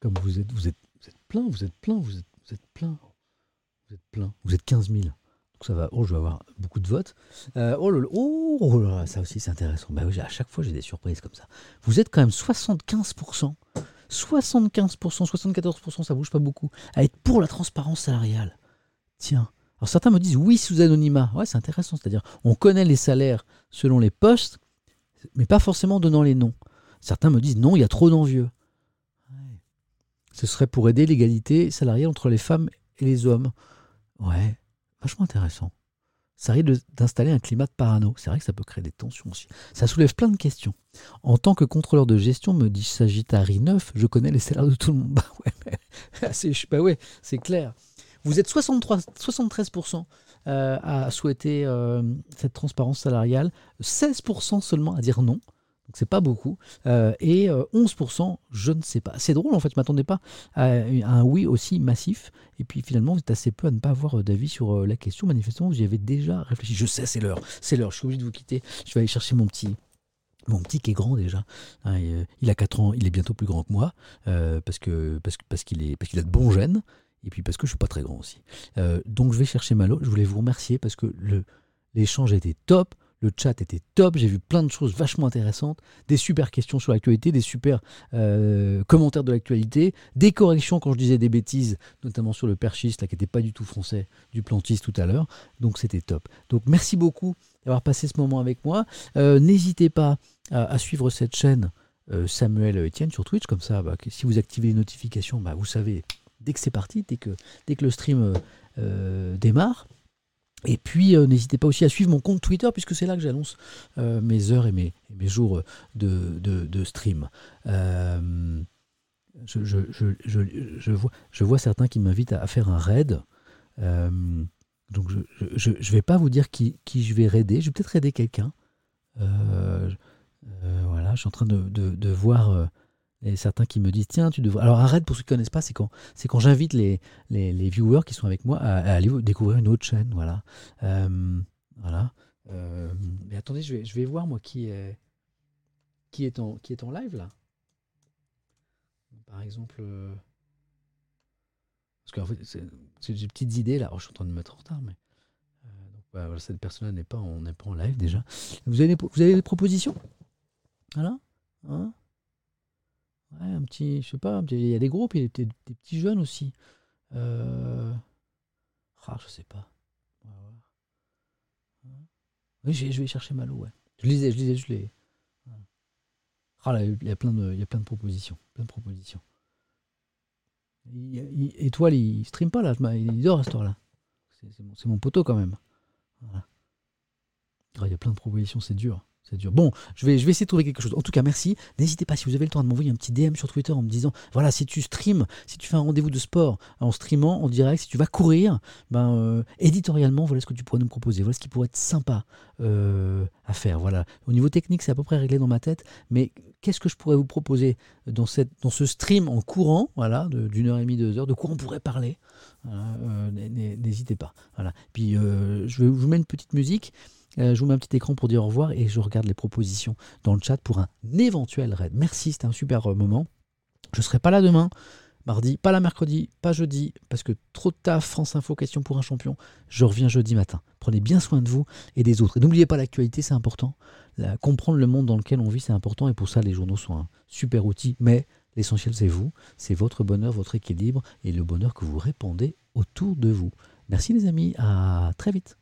comme vous êtes, vous êtes, vous êtes plein, vous êtes plein, vous êtes, vous êtes plein. Vous êtes plein. Vous êtes 15 000. Ça va. Oh, je vais avoir beaucoup de votes. Euh, oh, là là, oh, là là, ça aussi c'est intéressant. Bah à chaque fois j'ai des surprises comme ça. Vous êtes quand même 75%, 75%, 74%, ça bouge pas beaucoup, à être pour la transparence salariale. Tiens. Alors certains me disent oui sous anonymat. Ouais, c'est intéressant. C'est-à-dire, on connaît les salaires selon les postes, mais pas forcément en donnant les noms. Certains me disent non, il y a trop d'envieux. Ce serait pour aider l'égalité salariale entre les femmes et les hommes. Ouais, vachement intéressant. Ça risque d'installer un climat de parano. C'est vrai que ça peut créer des tensions aussi. Ça soulève plein de questions. En tant que contrôleur de gestion, me dit Sagittari 9, je connais les salaires de tout le monde. Bah ouais, mais- c'est bah ouais, c'est clair. Vous êtes 63, 73% euh, à souhaiter euh, cette transparence salariale, 16% seulement à dire non. Donc c'est pas beaucoup. Euh, et euh, 11%, je ne sais pas. C'est drôle en fait, je ne m'attendais pas à un oui aussi massif. Et puis finalement, vous êtes assez peu à ne pas avoir euh, d'avis sur euh, la question. Manifestement, vous y avez déjà réfléchi. Je sais, c'est l'heure. C'est l'heure. Je suis obligé de vous quitter. Je vais aller chercher mon petit. Mon petit qui est grand déjà. Euh, il a 4 ans, il est bientôt plus grand que moi. euh, parce qu'il est parce qu'il a de bons gènes. Et puis parce que je suis pas très grand aussi. Euh, donc je vais chercher Malo. Je voulais vous remercier parce que le l'échange était top. Le chat était top, j'ai vu plein de choses vachement intéressantes, des super questions sur l'actualité, des super euh, commentaires de l'actualité, des corrections quand je disais des bêtises, notamment sur le perchiste, qui n'était pas du tout français, du plantiste tout à l'heure. Donc c'était top. Donc merci beaucoup d'avoir passé ce moment avec moi. Euh, N'hésitez pas à, suivre cette chaîne euh, Samuel Etienne sur Twitch, comme ça, bah, si vous activez les notifications, bah, vous savez, dès que c'est parti, dès que, le stream démarre. Et puis, euh, n'hésitez pas aussi à suivre mon compte Twitter, puisque c'est là que j'annonce euh, mes heures et mes, jours de, de, stream. Euh, je, vois, certains qui m'invitent à, faire un raid. Euh, donc, je ne vais pas vous dire qui, je vais raider. Je vais peut-être raider quelqu'un. Euh, euh, voilà, je suis en train de, voir euh, et certains qui me disent tiens, tu devrais. Alors, un raid, pour ceux qui ne connaissent pas, c'est quand, c'est quand j'invite les, les, les viewers qui sont avec moi à, aller découvrir une autre chaîne. Voilà. Euh, voilà. Euh, mais attendez, je vais, je vais voir moi qui est, qui est, en, qui est en live là. Par exemple. euh, Parce qu'en fait, c'est des petites idées là. Oh, je suis en train de me mettre en retard, mais. bah, cette personne-là n'est pas, en- n'est pas en live déjà. Vous avez des, vous avez des propositions? Voilà Hein? Ouais, un petit. Je sais pas, il y a des groupes, il y a des, petits jeunes aussi. Euh... Ah, je sais pas. Oui, je vais, chercher Malo, ouais. Je lisais, je lisais, je. Voilà. Ah là, il y a plein de, il y a plein de propositions. Plein de propositions. Il- il- il stream pas là, il dort à cette heure-là. C'est c'est mon, c'est mon poteau quand même. Voilà. Ah, il y a plein de propositions, c'est dur. Bon, je vais, je vais essayer de trouver quelque chose. En tout cas, merci. N'hésitez pas, si vous avez le temps, de m'envoyer un petit DM sur Twitter en me disant voilà, si tu streams, si tu fais un rendez-vous de sport en streamant en direct, si tu vas courir, ben, euh, éditorialement, voilà ce que tu pourrais nous proposer. Voilà ce qui pourrait être sympa euh, à faire. Voilà. Au niveau technique, c'est à peu près réglé dans ma tête, mais qu'est-ce que je pourrais vous proposer dans, cette, dans ce stream en courant, voilà, d'une heure et demie, deux heures, de quoi on pourrait parler Voilà, euh, N'hésitez pas. Voilà. Puis je, vais, je vous mets une petite musique. Euh, je vous mets un petit écran pour dire au revoir et je regarde les propositions dans le chat pour un éventuel raid. Merci, c'était un super euh, moment. Je serai pas là demain, mardi, pas là mercredi, pas jeudi, parce que trop de taf, France Info, question pour un champion. Je reviens jeudi matin. Prenez bien soin de vous et des autres. Et n'oubliez pas l'actualité, c'est important. Comprendre le monde dans lequel on vit, c'est important. Et pour ça, les journaux sont un super outil. Mais l'essentiel, c'est vous. C'est votre bonheur, votre équilibre et le bonheur que vous répandez autour de vous. Merci les amis. À très vite.